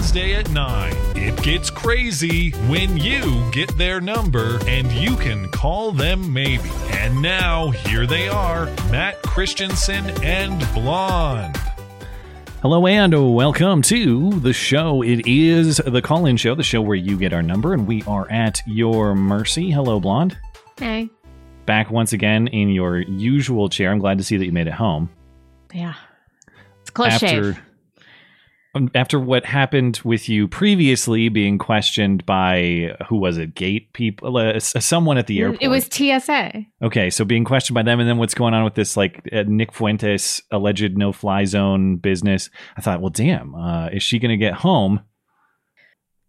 Wednesday at 9, it gets crazy when you get their number and you can call them maybe. And now, here they are Matt Christiansen and Blonde. Hello and welcome to the show. It is the call in show, the show where you get our number and we are at your mercy. Hello, Blonde. Hey. Back once again in your usual chair. I'm glad to see that you made it home. Yeah. It's close after shave. Um, after what happened with you previously being questioned by who was it gate people uh, someone at the airport It was TSA. okay so being questioned by them and then what's going on with this like uh, nick fuentes alleged no fly zone business i thought well damn uh, is she gonna get home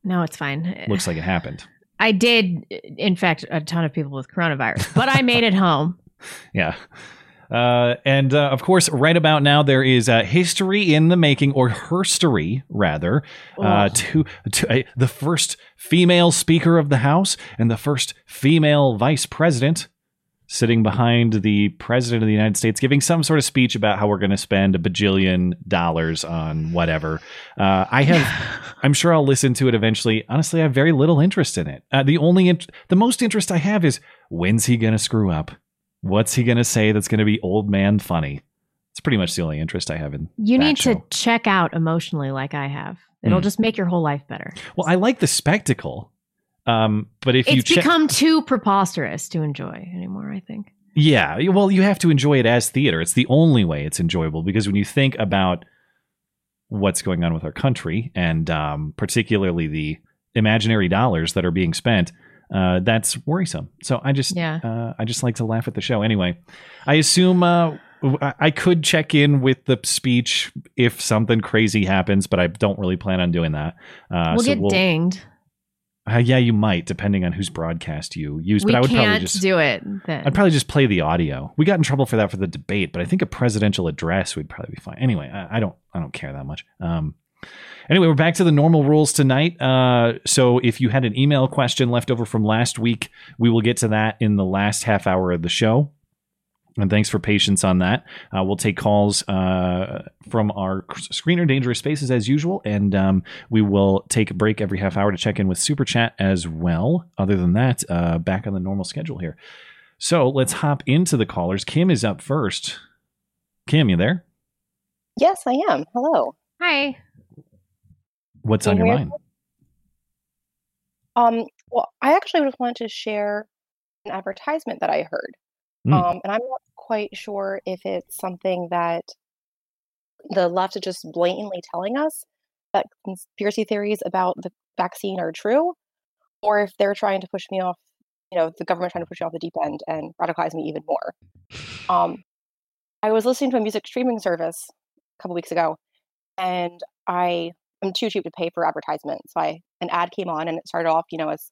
No, it's fine. looks like it happened I did infect a ton of people with coronavirus, but I made it home. Yeah. Uh, and uh, of course, right about now, there is uh, history in the making, or herstory, rather, uh, Ugh. to, to uh, the first female Speaker of the House and the first female Vice President sitting behind the President of the United States, giving some sort of speech about how we're going to spend a bajillion dollars on whatever. Uh, I have, I'm sure I'll listen to it eventually. Honestly, I have very little interest in it. Uh, the only, int- the most interest I have is when's he going to screw up? What's he going to say that's going to be old man funny? It's pretty much the only interest I have in. You need show. to check out emotionally like I have. It'll Hmm. just make your whole life better. Well, I like the spectacle, um, but if you It's check, become too preposterous to enjoy anymore, I think. yeah, well, you have to enjoy it as theater. It's the only way it's enjoyable because when you think about what's going on with our country and um, particularly the imaginary dollars that are being spent. Uh, that's worrisome. So I just, Yeah. uh, I just like to laugh at the show. Anyway, I assume uh, I could check in with the speech if something crazy happens, but I don't really plan on doing that. Uh, we'll so get dinged. Uh, yeah, you might, depending on whose broadcast you use. We but I would probably can't just do it. Then. I'd probably just play the audio. We got in trouble for that for the debate, but I think a presidential address would probably be fine. Anyway, I, I don't I don't care that much. Um, anyway, we're back to the normal rules tonight. Uh, so if you had an email question left over from last week, we will get to that in the last half hour of the show. And thanks for patience on that. Uh, we'll take calls uh, from our screener, Dangerous Spaces, as usual, and um, we will take a break every half hour to check in with Super Chat as well. Other than that, uh, back on the normal schedule here. So let's hop into the callers. Kim is up first. Kim, you there? Yes, I am. Hello. Hi. What's on your mind? Um, well, I actually just wanted to share an advertisement that I heard. Hmm. Um, and I'm not quite sure if it's something that the left is just blatantly telling us that conspiracy theories about the vaccine are true, or if they're trying to push me off, you know, the government trying to push me off the deep end and radicalize me even more. Um, I was listening to a music streaming service a couple weeks ago, and I am too cheap to pay for advertisements. So I an ad came on, and it started off, you know, as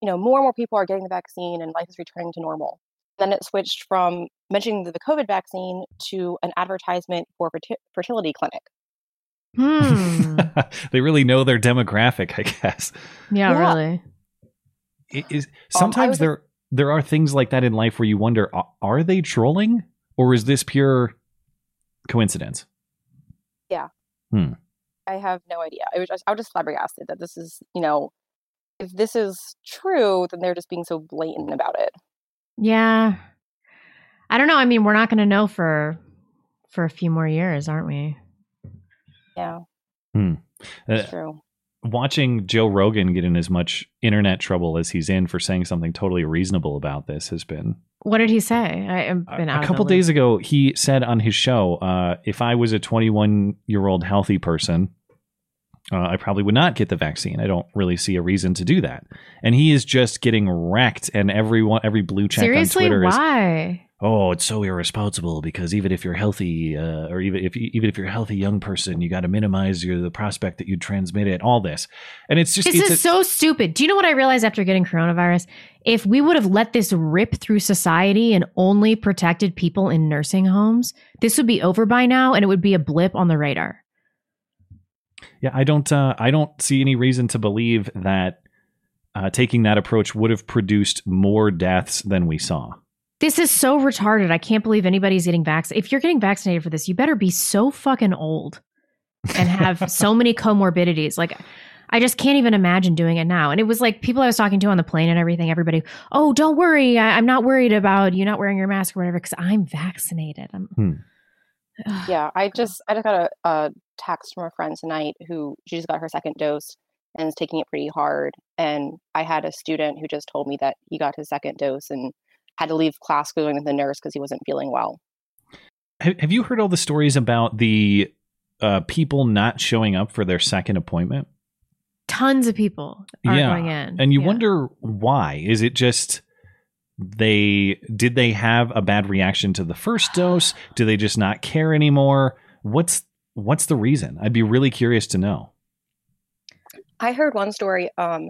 you know, more and more people are getting the vaccine, and life is returning to normal. Then it switched from mentioning the the COVID vaccine to an advertisement for ferti- fertility clinic. Hmm. they really know their demographic, I guess. Yeah, Yeah. really. It is Um, sometimes was- there there are things like that in life where you wonder: are they trolling, or is this pure coincidence? I have no idea. I was just, I was just flabbergasted that this is, you know, if this is true, then they're just being so blatant about it. Yeah. I don't know. I mean, we're not going to know for for a few more years, aren't we? Yeah, Uh, true. watching Joe Rogan get in as much internet trouble as he's in for saying something totally reasonable about this has been What did he say? I have been out a couple the days ago. He said on his show, uh, "If I was a 21 year old healthy person, uh, I probably would not get the vaccine. I don't really see a reason to do that." And he is just getting wrecked, and everyone, every blue check Seriously, on Twitter is why? oh, it's so irresponsible because even if you're healthy, uh, or even if even if you're a healthy young person, you got to minimize your the prospect that you transmit it. All this, and it's just This it's is a- so stupid. Do you know what I realized after getting coronavirus? If we would have let this rip through society and only protected people in nursing homes, this would be over by now and it would be a blip on the radar. Yeah. I don't uh, I don't see any reason to believe that uh, taking that approach would have produced more deaths than we saw. This is so retarded. I can't believe anybody's getting vaccinated. If you're getting vaccinated for this, you better be so fucking old and have so many comorbidities. Like, I just can't even imagine doing it now. And it was like people I was talking to on the plane and everything, everybody, oh, don't worry. I, I'm not worried about you not wearing your mask or whatever because I'm vaccinated. I'm, Hmm. Ugh. Yeah, I just I just got a, a text from a friend tonight who she just got her second dose and is taking it pretty hard. And I had a student who just told me that he got his second dose and had to leave class going to the nurse because he wasn't feeling well. Have, have you heard all the stories about the uh, people not showing up for their second appointment? Tons of people are Yeah, going in. And you Yeah. wonder why? Is it just they did they have a bad reaction to the first dose? Do they just not care anymore? What's what's the reason? I'd be really curious to know. I heard one story. Um,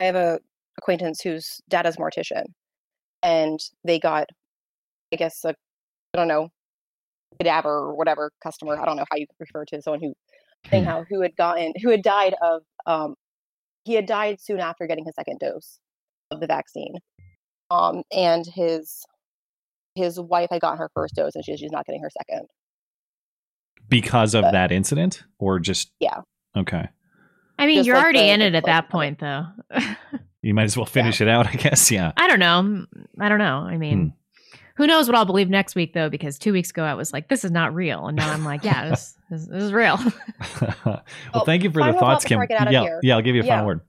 I have a acquaintance whose dad is a mortician, and they got, I guess, a, I don't know, cadaver or whatever customer. I don't know how you refer to someone who, anyhow, who had gotten, who had died of, um, he had died soon after getting his second dose of the vaccine, um, and his his wife had gotten her first dose, and she's she's not getting her second. Because of But- that incident or just Yeah. Okay. I mean, just you're like already the- in the it at place that point, though. You might as well finish it out, I guess. Yeah. I don't know. I don't know. I mean, who knows what I'll believe next week, though, because two weeks ago I was like, this is not real. And now I'm like, yeah, this, this, this is real. well, Oh, thank you for the thoughts, Kim. before I get out of yeah, yeah, I'll give you a final word.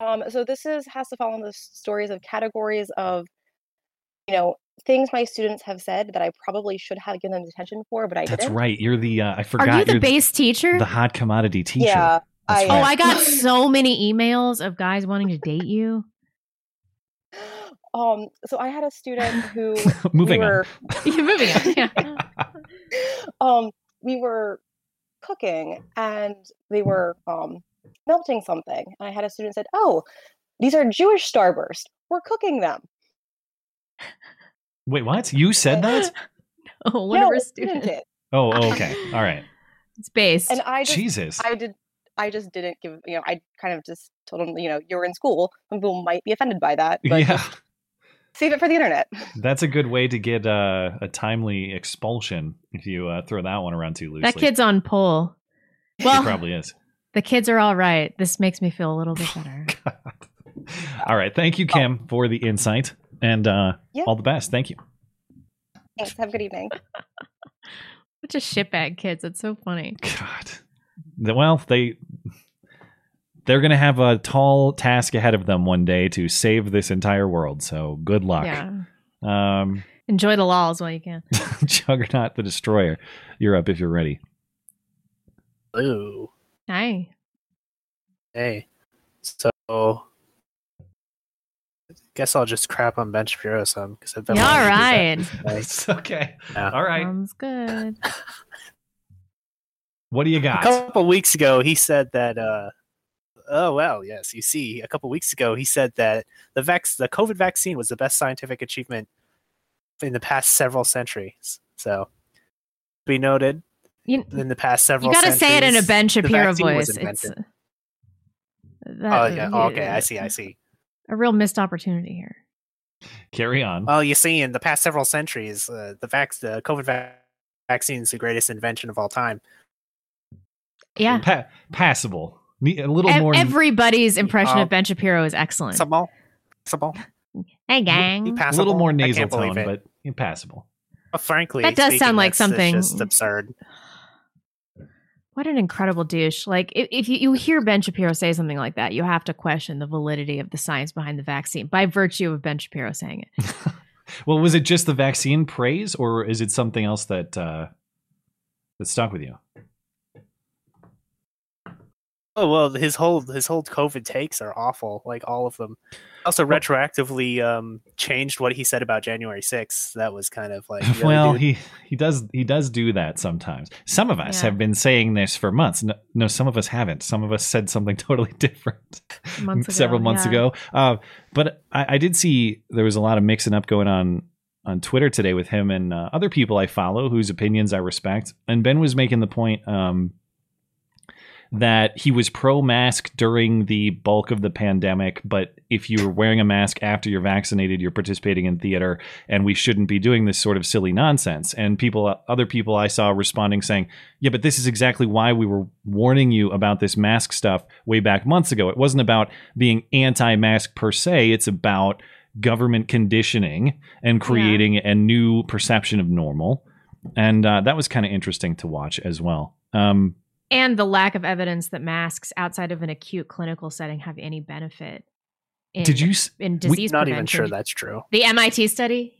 Um, so this is has to fall in the stories of categories of, you know, things my students have said that I probably should have given them attention for, but I That's didn't. right. You're the uh, I forgot Are you the you're base teacher? the hot commodity teacher. Yeah, That's I- oh. I got so many emails of guys wanting to date you. Um, so I had a student who Moving we on. were, You're moving on. Yeah. um, we were cooking and they were um melting something, and I had a student said, "Oh, these are Jewish starburst. We're cooking them." Wait, what? You said that? Oh, one no, of our students. did, Oh, oh, okay. All right. It's based. and I just Jesus. I did. I just didn't give. You know, I kind of just told them, you know, you're in school. Some people might be offended by that, but yeah, save it for the internet. that's a good way to get uh, a timely expulsion if you uh, throw that one around too loosely. that kid's on poll. He probably is. The kids are all right. This makes me feel a little bit better. All right. Thank you, Kim, for the insight and uh, Yeah. all the best. Thank you. Thanks. Have a good evening. Such a shitbag kids. It's so funny. God. Well, they they're going to have a tall task ahead of them one day to save this entire world. So good luck. Yeah. Um, Enjoy the laws while you can. Juggernaut the Destroyer, you're up if you're ready. Ooh. Hi. Hey. So I guess I'll just crap on Ben Shapiro some because I've been Yeah, all wanting to do right. that. It's okay. Yeah. All right. Sounds good. What do you got? A got? couple weeks ago, he said that. uh Oh well, yes. You see, a couple weeks ago, he said that the vac- the COVID vaccine was the best scientific achievement in the past several centuries. So, be noted You, in the past several. you got to say it in a centuries, Ben the Shapiro vaccine voice. It's invented. that, Oh yeah. Oh, okay, I see. I see. A real missed opportunity here. Carry on. Well, you see, in the past several centuries, uh, the vac- the COVID vac- vaccine is the greatest invention of all time. Yeah. Pa- passable. A little Ev- more. everybody's impression Um, of Ben Shapiro is excellent. Possible, possible, Hey, a gang. passable. little more nasal tone, but impassable. But frankly, That does speaking, sound like that's- that's something- just absurd. What an incredible douche. Like, if, if you, you hear Ben Shapiro say something like that, you have to question the validity of the science behind the vaccine by virtue of Ben Shapiro saying it. Well, was it just the vaccine praise, or is it something else that uh, that stuck with you? Oh well, his whole his whole COVID takes are awful, like all of them. Also, retroactively um, changed what he said about January 6th. That was kind of like, really, well, dude? he he does he does do that sometimes. Some of us Yeah. have been saying this for months. No, no, some of us haven't. Some of us said something totally different Months ago, several months yeah. ago. Uh, but I, I did see there was a lot of mixing up going on on Twitter today with him and uh, other people I follow whose opinions I respect. And Ben was making the point um, that he was pro mask during the bulk of the pandemic, but if you're wearing a mask after you're vaccinated, you're participating in theater, and we shouldn't be doing this sort of silly nonsense. And people, other people I saw responding saying, "Yeah, but this is exactly why we were warning you about this mask stuff way back months ago. It wasn't about being anti-mask per se; it's about government conditioning and creating a new perception of normal." And uh, that was kind of interesting to watch as well. Um, and the lack of evidence that masks outside of an acute clinical setting have any benefit. In, did you? in disease We're not prevention? even sure that's true. the MIT study.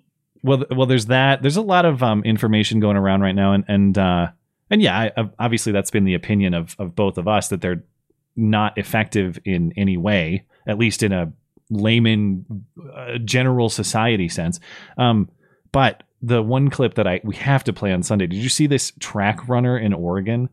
Well, well, there's that. There's a lot of um, information going around right now, and and uh, and yeah, I, I- obviously that's been the opinion of of both of us that they're not effective in any way, at least in a layman, uh, general society sense. Um, but the one clip that I we have to play on Sunday. Did you see this track runner in Oregon?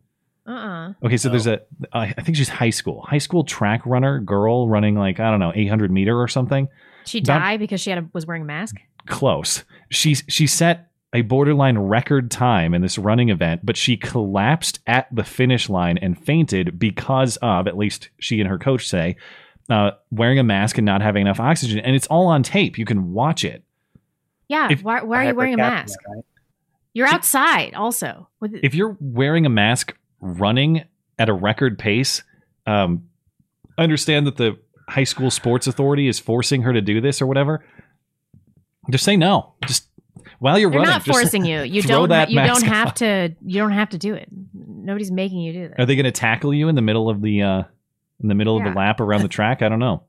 Uh uh Okay, so there's a I I think she's high school, high school track runner girl running like I don't know 800 meter or something. She Not- died because she had a, was wearing a mask. close. She she set a borderline record time in this running event, but she collapsed at the finish line and fainted because of, at least she and her coach say, uh, wearing a mask and not having enough oxygen. And it's all on tape. You can watch it. Yeah. If- why, why are you wearing a mask? right? You're outside also. With, If you're wearing a mask running at a record pace, um, understand that the high school sports authority is forcing her to do this or whatever. Just say no. Just while you're they're running. not forcing you. You don't. you don't have to. You don't have to do it. Nobody's making you do that. Are they going to tackle you in the middle of the uh, in the middle of the lap around the track? I don't know.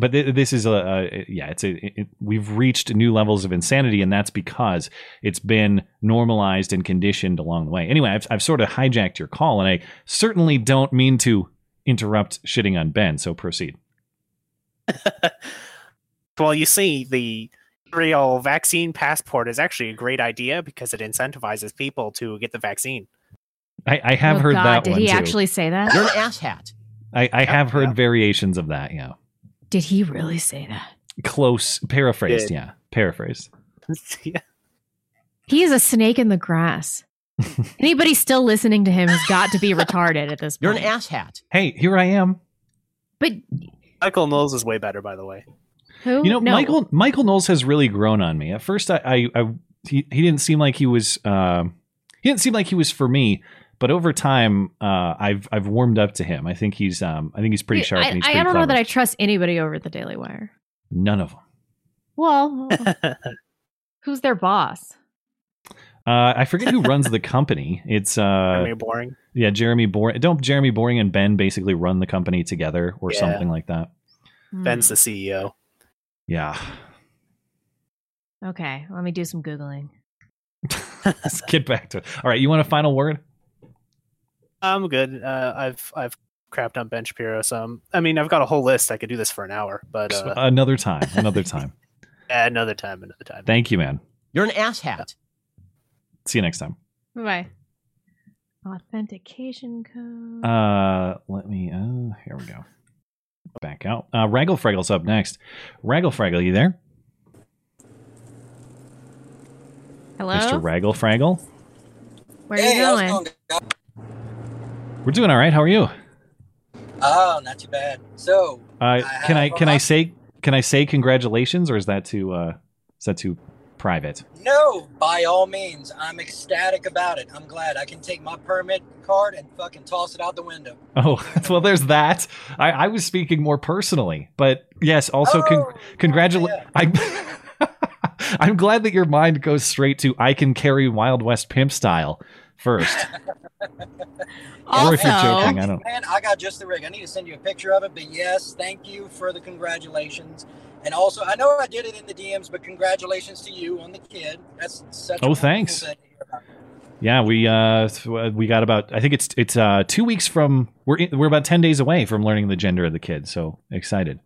But th- this is a, a yeah, it's a it, we've reached new levels of insanity, and that's because it's been normalized and conditioned along the way. Anyway, I've I've sort of hijacked your call, and I certainly don't mean to interrupt shitting on Ben. So proceed. Well, you see, the real vaccine passport is actually a great idea because it incentivizes people to get the vaccine. I, I have Oh, heard God, that Did one he too. actually say that? You're an asshat. I, I have heard yeah. variations of that. Yeah, Did he really say that? close paraphrased. Did. Yeah, paraphrased. yeah. He is a snake in the grass. Anybody still listening to him has got to be retarded at this point. You're point. an asshat. Hey, here I am. But Michael Knowles is way better, by the way. who? You know, No. Michael Michael Knowles has really grown on me. At first, I, I, I he, he didn't seem like he was uh, he didn't seem like he was for me. But over time, uh, I've I've warmed up to him. I think he's um, I think he's pretty sharp. I, and he's I pretty don't know that I trust anybody over at the Daily Wire. None of them. Well, who's their boss? Uh, I forget who runs the company. It's uh, mean, boring. yeah, Jeremy Boring. Don't Jeremy Boring and Ben basically run the company together or Yeah. something like that? Hmm. Ben's the CEO. Yeah. Okay, let me do some googling. Let's get back to it. All right, you want a final word? I'm good. Uh, I've I've crapped on Ben Shapiro some. I mean, I've got a whole list. I could do this for an hour, but uh, another time. Another time. another time, another time. Thank you, man. You're an asshat. See you next time. Bye. Authentication code. Uh, let me. Uh, here we go. Back out. Uh, Raggle Fraggle's up next. Raggle Fraggle, you there, Hello. Mr. Raggle Fraggle? Where are you how's it going? We're doing all right. How are you? Oh, not too bad. So, Uh, can I can I say can I say congratulations, or is that too uh, is that too private? no, by all means, I'm ecstatic about it. I'm glad I can take my permit card and fucking toss it out the window. Oh, well, there's that. I, I was speaking more personally, but yes, also con- Oh, congratulate. yeah. I. I'm glad that your mind goes straight to I can carry Wild West pimp style first. or if you're Also- joking, I don't. Man, I got just the rig. I need to send you a picture of it, but yes, thank you for the congratulations. And also, I know I did it in the DMs, but congratulations to you on the kid. That's such. a Oh, thanks. thing to hear about. Yeah, we uh we got about I think it's it's uh 2 weeks from we're in, we're about 10 days away from learning the gender of the kid. So excited.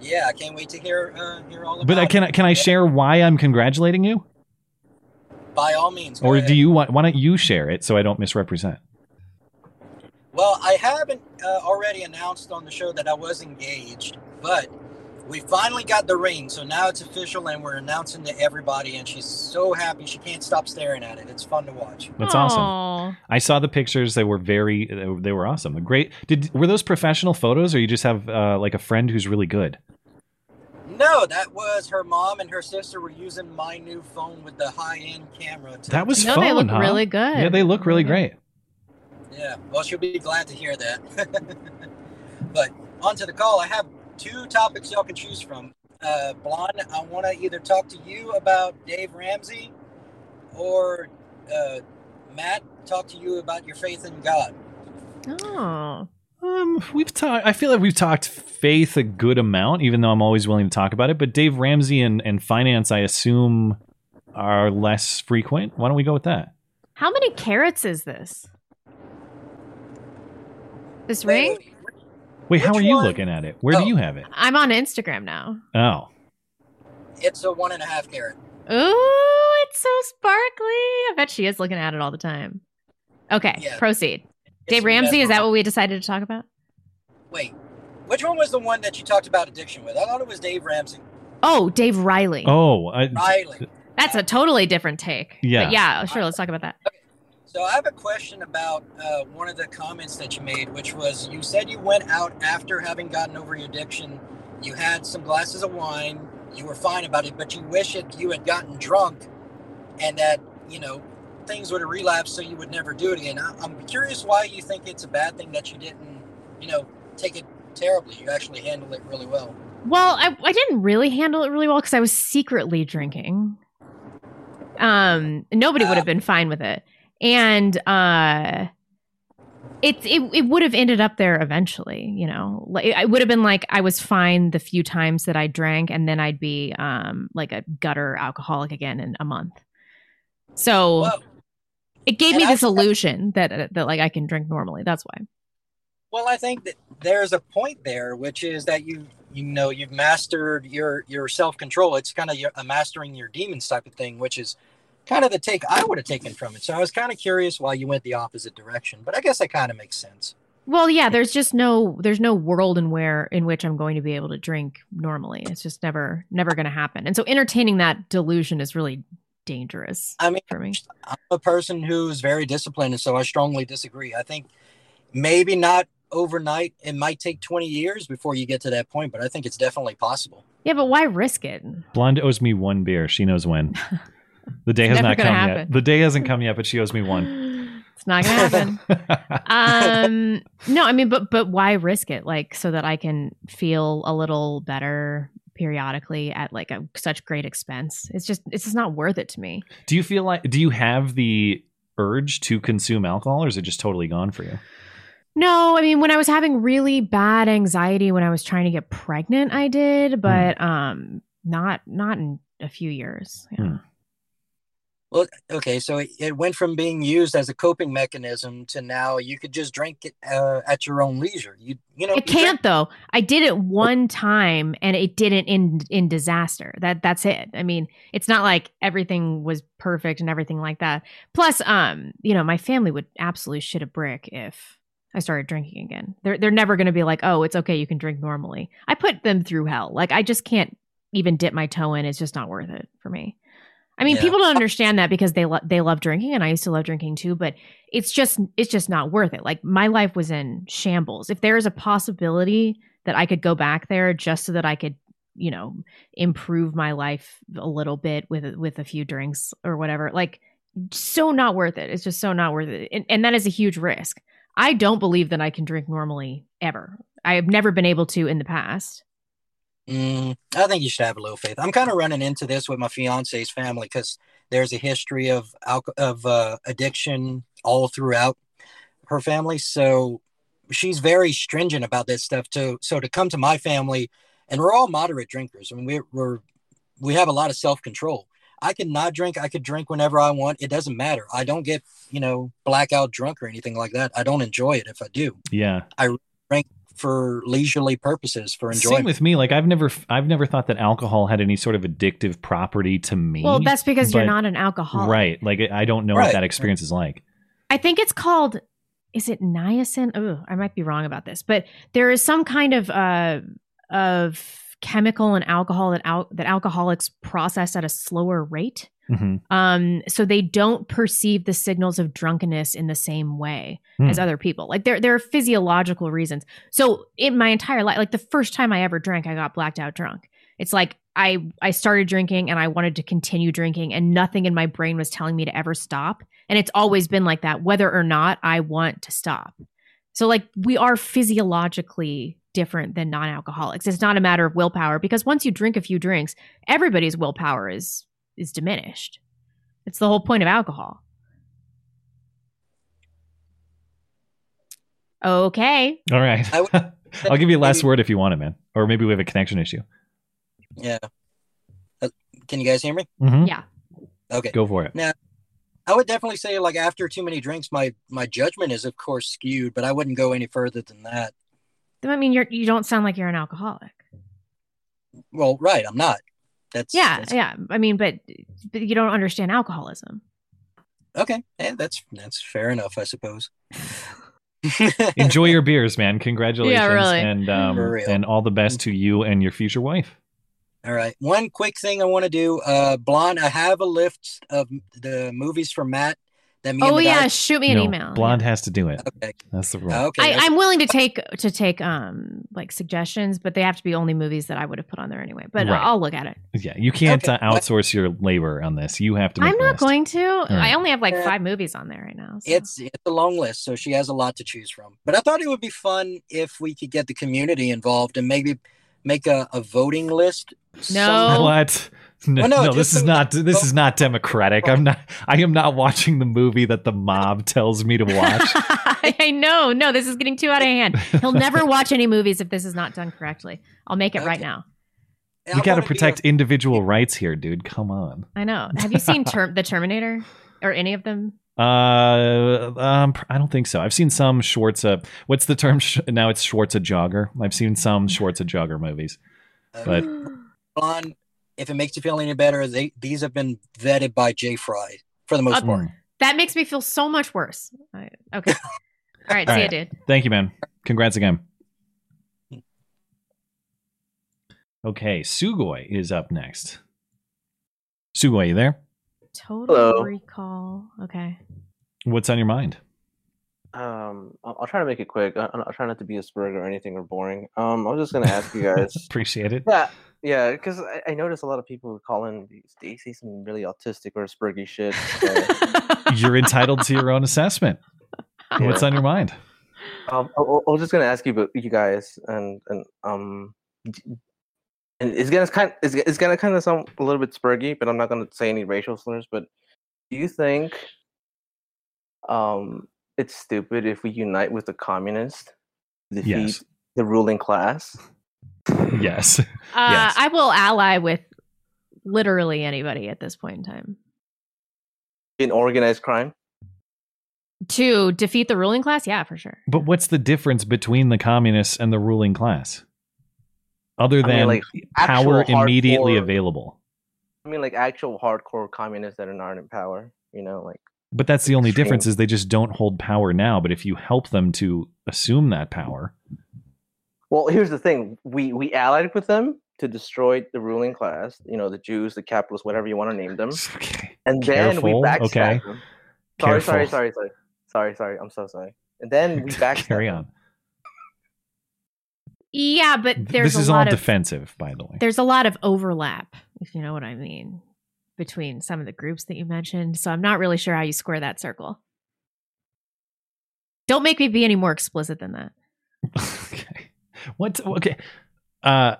Yeah, I can't wait to hear uh, hear all about it. But I it. can I- can I share why I'm congratulating you? By all means. go Or ahead. do you want why don't you share it so I don't misrepresent? Well, I haven't uh, already announced on the show that I was engaged, but we finally got the ring, so now it's official, and we're announcing to everybody. And she's so happy she can't stop staring at it. It's fun to watch. That's awesome. I saw the pictures. They were very, they were- they were awesome. Great. Did were those professional photos, or you just have uh, like a friend who's really good? No, that was her mom and her sister were using my new phone with the high end camera. To, That was No, fun. they look huh? really good. Yeah, they look really great. Yeah, well, she'll be glad to hear that. but on to the call. I have two topics y'all can choose from. Uh, Blonde, I want to either talk to you about Dave Ramsey or uh, Matt, talk to you about your faith in God. Oh. Um, we've talked. I feel like we've talked faith a good amount, even though I'm always willing to talk about it. But Dave Ramsey and, and finance, I assume, are less frequent. Why don't we go with that? How many carats is this? This ring? Wait, Wait, how Which are you one? looking at it? Where Oh. do you have it? I'm on Instagram now. Oh, It's a one and a half carat. Ooh, it's so sparkly. I bet she is looking at it all the time. Okay, Yeah. proceed. It's Dave Ramsey, is that what we decided to talk about? Wait, which one was the one that you talked about addiction with? I thought it was Dave Ramsey. Oh, Dave Riley. oh, I, Riley. That's a totally different take. Yeah. But yeah, sure, let's talk about that. So I have a question about uh, one of the comments that you made, which was you said you went out after having gotten over your addiction. You had some glasses of wine. You were fine about it, but you wish it you had gotten drunk, and that you know things would have relapsed, so you would never do it again. I, I'm curious why you think it's a bad thing that you didn't, you know, take it terribly. You actually handled it really well. Well, I, I didn't really handle it really well because I was secretly drinking. Um, nobody would have been fine with it, and uh, it it it would have ended up there eventually. You know, like I would have been like I was fine the few times that I drank, and then I'd be um like a gutter alcoholic again in a month. So it gave and me I- this illusion that uh, that like I can drink normally. That's why. Well, I think that there's a point there, which is that you you know you've mastered your your self control. It's kind of a mastering your demons type of thing, which is kind of the take I would have taken from it. So I was kind of curious why you went the opposite direction, but I guess that kind of makes sense. Well, yeah, there's just no there's no world in where in which I'm going to be able to drink normally. It's just never never going to happen. And so entertaining that delusion is really dangerous I mean, for me. I'm a person who's very disciplined, and so I strongly disagree. I think maybe not overnight. It might take 20 years before you get to that point, but I think it's definitely possible. Yeah, but why risk it? Blonde owes me one beer. She knows when. The day has not come happen. yet. The day hasn't come yet, but she owes me one. It's not going to happen. um no, I mean but but why risk it like so that I can feel a little better periodically at like a such great expense. It's just it's just not worth it to me. do you feel like? Do you have the urge to consume alcohol, or is it just totally gone for you? No, I mean when I was having really bad anxiety when I was trying to get pregnant, I did, but um not not in a few years. Yeah. Hmm. Well, okay, so it, it went from being used as a coping mechanism to now you could just drink it uh, at your own leisure. You you know It you can't though. I did it one time and it didn't end in disaster. That that's it. I mean, it's not like everything was perfect and everything like that. Plus, um, you know, my family would absolutely shit a brick if I started drinking again. They're they're never going to be like, "Oh, it's okay, you can drink normally." I put them through hell. Like I just can't even dip my toe in. It's just not worth it for me. I mean, Yeah. people don't understand that because they lo- they love drinking, and I used to love drinking too. But it's just it's just not worth it. Like my life was in shambles. If there is a possibility that I could go back there just so that I could, you know, improve my life a little bit with with a few drinks or whatever, like so not worth it. It's just so not worth it, and, and that is a huge risk. I don't believe that I can drink normally ever. I have never been able to in the past. Mm, I think you should have a little faith. I'm kind of running into this with my fiance's family because there's a history of alco- of uh, addiction all throughout her family. So she's very stringent about this stuff. To so to come to my family, and we're all moderate drinkers. I mean, we're, we're we have a lot of self control. I can not drink. I could drink whenever I want. It doesn't matter. I don't get, you know, blackout drunk or anything like that. I don't enjoy it if I do Yeah. For leisurely purposes for enjoyment. Same with me. Like I've never, I've never thought that alcohol had any sort of addictive property to me. Well, that's because you're not an alcoholic. right. Like I don't know what that experience is like. I think it's called. Is it niacin? Oh, I might be wrong about this, but there is some kind of uh of chemical and alcohol that al- that alcoholics process at a slower rate. Hmm Um, so they don't perceive the signals of drunkenness in the same way Hmm. as other people. Like there, there are physiological reasons. So in my entire life, like the first time I ever drank, I got blacked out drunk. It's like I I started drinking and I wanted to continue drinking, and nothing in my brain was telling me to ever stop. And it's always been like that, whether or not I want to stop. So like we are physiologically different than non-alcoholics. It's not a matter of willpower because once you drink a few drinks, everybody's willpower is is diminished. It's the whole point of alcohol. Okay. All right. I would- I'll give you a last maybe- word if you want it, man. Or maybe we have a connection issue. Yeah. Uh, Can you guys hear me? Mhm. Yeah. Okay. Go for it. Now, I would definitely say like after too many drinks, my my judgment is of course skewed, but I wouldn't go any further than that. I mean, you're you don't sound like you're an alcoholic. Well, right, I'm not. That's Yeah, that's- yeah. I mean, but, but you don't understand alcoholism. Okay, yeah, that's that's fair enough, I suppose. Enjoy your beers, man. Congratulations. really. And um, For real. and all the best to you and your future wife. All right. One quick thing I want to do, uh, Blonde. I have a list of the movies for Matt that me. Oh and the yeah, guys- shoot me an no, email. Blonde Yeah. has to do it. Okay. That's the rule. Okay. I, I'm willing to take to take um like suggestions, but they have to be only movies that I would have put on there anyway. But Right. I'll look at it. yeah, you can't Okay, uh, outsource your labor on this. You have to. Make I'm not list. going to. right. I only have like five movies on there right now. so. It's it's a long list, so she has a lot to choose from. But I thought it would be fun if we could get the community involved and maybe make a, a voting list. somehow. What? No, Well, no, no, just this is not. This is not democratic. I'm not. I am not watching the movie that the mob tells me to watch. I know. No, this is getting too out of hand. He'll never watch any movies if this is not done correctly. I'll make it right now. I You got to protect a- individual rights here, dude. Come on. I know. Have you seen Term- the Terminator or any of them? Uh, um, I don't think so. I've seen some Schwarza. What's the term? Now it's Schwarza jogger. I've seen some Schwarza jogger movies. uh, But- Blonde, if it makes you feel any better, they these have been vetted by Jay Fry for the most Uh, part. That makes me feel so much worse. I, okay. All right. All see right. you, dude. Thank you, man. Congrats again. Okay, Sugoi is up next. Sugoi, you there? Total Hello. recall. Okay. What's on your mind? Um, I'll, I'll try to make it quick. I, I'll try not to be a spurg or anything or boring. Um, I was just gonna ask you guys. Appreciate it. yeah, yeah, because I, I noticed a lot of people calling Stacy some really autistic or spurgy shit. So, You're entitled to your own assessment. What's on your mind? um, I, I was just gonna ask you, about you guys, and and um, and it's gonna kind, it's, it's gonna kind of sound a little bit spurgy, but I'm not gonna say any racial slurs. But do you think, um, it's stupid if we unite with the communists, to defeat Yes. the ruling class? Yes. Uh, Yes. I will ally with literally anybody at this point in time in organized crime. to defeat the ruling class. Yeah, for sure. But what's the difference between the communists and the ruling class? Other I mean, than like, power immediately hardcore- available. I mean, like actual hardcore communists that are not in power. You know, like But that's the only Extreme. difference is they just don't hold power now. But if you help them to assume that power, Well, here's the thing: we we allied with them to destroy the ruling class. You know, the Jews, the capitalists, whatever you want to name them, okay. and then we Careful, backstabbed okay. them. Sorry, sorry, Careful. sorry, sorry, sorry, sorry. I'm so sorry. And then we backstabbed Carry them. on. Yeah, but there's this is a all lot of defensive, by the way. there's a lot of overlap, if you know what I mean, between some of the groups that you mentioned. So I'm not really sure how you square that circle. Don't make me be any more explicit than that. okay. What? Okay. Uh.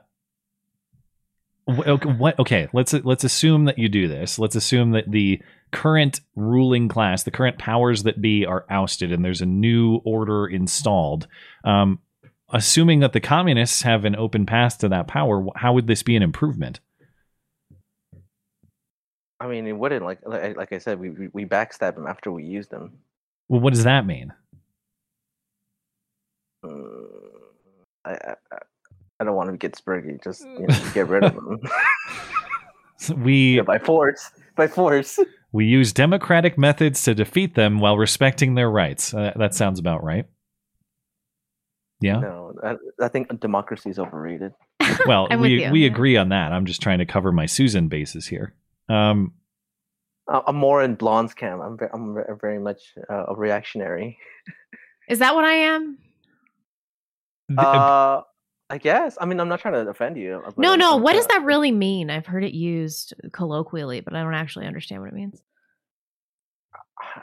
What, okay, let's let's assume that you do this. Let's assume that the current ruling class, the current powers that be, are ousted, and there's a new order installed. Um, assuming that the communists have an open path to that power, how would this be an improvement? I mean, it wouldn't like like, like I said, we we- we backstab them after we use them. Well, what does that mean? Mm, I, I I- I don't want to get spurgy. Just you know, get rid of them We yeah, by force. By force. we use democratic methods to defeat them while respecting their rights. Uh, that sounds about right. Yeah. No, I, I think democracy is overrated. Well, we we agree on that. I'm just trying to cover my Susan bases here. Um, I- I'm more in Blonde's camp. I'm ve- I'm ve- very much uh, a reactionary. Is that what I am? Uh, I guess. I mean, I'm not trying to offend you. No, no. What does that really mean? I've heard it used colloquially, but I don't actually understand what it means.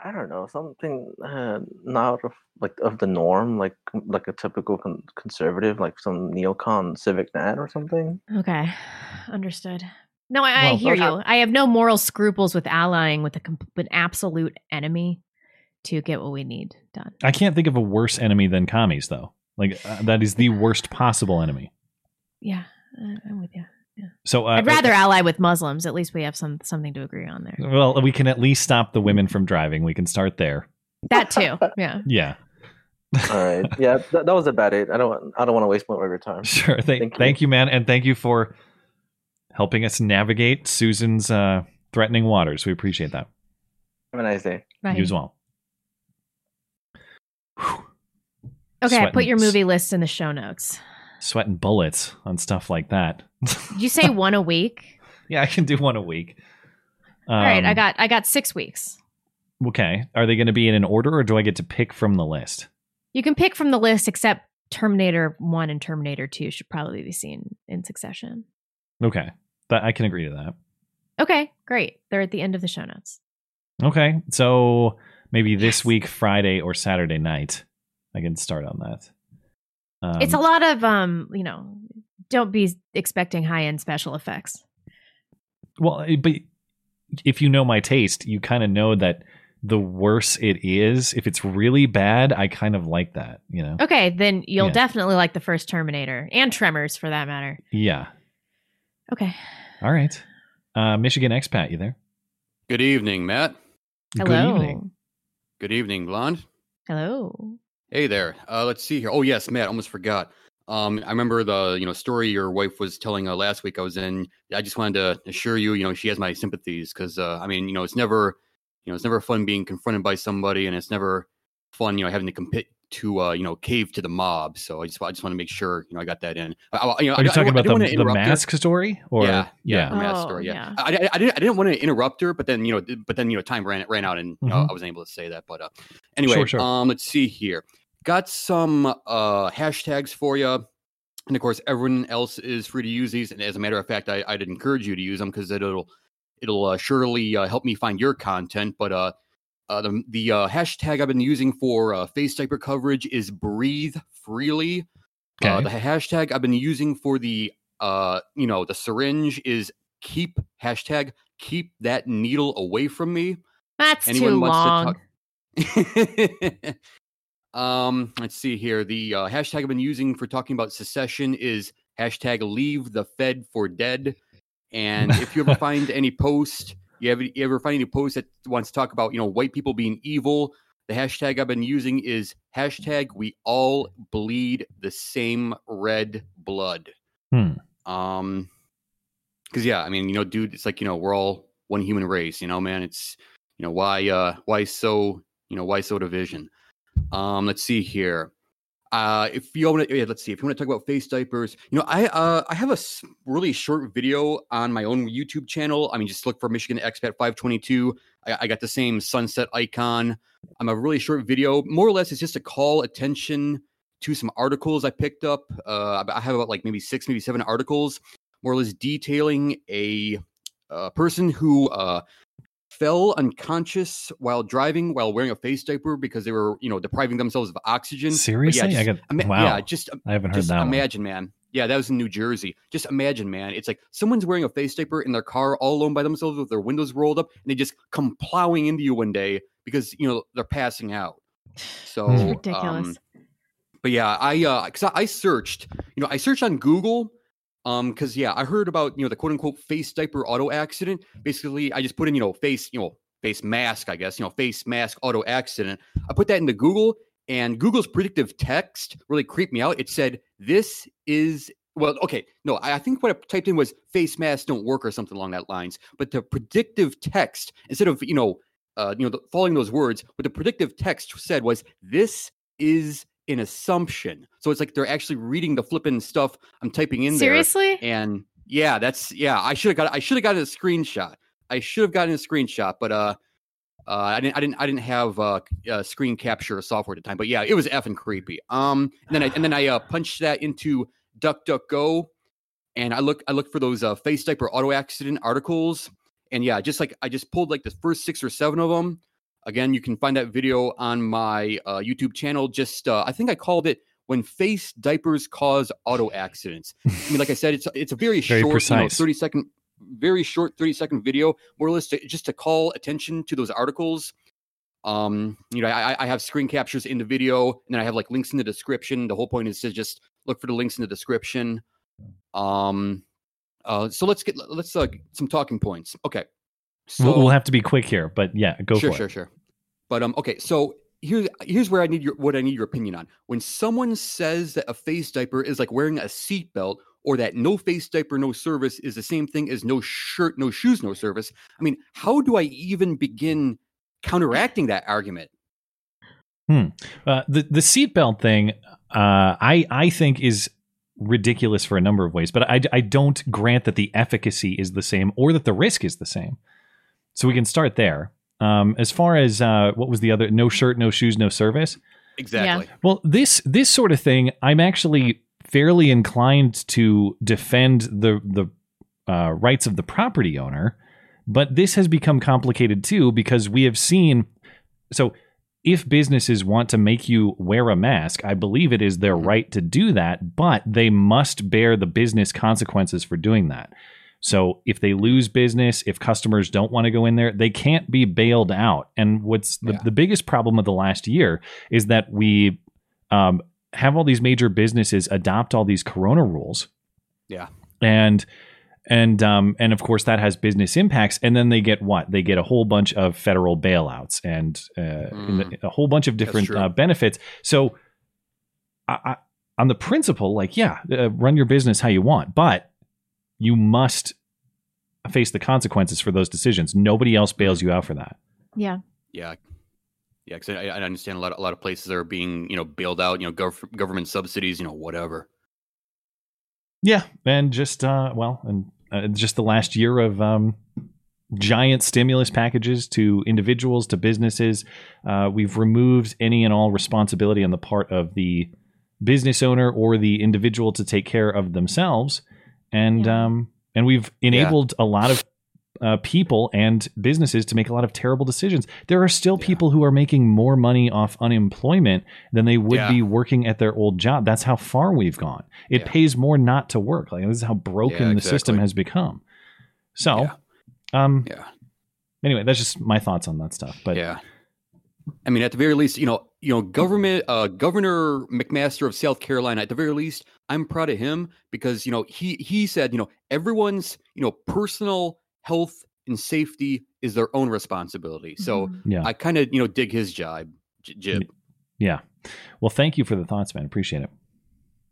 I don't know something uh, not of like of the norm, like like a typical con- conservative, like some neocon civic nat or something. Okay, understood. No, I, I hear those you. I have no moral scruples with allying with a com- an absolute enemy to get what we need done. I can't think of a worse enemy than commies, though. Like uh, that is the worst possible enemy. Yeah, uh, I'm with you. Yeah. So uh, I'd rather ally with Muslims. At least we have some something to agree on there. Well, we can at least stop the women from driving. We can start there. That too. Yeah. Yeah, All right, yeah, that, that was about it. I don't want I don't want to waste more of your time. sure. Thank, Thank thank, you. you. man, and thank you for helping us navigate Susan's uh, threatening waters. We appreciate that. Have a nice day. Right. You as well. Whew. Okay, I put your movie list in the show notes. Sweating bullets on stuff like that. Did you say one a week? yeah, I can do one a week. All right, I Um, got I got six weeks. Okay. Are they going to be in an order, or do I get to pick from the list? You can pick from the list, except Terminator One and Terminator Two should probably be seen in succession. Okay, that I can agree to that. Okay, great. They're at the end of the show notes. Okay, so maybe this Yes. week, Friday or Saturday night, I can start on that. Um, it's a lot of um, you know, don't be expecting high end special effects. Well, eh, but if you know my taste, you kind of know that the worse it is, if it's really bad, I kind of like that. You know? Okay, then you'll Yeah. definitely like the first Terminator and Tremors for that matter. Yeah. Okay. All right. Uh, Michigan expat, you there? Good evening, Matt. Hello. Good evening. Good evening, Blonde. Hello. Hey there. Uh, let's see here. Oh yes, Matt. Almost forgot. Um, I remember the you know story your wife was telling uh, last week. I was in. I just wanted to assure you, you know, she has my sympathies because uh, I mean, you know, it's never, you know, it's never fun being confronted by somebody, and it's never fun, you know, having to compete to uh, you know cave to the mob. So I just I just want to make sure you know I got that in. I, I- you know, Are you I, I talking I about didn't the, the interrupt her. mask story? Or yeah, yeah, the mask Oh, story. Yeah, yeah. I, I, I didn't, I didn't want to interrupt her, but then you know, but then you know, time ran ran out, and you know, Mhm. I wasn't able to say that. But uh, anyway, Sure, sure. um, let's see here. Got some uh hashtags for you, and of course, everyone else is free to use these. And as a matter of fact, I, I'd encourage you to use them because it'll it'll uh, surely uh, help me find your content. But uh, uh the the uh, hashtag I've been using for uh, face diaper coverage is breathe freely. Uh, Okay. the hashtag I've been using for the uh, you know, the syringe is keep hashtag keep that needle away from me. That's Anyone too wants long. to talk? um, let's see here. The uh, hashtag I've been using for talking about secession is hashtag leave the Fed for dead. And if you ever find any post, you ever, you ever find any post that wants to talk about, you know, white people being evil, the hashtag I've been using is hashtag we all bleed the same red blood. Hmm. Um, because yeah, I mean, you know, dude, it's like you know, we're all one human race. You know, man, it's you know why uh why so you know why so division. Um, let's see here. Uh, if you want to, yeah, let's see. If you want to talk about face diapers, you know, I uh I have a really short video on my own YouTube channel. I mean, just look for Michigan Expat 522. I, I got the same sunset icon. I'm a really short video. More or less, it's just to call attention to some articles I picked up. Uh, I have about like maybe six, maybe seven articles, more or less detailing a, uh person who uh, fell unconscious while driving while wearing a face diaper because they were, you know, depriving themselves of oxygen. But Seriously? yeah, I just, got- ima- wow. Yeah, just I haven't heard just that one. imagine, man. Yeah, that was in New Jersey. Just imagine, man. It's like someone's wearing a face diaper in their car all alone by themselves with their windows rolled up, and they just come plowing into you one day because you know they're passing out. So It's It's ridiculous. um, but yeah, I uh, cause I, I searched, you know, I searched on Google Um, because yeah, I heard about you know the quote unquote face diaper auto accident. Basically, I just put in you know face you know face mask, I guess you know face mask auto accident. I put that into Google, and Google's predictive text really creeped me out. It said this is well, okay, no, I I think what I typed in was face masks don't work or something along that lines. But the predictive text instead of you know uh, you know the, following those words, what the predictive text said was this is an assumption. So it's like they're actually reading the flipping stuff I'm typing in there. Seriously? there. And yeah, that's yeah. I should have got I should have gotten a screenshot. I should have gotten a screenshot, but uh, uh, I didn't I didn't I didn't have uh, uh screen capture software at the time. But yeah, it was effing creepy. Um, and then I and then I uh, punched that into DuckDuckGo, and I look I look for those uh, face diaper auto accident articles. And yeah, just like I just pulled like the first six or seven of them. Again, you can find that video on my uh, YouTube channel. Just uh, I think I called it "When Face Diapers Cause Auto Accidents." I mean, like I said, it's it's a very, Very short, you know, thirty second, very short thirty second video, more or less to, just to call attention to those articles. Um, you know, I, I have screen captures in the video, and then I have like links in the description. The whole point is to just look for the links in the description. Um, uh, so let's get let's uh, some talking points. Okay, so we'll, we'll have to be quick here, but yeah, go sure, for sure, it. sure. But um, okay, so here's here's where I need your what I need your opinion on. When someone says that a face diaper is like wearing a seatbelt, or that no face diaper, no service is the same thing as no shirt, no shoes, no service. I mean, how do I even begin counteracting that argument? Hmm. Uh, the the seatbelt thing, uh, I I think is ridiculous for a number of ways, but I I don't grant that the efficacy is the same or that the risk is the same. So we can start there. Um, as far as uh, what was the other? No shirt, no shoes, no service. Exactly. Well, this this sort of thing, I'm actually fairly inclined to defend the the uh, rights of the property owner, but this has become complicated too because we have seen. So, if businesses want to make you wear a mask, I believe it is their right to do that, but they must bear the business consequences for doing that. So if they lose business, if customers don't want to go in there, they can't be bailed out. And what's the, Yeah. the biggest problem of the last year is that we um, have all these major businesses adopt all these corona rules. Yeah. And and um, and of course that has business impacts. And then they get what? They get a whole bunch of federal bailouts and uh, the- a whole bunch of different uh, benefits. So I, I, on the principle, like yeah, uh, run your business how you want, but you must face the consequences for those decisions. Nobody else bails you out for that. Yeah. Yeah. Yeah, because I, I understand a lot. A lot of places are being, you know, bailed out. You know, gov- government subsidies. You know, whatever. Yeah, and just uh, well, and uh, just the last year of um, giant stimulus packages to individuals to businesses. Uh, we've removed any and all responsibility on the part of the business owner or the individual to take care of themselves, and Yeah. um, and we've enabled a lot of uh, people and businesses to make a lot of terrible decisions. There are still Yeah. people who are making more money off unemployment than they would Yeah. be working at their old job. That's how far we've gone. It Yeah. pays more not to work. Like this is how broken Yeah, the system has become. So, Yeah. um, Yeah. anyway, that's just my thoughts on that stuff. But yeah. I mean, at the very least, you know, you know, government, uh, Governor McMaster of South Carolina. At the very least, I'm proud of him because you know he he said, you know, everyone's you know personal health and safety is their own responsibility. So Mhm. yeah, I kind of you know dig his jibe. j- Jib. yeah. Well, thank you for the thoughts, man. Appreciate it.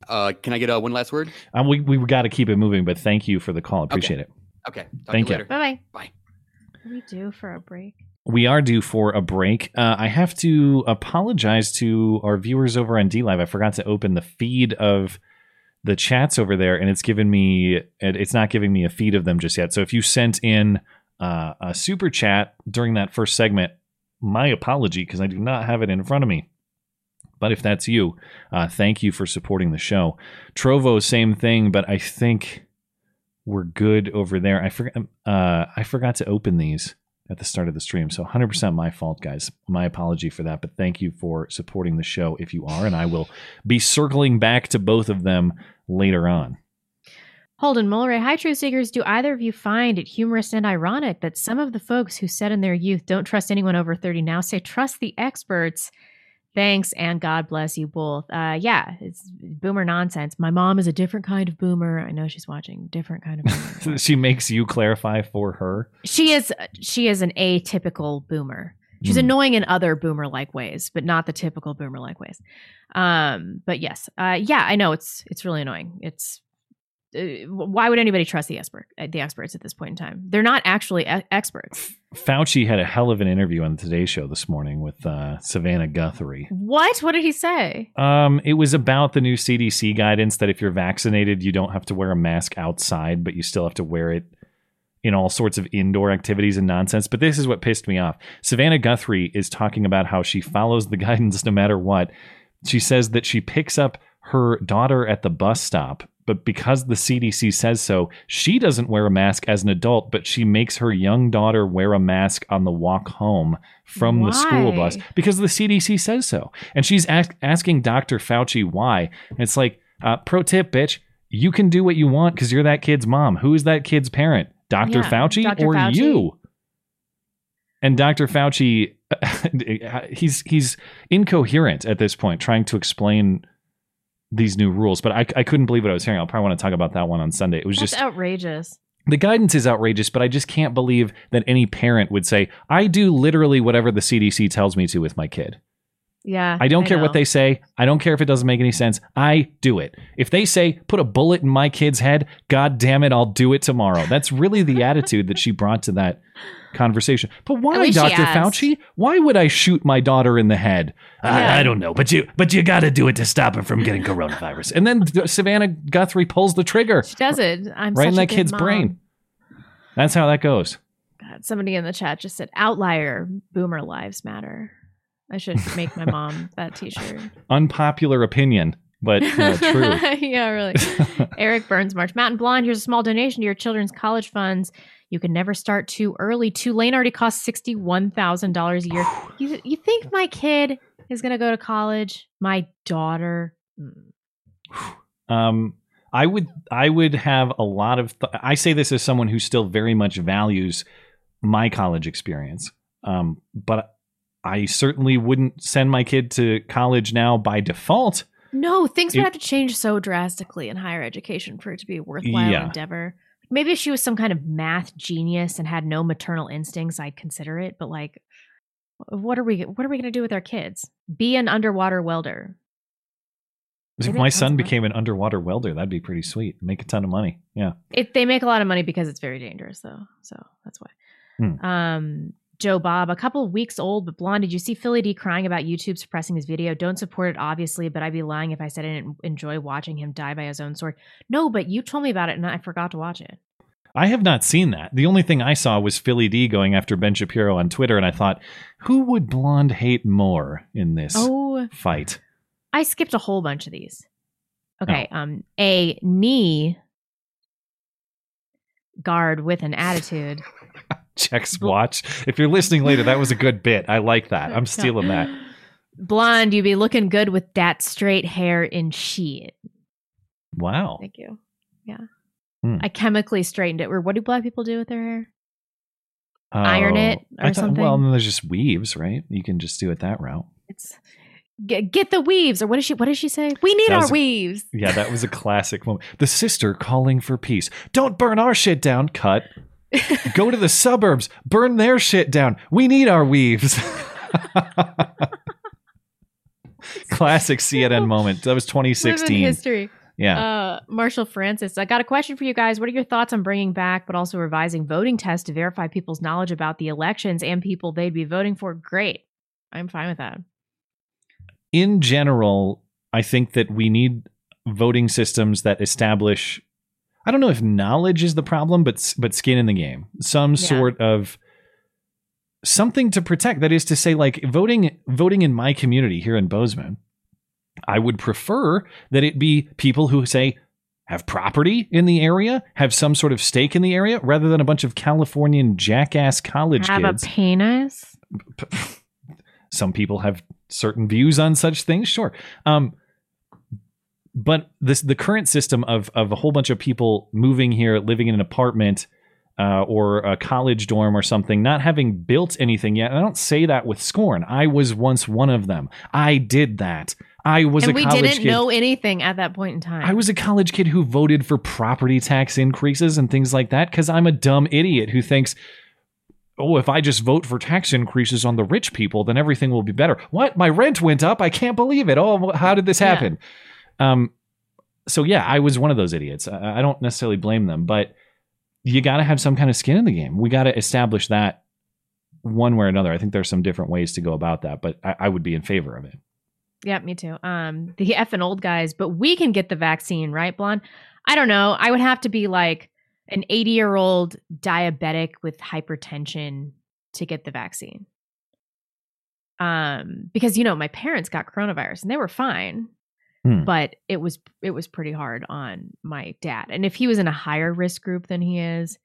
Uh, can I get uh, one last word? Um, we we got to keep it moving, but thank you for the call. Appreciate it. Okay. Talk Thank to you. you. Bye bye. Bye. What do we do for a break? We are due for a break. Uh, I have to apologize to our viewers over on D Live. I forgot to open the feed of the chats over there, and it's given me it's not giving me a feed of them just yet. So if you sent in uh, a super chat during that first segment, my apology because I do not have it in front of me. But if that's you, uh, thank you for supporting the show. Trovo, same thing, but I think we're good over there. I forgot. Uh, I forgot to open these at the start of the stream, so 100% my fault, guys. My apology for that. But thank you for supporting the show if you are, and I will be circling back to both of them later on. Holden Mulray, hi, truth seekers. Do either of you find it humorous and ironic that some of the folks who said in their youth, don't trust anyone over 30 now say trust the experts? Thanks and God bless you both. Uh, yeah, it's boomer nonsense. My mom is a different kind of boomer. I know she's watching. Different kind of boomer. she makes you clarify for her. she is she is an atypical boomer. She's Hmm. annoying in other boomer like ways, but not the typical boomer like ways. Um, but yes, uh, yeah, I know it's it's really annoying. It's why would anybody trust the expert uh, the experts at this point in time? They're not actually e- experts. Fauci had a hell of an interview on the Today Show this morning with uh, Savannah Guthrie. What? What did he say? Um, it was about the new CDC guidance that if you're vaccinated, you don't have to wear a mask outside, but you still have to wear it in all sorts of indoor activities and nonsense. But this is what pissed me off. Savannah Guthrie is talking about how she follows the guidance no matter what. She says that she picks up her daughter at the bus stop, but because the CDC says so, she doesn't wear a mask as an adult, but she makes her young daughter wear a mask on the walk home from the school bus because the CDC says so. And she's ask, asking Dr. Fauci why. And it's like, uh, pro tip, bitch, you can do what you want because you're that kid's mom. Who is that kid's parent? Dr. Yeah, Fauci Dr. or Fauci. you? And Dr. Fauci, he's he's incoherent at this point, trying to explain these new rules. But I, I couldn't believe what I was hearing. I'll probably want to talk about that one on Sunday. It was That's just outrageous. the guidance is outrageous, but I just can't believe that any parent would say, I do literally whatever the CDC tells me to with my kid. Yeah, I don't care know. what they say. I don't care if it doesn't make any sense. I do it. If they say, put a bullet in my kid's head, God damn it, I'll do it tomorrow. That's really the attitude that she brought to that conversation. But why, Dr. Fauci? Why would I shoot my daughter in the head? Yeah. I, I don't know, but you but you got to do it to stop her from getting coronavirus. And then Savannah Guthrie pulls the trigger She does it. I'm right in such a that good kid's mom. brain. That's how that goes. God, somebody in the chat just said outlier boomer lives matter. I should make my mom that t-shirt. Unpopular opinion, but uh, true. yeah, really. Eric Burns March. Mountain Blonde, here's a small donation to your children's college funds. You can never start too early. Tulane already costs $61,000 a year. You, you think my kid is going to go to college? My daughter? Um, I would I would have a lot of. Th- I say this as someone who still very much values my college experience. Um, but I certainly wouldn't send my kid to college now by default. No, things It- would have to change so drastically in higher education for it to be a worthwhile Yeah. endeavor. Maybe if she was some kind of math genius and had no maternal instincts, I'd consider it. But like, what are we? What are we going to do with our kids? Be an underwater welder. If my son became an underwater welder, that'd be pretty sweet. Make a ton of money. Yeah. It, they make a lot of money because it's very dangerous, though. So that's why. Hmm. Um, Joe Bob, a couple weeks old but blonde. Did you see Philly D crying about YouTube suppressing his video? Don't support it, obviously, but I'd be lying if I said I didn't enjoy watching him die by his own sword. No, but you told me about it and I forgot to watch it. I have not seen that. The only thing I saw was Philly D going after Ben Shapiro on Twitter, and I thought, who would Blonde hate more in this Oh, fight? I skipped a whole bunch of these. Okay. Um, a knee guard with an attitude. Checks watch. If you're listening later, that was a good bit. I like that. I'm stealing that. Blonde, you'd be looking good with that straight hair in sheet. Wow. Thank you. Yeah. Hmm. I chemically straightened it. Or what do black people do with their hair? Iron it Oh, or thought- Well, something? then there's just weaves, right? You can just do it that route. It's get, get the weaves. Or what does she what does she say? We need our a- weaves. Yeah, that was a classic moment. The sister calling for peace. Don't burn our shit down. Cut. Go to the suburbs. Burn their shit down. We need our weaves. Classic CNN moment. That was Live in 2016. history. Yeah. Uh, Marshall Francis, I got a question for you guys. What are your thoughts on bringing back, but also revising voting tests to verify people's knowledge about the elections and people they'd be voting for? Great. I'm fine with that. in general, I think that we need voting systems that establish I don't know if knowledge is the problem, but but skin in the game. Some Yeah. sort of something to protect. That is to say, like voting voting in my community here in Bozeman, I would prefer that it be people who say have property in the area, have some sort of stake in the area, rather than a bunch of Californian jackass college Have kids a penis. some people have certain views on such things sure um but this the current system of of a whole bunch of people moving here living in an apartment uh, or a college dorm or something, not having built anything yet. And I don't say that with scorn. I was once one of them. I did that. I was and a we didn't kid. know anything at that point in time. I was a college kid who voted for property tax increases and things like that because I'm a dumb idiot who thinks, oh, if I just vote for tax increases on the rich people, then everything will be better. What? My rent went up? I can't believe it. Oh, how did this Yeah. Um, so yeah, I was one of those idiots. I, I don't necessarily blame them, but you got to have some kind of skin in the game. We got to establish that one way or another. I think there's some different ways to go about that, but I, I would be in favor of it. Yeah, me too. Um, the effing old guys, but we can get the vaccine, right, Blonde? I don't know. I would have to be like an 80 year old diabetic with hypertension to get the vaccine. Um, because you know, my parents got coronavirus and they were fine, Hmm. but it was it was pretty hard on my dad. And if he was in a higher risk group than he is,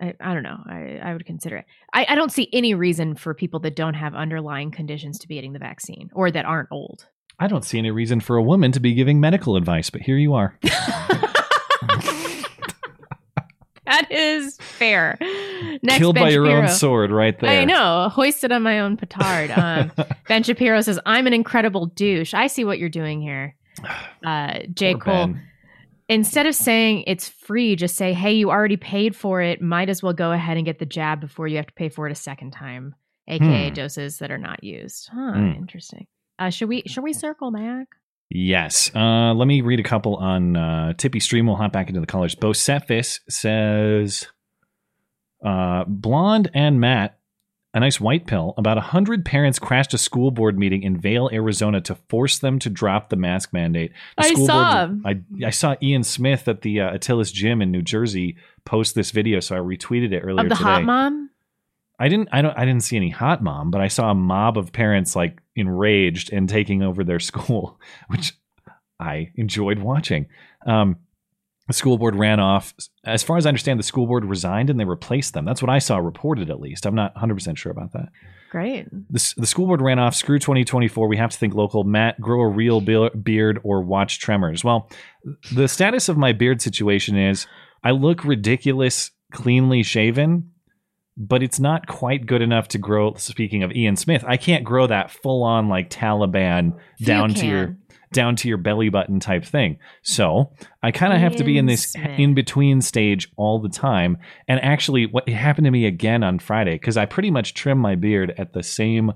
I, I don't know. I, I would consider it. I, I don't see any reason for people that don't have underlying conditions to be getting the vaccine or that aren't old. I don't see any reason for a woman to be giving medical advice, but here you are. That is fair. Next, Killed Ben by your own sword right there. I know, hoisted on my own petard. Um, ben Shapiro says, "I'm an incredible douche. I see what you're doing here." Uh, J. Poor Cole, Ben. instead of saying it's free, just say, "Hey, you already paid for it. Might as well go ahead and get the jab before you have to pay for it a second time." AKA Hmm. doses that are not used. Huh, Hmm. interesting. Uh, should we should we circle back? Yes. Uh, let me read a couple on uh, Tippy Stream. We'll hop back into the colors. Bocephus says, uh, Blonde and Matt, a nice white pill. About 100 parents crashed a school board meeting in Vail, Arizona to force them to drop the mask mandate. The I saw. Board, I, I saw Ian Smith at the uh, Atilis Gym in New Jersey post this video, so I retweeted it earlier Of the today. hot mom? I didn't I don't I didn't see any hot mom, but I saw a mob of parents like enraged and taking over their school, which I enjoyed watching. Um, the school board ran off. As far as I understand, the school board resigned and they replaced them. That's what I saw reported, at least. I'm not 100% sure about that. Great. The, the school board ran off. Screw 2024. We have to think local. Matt, grow a real be- beard or watch Tremors. Well, the status of my beard situation is I look ridiculous, cleanly shaven, but it's not quite good enough to grow. Speaking of Ian Smith, I can't grow that full on like Taliban down to your. Down to your belly button type thing. So I kind of have to be in this in between stage all the time. And actually, what it happened to me again on Friday because I pretty much trim my beard at the same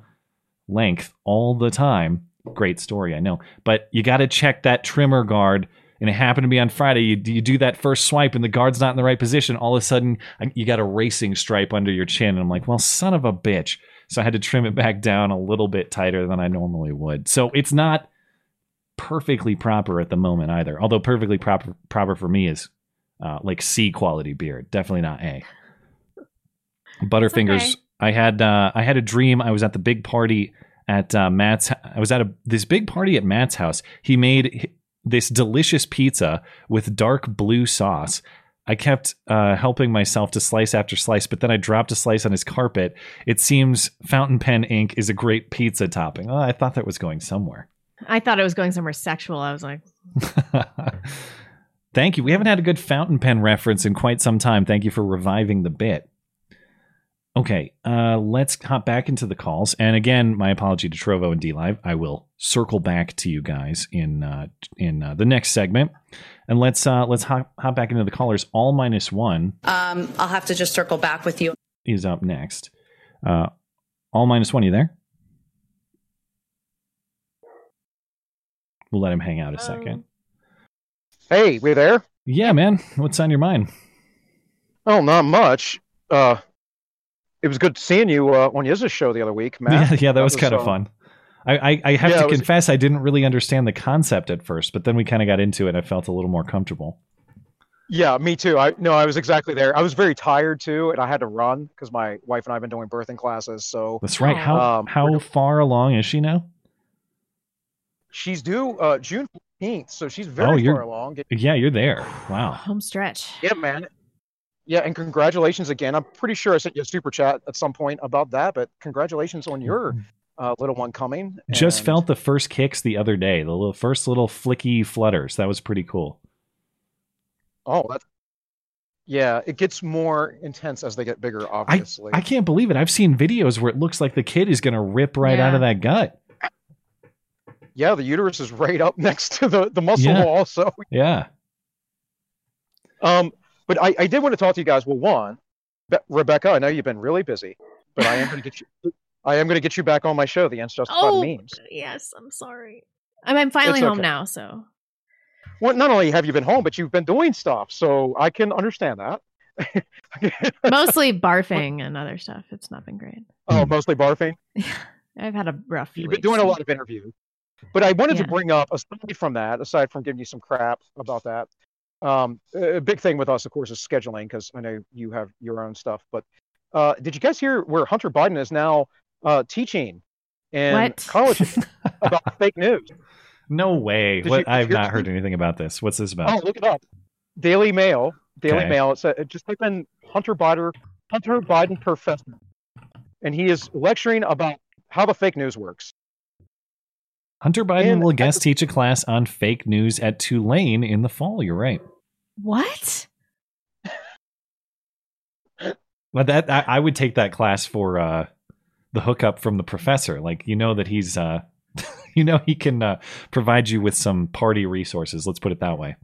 length all the time. Great story, I know, but you got to check that trimmer guard. And it happened to be on Friday. You, you do that first swipe, and the guard's not in the right position. All of a sudden, you got a racing stripe under your chin. And I'm like, well, son of a bitch. So I had to trim it back down a little bit tighter than I normally would. So it's not perfectly proper at the moment either. Although perfectly proper proper for me is uh, like C quality beard, definitely not A. Butterfingers. okay. I had uh, I had a dream. I was at the big party at uh, Matt's. I was at a this big party at Matt's house. He made this delicious pizza with dark blue sauce. I kept uh, helping myself to slice after slice, but then I dropped a slice on his carpet. It seems fountain pen ink is a great pizza topping. Oh, I thought that was going somewhere. I thought it was going somewhere sexual. I was like, Thank you. We haven't had a good fountain pen reference in quite some time. Thank you for reviving the bit. Okay, uh, let's hop back into the calls. And again, my apology to Trovo and D Live. I will circle back to you guys in uh, in uh, the next segment, and let's uh, let's hop, hop back into the callers. All minus one Um, I'll have to just circle back with you. is up next. Uh, all minus one, you there? We'll let him hang out a second. Hey, we there? Yeah, man. What's on your mind? Oh, not much. Uh, it was good seeing you uh, on Yiz's show the other week, Matt. Yeah, yeah, that, was, kind of uh, fun. I, I, I have Yeah, to it was- confess, I didn't really understand the concept at first, but then we kind of got into it. I felt a little more comfortable. Yeah, me too. I no, I was exactly there. I was very tired too, and I had to run because my wife and I have been doing birthing classes. So That's right. How Um, how far along is she now? She's due uh, June 15th, so she's very Oh, very you're- far along. Yeah, you're there. Wow. home stretch. Yeah, man. Yeah, and congratulations again. I'm pretty sure I sent you a super chat at some point about that, but congratulations on your uh, little one coming. Just felt the first kicks the other day. The little first little flicky flutters. That was pretty cool. Oh, that's Yeah, it gets more intense as they get bigger. Obviously, I can't believe it. I've seen videos where it looks like the kid is going to rip right out of that gut. Yeah, the uterus is right up next to the the muscle Yeah. wall. So, Yeah. um, but I, I did want to talk to you guys. Well, one, Be- Rebecca, I know you've been really busy, but I am going to get you. I am going to get you back on my show, the Ends Justified Oh, Memes. yes. I'm sorry. I'm, I'm finally It's home okay. now, so Well, not only have you been home, but you've been doing stuff, so I can understand that. mostly barfing and other stuff. It's not been great. Oh, mostly barfing. Yeah. I've had a rough. few You've been weeks. doing a lot of interviews. But I wanted Yeah. to bring up, aside from that, aside from giving you some crap about that, um, a a big thing with us, of course, is scheduling, because I know you have your own stuff. But uh, did you guys hear where Hunter Biden is now uh, teaching in What? colleges about fake news? No way. What? you- I've not heard anything about this. What's this about? Oh, look it up. Daily Mail. Daily Okay. Mail. It's a, just type in Hunter Biden, Hunter Biden professor, and he is lecturing about how the fake news works. Hunter Biden And will at guest the- teach a class on fake news at Tulane in the fall. You're right. What? But that I, I would take that class for uh, the hookup from the professor. Like you know that he's uh, you know he can uh, provide you with some party resources. Let's put it that way.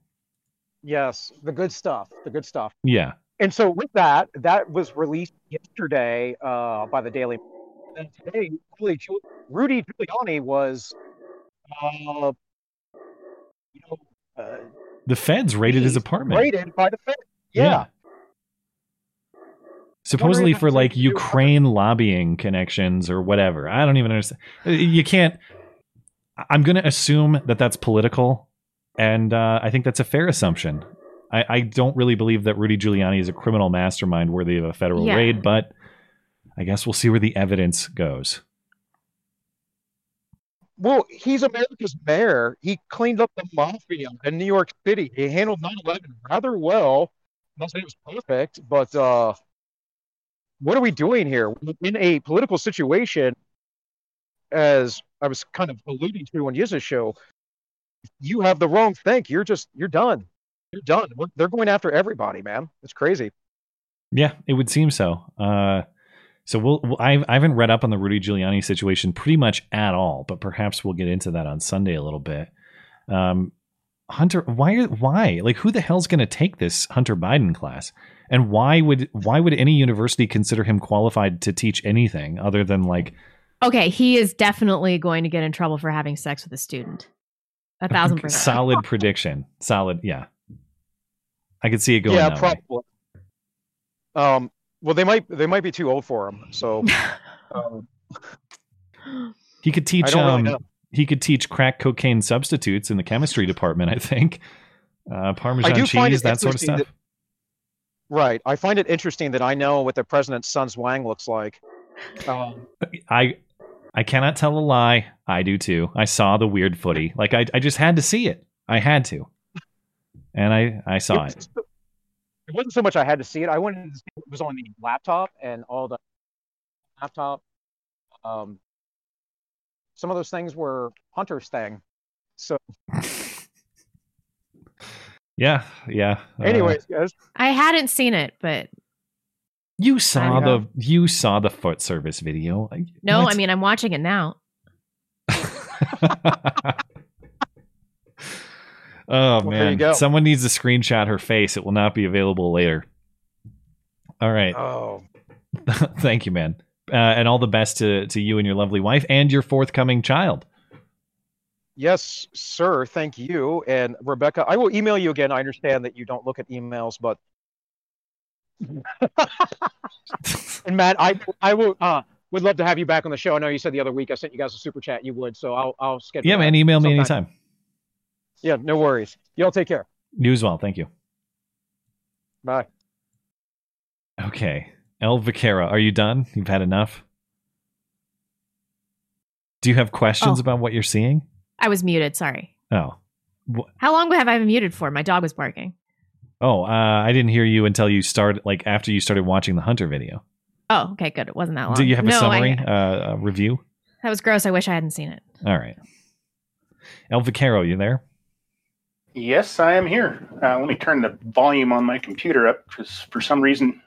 Yes, the good stuff. The good stuff. Yeah. And so with that, that was released yesterday uh, by the Daily. And today, Rudy Giuliani was, uh, you know, uh, The feds raided his apartment. raided by the Fed. Yeah. Supposedly for like something do Ukraine lobbying connections or whatever. I don't even understand. Uh, You can't. I'm going to assume that that's political, and uh, I think that's a fair assumption. I, I don't really believe that Rudy Giuliani is a criminal mastermind worthy of a federal Yeah. raid, but I guess we'll see where the evidence goes. Well, he's America's mayor. He cleaned up the mafia in New York City. He handled 9/11 rather well. I'm not saying it was perfect, but uh, what are we doing here in a political situation? As I was kind of alluding to on Yiz's show, you have the wrong think. You're just you're done. You're done. We're, they're going after everybody, man. It's crazy. Yeah, it would seem so. Uh, so we'll, we'll I, I haven't read up on the Rudy Giuliani situation pretty much at all, but perhaps we'll get into that on Sunday a little bit. Um, Hunter, why are why like who the hell's going to take this Hunter Biden class, and why would why would any university consider him qualified to teach anything other than like Okay, he is definitely going to get in trouble for having sex with a student. A thousand percent. solid prediction, solid, yeah. I could see it going yeah, that way. probably. Um, well, they might they might be too old for him. So um, He could teach don't really um he could teach crack cocaine substitutes in the chemistry department, I think. Uh, Parmesan do find cheese, it that sort of interesting stuff. Right. I find it interesting that I know what the president's son's wang looks like. Um, I I cannot tell a lie. I do too. I saw the weird footy. Like I I just had to see it. I had to. And I I saw it, it. was- it wasn't so much I had to see it. I wanted to see what was on the laptop and all the laptop. Um, some of those things were Hunter's thing. So, Yeah, yeah. Uh, anyways, guys, I hadn't seen it, but you saw the you saw the foot service video. no, What? I mean I'm watching it now. Oh Well, man, someone needs to screenshot her face. It will not be available later. All right. oh, Thank you, man. Uh, and all the best to to you and your lovely wife and your forthcoming child. yes, sir. Thank you. And Rebecca, I will email you again. I understand that you don't look at emails, but and Matt, I I will uh would love to have you back on the show. I know you said the other week I sent you guys a super chat. You would, so I'll I'll schedule. Yeah, man. Email me sometime. anytime. Yeah, no worries. Y'all take care. You as well. Thank you. Bye. Okay. El Vaquera, are you done? You've had enough? Do you have questions Oh. about what you're seeing? I was muted. Sorry. Oh. Wh- How long have I been muted for? My dog was barking. Oh, uh, I didn't hear you until you started, like after you started watching the Hunter video. Oh, okay, good. It wasn't that long. Do you have a No, I- summary, uh, a review? that was gross. I wish I hadn't seen it. All right. El Vaquero, you there? Yes, I am here. Uh, let me turn the volume on my computer up because for some reason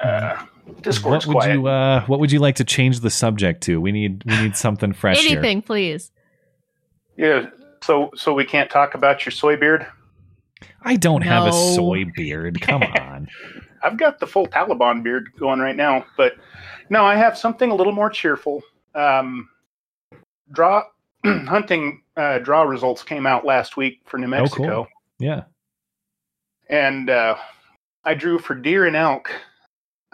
uh, Discord's what would quiet. you uh, What would you like to change the subject to? We need we need something fresh here. Anything, please. Yeah, so so we can't talk about your soy beard. I don't have a soy beard. Come on. I've got the full Taliban beard going right now, but no, I have something a little more cheerful. Um, draw hunting uh, draw results came out last week for New Oh, Mexico, cool. Yeah. and uh, I drew for deer and elk.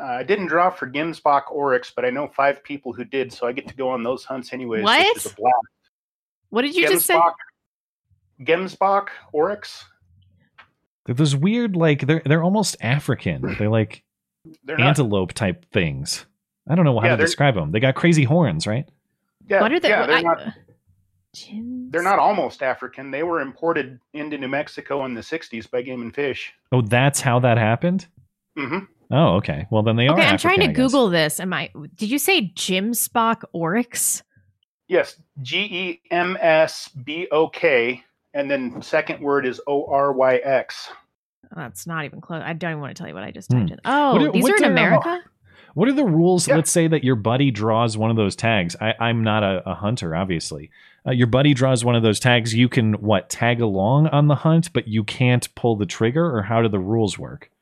Uh, I didn't draw for Gemsbok oryx, but I know five people who did, so I get to go on those hunts anyways. What? Which is a blast. What did you just say? Gemsbok, Gemsbok oryx. They're those weird, like they're they're almost African. They're like They're not. antelope type things. I don't know how Yeah, to describe them. They got crazy horns, right? Yeah, What are they? yeah, they're I- not. Chins? They're not almost African. They were imported into New Mexico in the '60s by Game and Fish. Oh, that's how that happened. Mm-hmm. Oh, okay. Well, then they are. Okay, I'm trying to African, I guess. Google this. Am I? Did you say Jim Spock Oryx? Yes, G E M S B O K, and then second word is O R Y X. That's not even close. I don't even want to tell you what I just Hmm. typed in. Oh, What these what are in are- America. What are the rules? Yeah. Let's say that your buddy draws one of those tags. I, I'm not a, a hunter, obviously. Uh, your buddy draws one of those tags. You can what tag along on the hunt, but you can't pull the trigger. Or how do the rules work?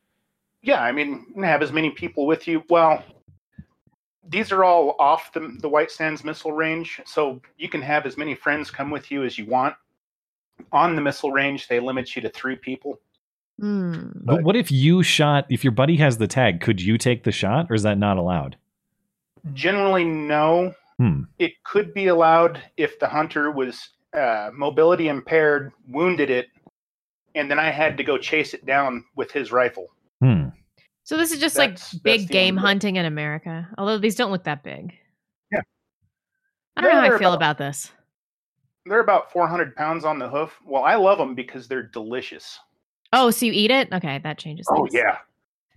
Yeah, I mean, have as many people with you. Well, these are all off the the White Sands missile range, so you can have as many friends come with you as you want. On the missile range, they limit you to three people. Hmm. But what if you shot? If your buddy has the tag, could you take the shot, or is that not allowed? Generally, no. Hmm. It could be allowed if the hunter was uh, mobility impaired, wounded it, and then I had to go chase it down with his rifle. Hmm. So this is just That's- like big game hunting in America. Although these don't look that big. Yeah. I don't know how I feel about- about this. They're about 400 pounds on the hoof. Well, I love them because they're delicious. Oh, so you eat it? Okay, that changes Oh yeah,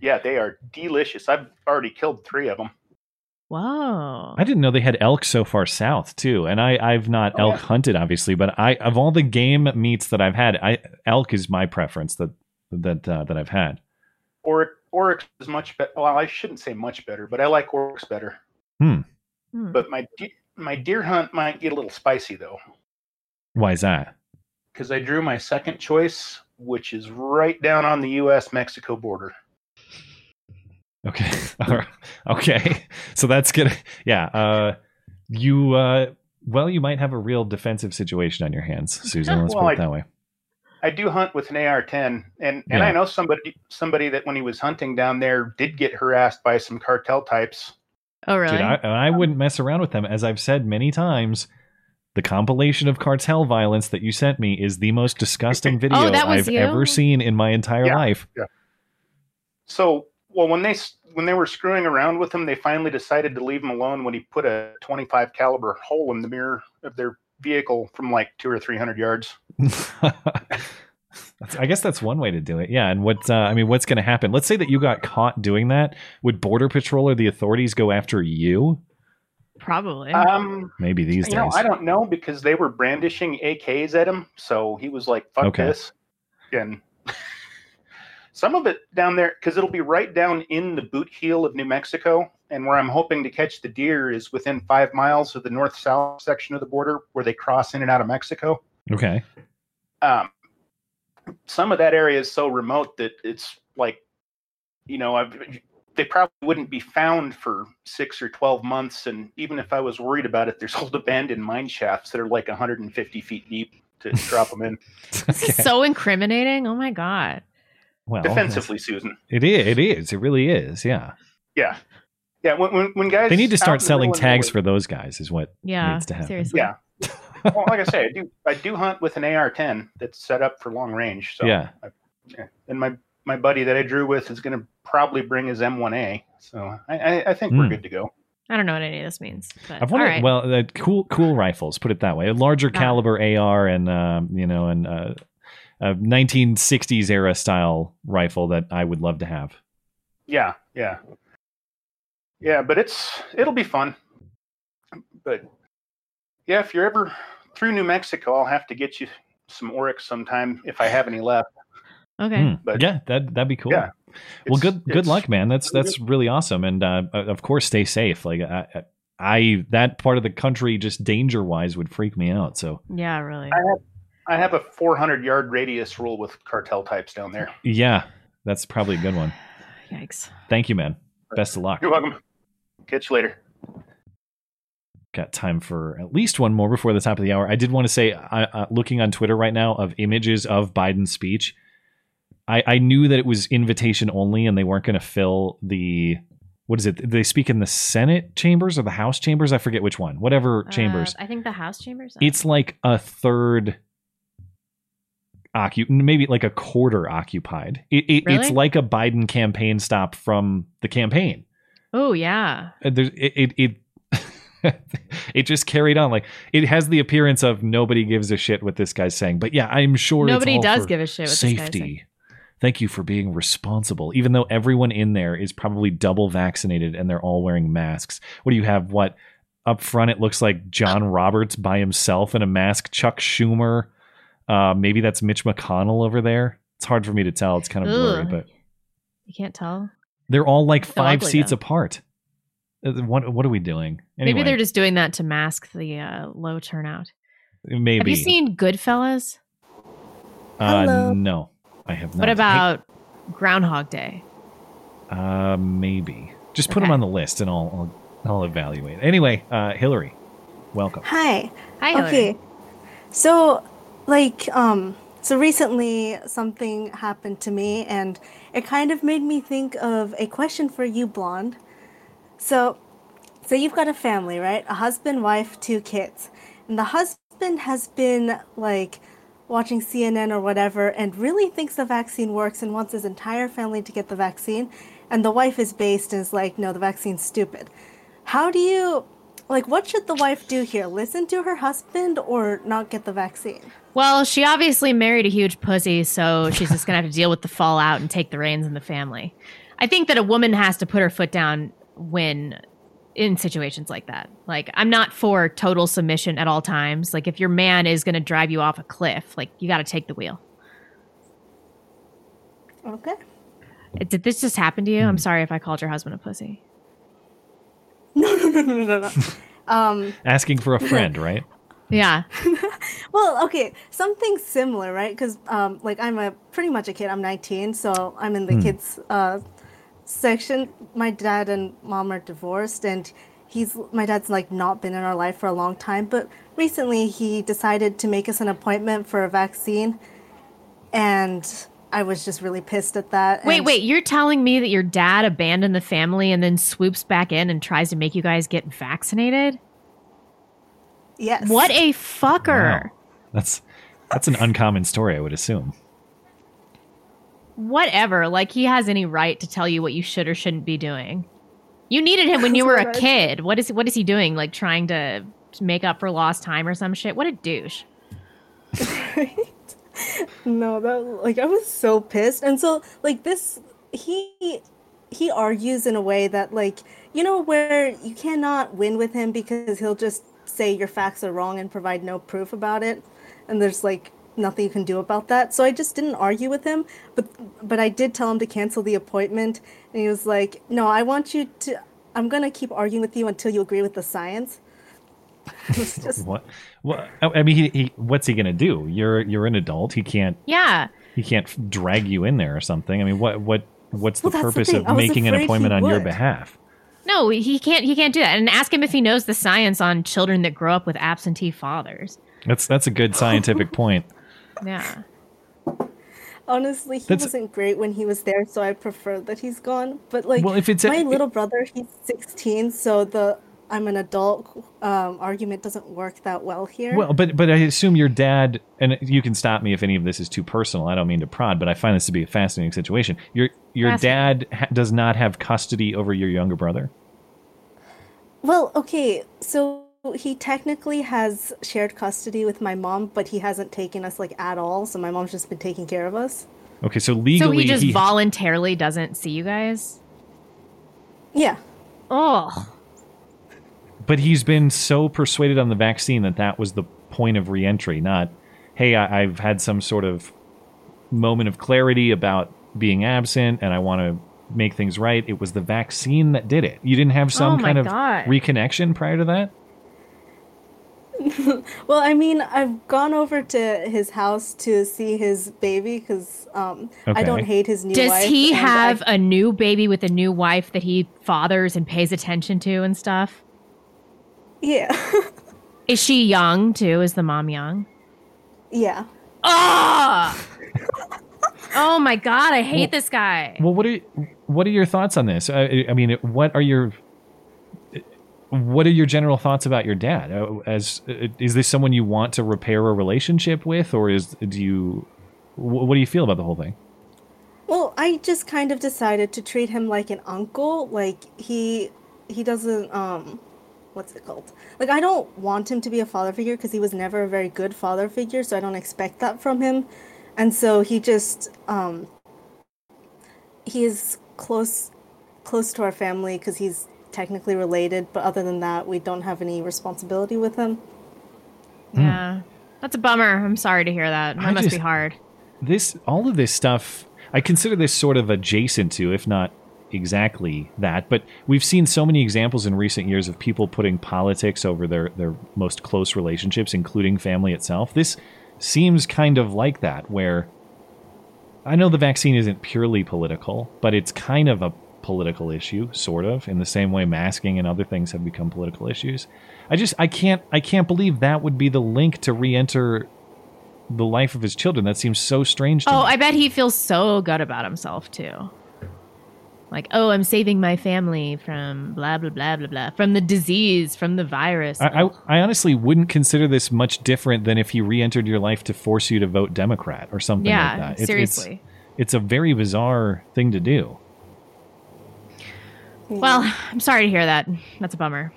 yeah, they are delicious. I've already killed three of them. Whoa. I didn't know they had elk so far south too, and I I've not Oh, elk yeah. hunted obviously, but I of all the game meats that I've had, I elk is my preference that that uh, that I've had. Oryx, oryx is much better. Well, I shouldn't say much better, but I like oryx better. Hmm. Hmm. But my de- my deer hunt might get a little spicy though, Why is that? because I drew my second choice, which is right down on the U.S. Mexico border. Okay. All right. okay. So that's good. Yeah. Uh, you, uh, well, you might have a real defensive situation on your hands, Susan. Let's Well, put it I- that way. I do hunt with an AR-10, and and Yeah. I know somebody somebody that when he was hunting down there did get harassed by some cartel types. oh, really? Dude, I, I wouldn't mess around with them. As I've said many times, the compilation of cartel violence that you sent me is the most disgusting video Oh, I've you? ever seen in my entire Yeah. life. So, well, when they when they were screwing around with him, they finally decided to leave him alone when he put a 25 caliber hole in the mirror of their vehicle from like two or three hundred yards. I guess that's one way to do it. Yeah. And what, uh, I mean, what's going to happen? Let's say that you got caught doing that. Would Border Patrol or the authorities go after you? Probably. Um, Maybe these you know. I don't know because they were brandishing AKs at him, so he was like, "Fuck Okay. this," and some of it down there because it'll be right down in the boot heel of New Mexico, and where I'm hoping to catch the deer is within five miles of the north-south section of the border where they cross in and out of Mexico. Okay. um, some of that area is so remote that it's like, you know, I've, they probably wouldn't be found for six or 12 months. And even if I was worried about it, there's old abandoned mine shafts that are like 150 feet deep to drop them in. This is so incriminating. Oh my god. Well, Defensively, Susan. It is. It is. It really is. Yeah. Yeah. Yeah. When, when, when guys. They need to start selling tags for those guys. Is what Yeah. needs to happen. Seriously. Yeah. well, like I say, I do, I do hunt with an AR-10 that's set up for long range. So Yeah. I, yeah. and my, my buddy that I drew with is going to probably bring his M1A. So I, I, I think we're Hmm. good to go. I don't know what any of this means. But I've wondered. right. Well, uh, cool, cool rifles. Put it that way. A larger Ah. caliber AR and um, you know, and uh, a 1960s era style rifle that I would love to have. Yeah, yeah, yeah. But it's it'll be fun. But yeah, if you're ever through New Mexico, I'll have to get you some Oryx sometime if I have any left. Okay. Hmm. But- yeah, that that'd be cool. Yeah. well, good good luck, man. That's really that's really awesome, and uh, of course, stay safe. Like I, I I- that part of the country, just danger wise, would freak me out. So Yeah, really. I have I have a 400 yard radius rule with cartel types down there. yeah, that's probably a good one. Yikes. Thank you, man. Best of luck. You're welcome. Catch you later. got time for at least one more before the top of the hour. I did want to say, uh, uh, looking on Twitter right now of images of Biden's speech, I, I knew that it was invitation only and they weren't going to fill the. What is it? They speak in the Senate chambers or the House chambers? I forget which one. Whatever chambers. Uh, I think the House chambers. it's like a third occu maybe like a quarter occupied. It, it, It's like a Biden campaign stop from the campaign. Oh yeah. Uh, there's it it it, it just carried on like it has the appearance of nobody gives a shit what this guy's saying but yeah i'm sure Nobody does give a shit what this guy's safety saying. Thank you for being responsible even though everyone in there is probably double vaccinated and they're all wearing masks what do you have what up front it looks like john roberts by himself in a mask chuck schumer uh maybe that's mitch mcconnell over there it's hard for me to tell it's kind of blurry but You can't tell. they're all like So five ugly, seats though. apart Uh, what what are we doing Maybe they're just doing that to mask the uh, low turnout. Maybe. Have you seen Goodfellas? Uh, Hello. no, I have not. What about Groundhog Day? Uh, maybe. Just put Okay. them on the list, and I'll I'll, I'll evaluate. Anyway, uh, Hillary, welcome. Hi. Hi, Hillary. Okay. So, like, um, so recently something happened to me, and it kind of made me think of a question for you, Blonde. So, so you've got a family, right? A husband, wife, two kids, and the husband has been like watching CNN or whatever, and really thinks the vaccine works and wants his entire family to get the vaccine, and the wife is based and is like, no, the vaccine's stupid. How do you like what should the wife do here? Listen to her husband or not get the vaccine? Well, she obviously married a huge pussy, so she's just gonna have to deal with the fallout and take the reins in the family. I think that a woman has to put her foot down when in situations like that. Like, I'm not for total submission at all times. Like, if your man is gonna drive you off a cliff, like you got to take the wheel. Okay. Did this just happen to you? I'm sorry if I called your husband a pussy. No, no, no, no, no, no. um Asking for a friend, right? Yeah. well, okay, something similar, right? Cuz um like I'm a pretty much a kid. I'm 19, so I'm in the Hmm. kids uh section. My dad and mom are divorced and he's my dad's like not been in our life for a long time, but recently he decided to make us an appointment for a vaccine and I was just really pissed at that. Wait, and- wait, you're telling me that your dad abandoned the family and then swoops back in and tries to make you guys get vaccinated? Yes. What a fucker. Wow. That's that's an uncommon story, I would assume. Whatever. Like he has any right to tell you what you should or shouldn't be doing. You needed him when you were a That's what I kid. What is what is he doing? Like trying to make up for lost time or some shit? What a douche. No, that like I was so pissed. And so like this he he argues in a way that like you know where you cannot win with him because he'll just say your facts are wrong and provide no proof about it and there's like nothing you can do about that. So I just didn't argue with him, but but I did tell him to cancel the appointment and he was like, "No, I want you to I'm going to keep arguing with you until you agree with the science." Just What? What? Oh, I mean, he, he what's he gonna do? You're you're an adult. He can't Yeah. he can't drag you in there or something. I mean, what what what's the Well, that's the purpose thing. Of making an appointment on your behalf? No, he can't he can't do that. And ask him if he knows the science on children that grow up with absentee fathers. That's that's a good scientific point. Yeah. Honestly, he That's- wasn't great when he was there, so I prefer that he's gone. But like, Well, if it's a- my little brother, he's 16, so the I'm an adult um, argument doesn't work that well here. Well, but but I assume your dad, and you can stop me if any of this is too personal. I don't mean to prod, but I find this to be a fascinating situation. Your your dad ha- does not have custody over your younger brother. well, okay, so he technically has shared custody with my mom, but he hasn't taken us like at all. So my mom's just been taking care of us. Okay, so legally, so he just voluntarily doesn't see you guys? Yeah. Oh. but he's been so persuaded on the vaccine that that was the point of reentry. Not hey, I, I've had some sort of moment of clarity about being absent, and I want to make things right. It was the vaccine that did it. You didn't have some Oh my kind of God. reconnection prior to that. well, I mean, I've gone over to his house to see his baby because um, I don't hate his new Does wife. he have a new baby with a new wife that he fathers and pays attention to and stuff? Yeah. Is she young too? Is the mom young? yeah. Ah! oh my god, I hate Well- this guy. Well, what are what are your thoughts on this? I, I mean, what are your what are your general thoughts about your dad? Uh, As uh, is this someone you want to repair a relationship with, or is do you what do you feel about the whole thing? Well, I just kind of decided to treat him like an uncle. Like he he doesn't um what's it called? Like I don't want him to be a father figure because he was never a very good father figure, so I don't expect that from him. And so he just um he is close close to our family because he's technically related, but other than that, we don't have any responsibility with him. Hmm. Yeah. That's a bummer. I'm sorry to hear that. That I must be hard. This all of this stuff, I consider this sort of adjacent to, if not exactly that. But we've seen so many examples in recent years of people putting politics over their their most close relationships, including family itself. This seems kind of like that, where I know the vaccine isn't purely political, but it's kind of a political issue, sort of, in the same way masking and other things have become political issues. I just I can't I can't believe that would be the link to re-enter the life of his children. That seems so strange to Oh, me. I bet he feels so good about himself too. Like, oh, I'm saving my family from blah blah blah blah blah, from the disease, from the virus. I, I, I honestly wouldn't consider this much different than if he re-entered your life to force you to vote Democrat or something Yeah, like that. It's- seriously. it's, it's a very bizarre thing to do. Well, I'm sorry to hear that. That's a bummer.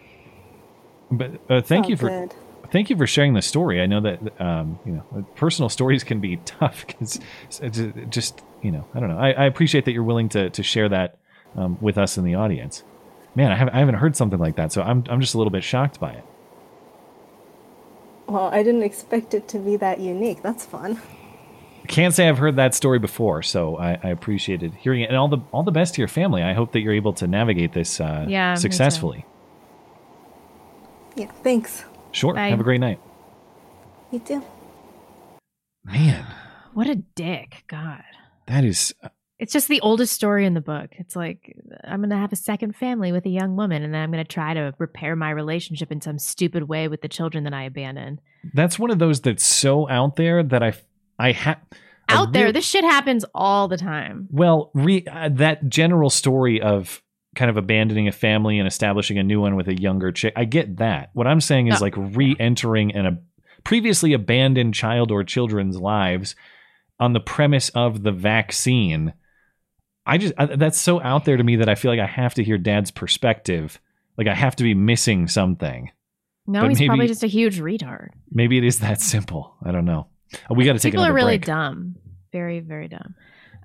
But uh, thank Oh, you for good. thank you for sharing the story. I know that um, you know personal stories can be tough because just you know I don't know. I, I appreciate that you're willing to to share that um, with us in the audience. Man, I haven't I haven't heard something like that, so I'm I'm just a little bit shocked by it. Well, I didn't expect it to be that unique. That's fun. Can't say I've heard that story before, so I, I appreciated hearing it. And all the all the best to your family. I hope that you're able to navigate this uh, Yeah, successfully. Yeah, thanks. Sure. Bye. Have a great night. You too. Man, What a dick. God. that is It's just the oldest story in the book. It's like I'm going to have a second family with a young woman and then I'm going to try to repair my relationship in some stupid way with the children that I abandoned. that's one of those that's so out there that I I have Out there, this shit happens all the time. Well, re, uh, that general story of kind of abandoning a family and establishing a new one with a younger chick, I get that. What I'm saying is No. like re-entering an a previously abandoned child or children's lives on the premise of the vaccine. I just I, that's so out there to me that I feel like I have to hear Dad's perspective. Like I have to be missing something. No, But he's maybe- probably just a huge retard. Maybe it is that simple. I don't know. We got to take People are really break. dumb. Very, very dumb.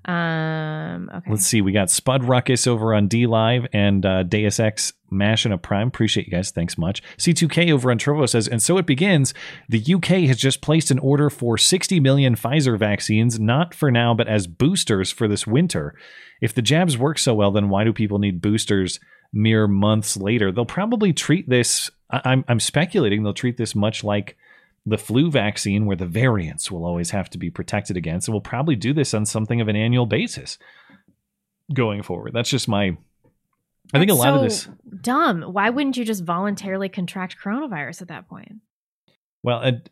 Um, okay. Let's see. We got Spud Ruckus over on DLive and uh, Deus Ex Machina Prime. Appreciate you guys. Thanks much. C2K over on Trovo says, and so it begins. The UK has just placed an order for 60 million Pfizer vaccines, not for now, but as boosters for this winter. If the jabs work so well, then why do people need boosters mere months later? They'll probably treat this. I- I'm, I'm speculating they'll treat this much like the flu vaccine, where the variants will always have to be protected against. And we'll probably do this on something of an annual basis going forward. That's just my. I think a That's lot of this. dumb. Why wouldn't you just voluntarily contract coronavirus at that point? Well, and,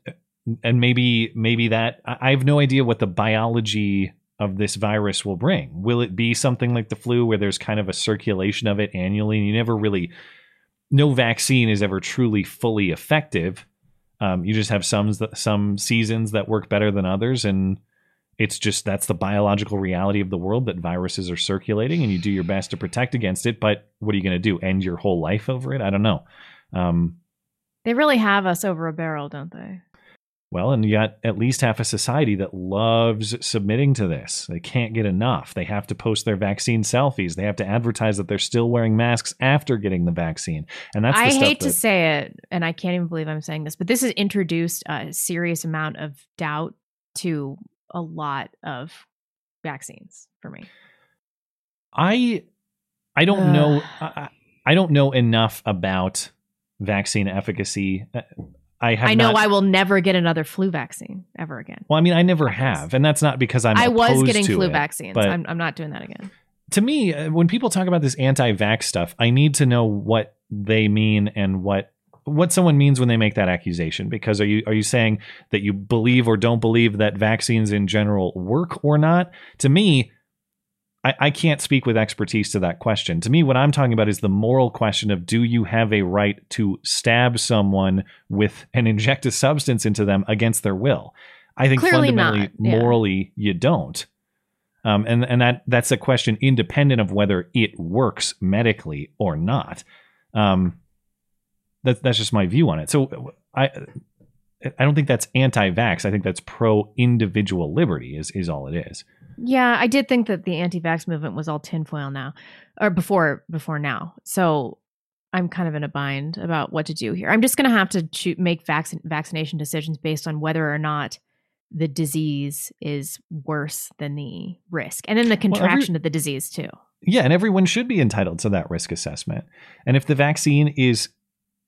and maybe maybe that I have no idea what the biology of this virus will bring. Will it be something like the flu, where there's kind of a circulation of it annually, and you never really, no vaccine is ever truly fully effective. Um, you just have some some seasons that work better than others, and it's just that's the biological reality of the world that viruses are circulating, and you do your best to protect against it. But what are you going to do? End your whole life over it? I don't know. Um, They really have us over a barrel, don't they? Well, and you got at least half a society that loves submitting to this. They can't get enough. They have to post their vaccine selfies. They have to advertise that they're still wearing masks after getting the vaccine. And that's the I hate to say it, and I can't even believe I'm saying this, but this has introduced a serious amount of doubt to a lot of vaccines for me. I I don't know I, I don't know enough about vaccine efficacy. Uh, I have I know not- I will never get another flu vaccine ever again. Well, I mean, I never have, and that's not because I'm. I was getting flu it, vaccines. I'm, I'm not doing that again. to me, uh, when people talk about this anti-vax stuff, I need to know what they mean and what what someone means when they make that accusation. Because are you are you saying that you believe or don't believe that vaccines in general work or not? To me, I, I can't speak with expertise to that question. To me, what I'm talking about is the moral question of do you have a right to stab someone with and inject a substance into them against their will? I think Clearly fundamentally, yeah. morally, you don't. Um, and and that that's a question independent of whether it works medically or not. Um, that, that's just my view on it. So I I don't think that's anti-vax. I think that's pro individual liberty is is all it is. Yeah, I did think that the anti-vax movement was all tinfoil now, or before before now. So I'm kind of in a bind about what to do here. I'm just going to have to choo- make vac- vaccination decisions based on whether or not the disease is worse than the risk, and then the every- contraction of the disease too. Yeah, and everyone should be entitled to that risk assessment. And if the vaccine is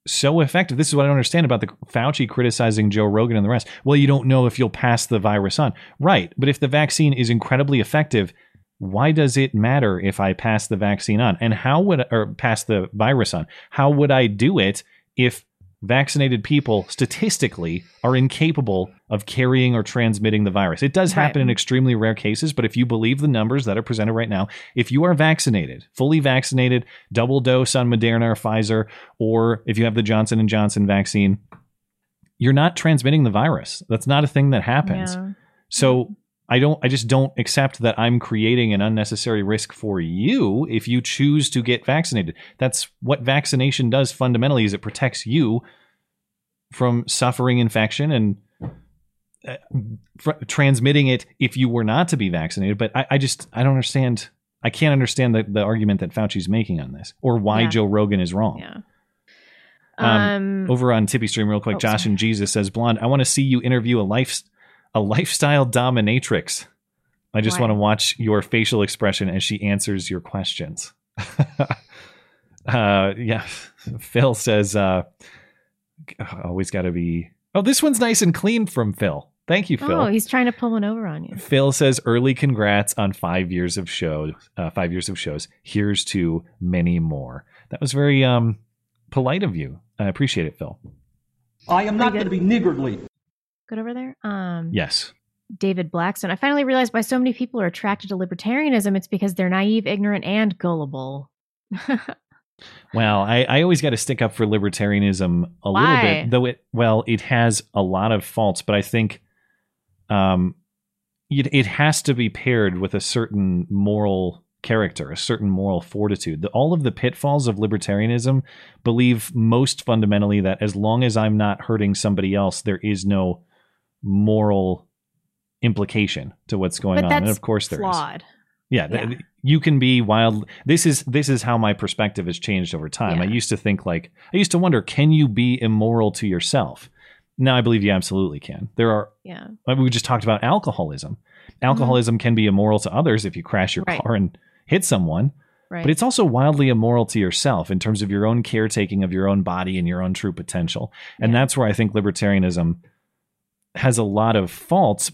so effective, this is what I don't understand about the Fauci criticizing Joe Rogan and the rest. Well, you don't know if you'll pass the virus on. Right. But if the vaccine is incredibly effective, why does it matter if I pass the vaccine on? And how would or pass the virus on? How would I do it if vaccinated people statistically are incapable of carrying or transmitting the virus? It does happen in extremely rare cases, but if you believe the numbers that are presented right now, if you are vaccinated, fully vaccinated, double dose on Moderna or Pfizer, or if you have the Johnson and Johnson vaccine, you're not transmitting the virus. That's not a thing that happens. Yeah. So mm-hmm. I don't I just don't accept that I'm creating an unnecessary risk for you if you choose to get vaccinated. That's what vaccination does fundamentally is it protects you from suffering infection and uh, fr- transmitting it if you were not to be vaccinated. But I, I just I don't understand. I can't understand the, the argument that Fauci's making on this or why Yeah. Joe Rogan is wrong. Yeah. Um, Um, over on TipeeeStream, real quick, oh, Josh and Jesus says, "Blonde, I want to see you interview a life, a lifestyle dominatrix. I just Why? want to watch your facial expression as she answers your questions." uh, yeah, Phil says, uh, "Always got to be." Oh, this one's nice and clean from Phil. Thank you, Phil. Oh, he's trying to pull one over on you. Phil says early congrats on five years of show, uh, five years of shows. Here's to many more. That was very um, polite of you. I appreciate it, Phil. I am not going to be niggardly. Good over there. Um, Yes. David Blackstone. I finally realized why so many people are attracted to libertarianism. It's because they're naive, ignorant, and gullible. Well, I, I always got to stick up for libertarianism a little bit, though it well it has a lot of faults, but I think um it, it has to be paired with a certain moral character, a certain moral fortitude. The, all of the pitfalls of libertarianism believe most fundamentally that as long as I'm not hurting somebody else, there is no moral implication to what's going but on. and of course there is. flawed. Yeah, th- you can be wild. This is this is how my perspective has changed over time. I used to think like I used to wonder, can you be immoral to yourself? Now I believe you absolutely can. There are. Yeah. I mean, we just talked about alcoholism. Alcoholism can be immoral to others if you crash your Mm-hmm. Right. car and hit someone. Right. But it's also wildly immoral to yourself in terms of your own caretaking of your own body and your own true potential. And that's where I think libertarianism has a lot of faults,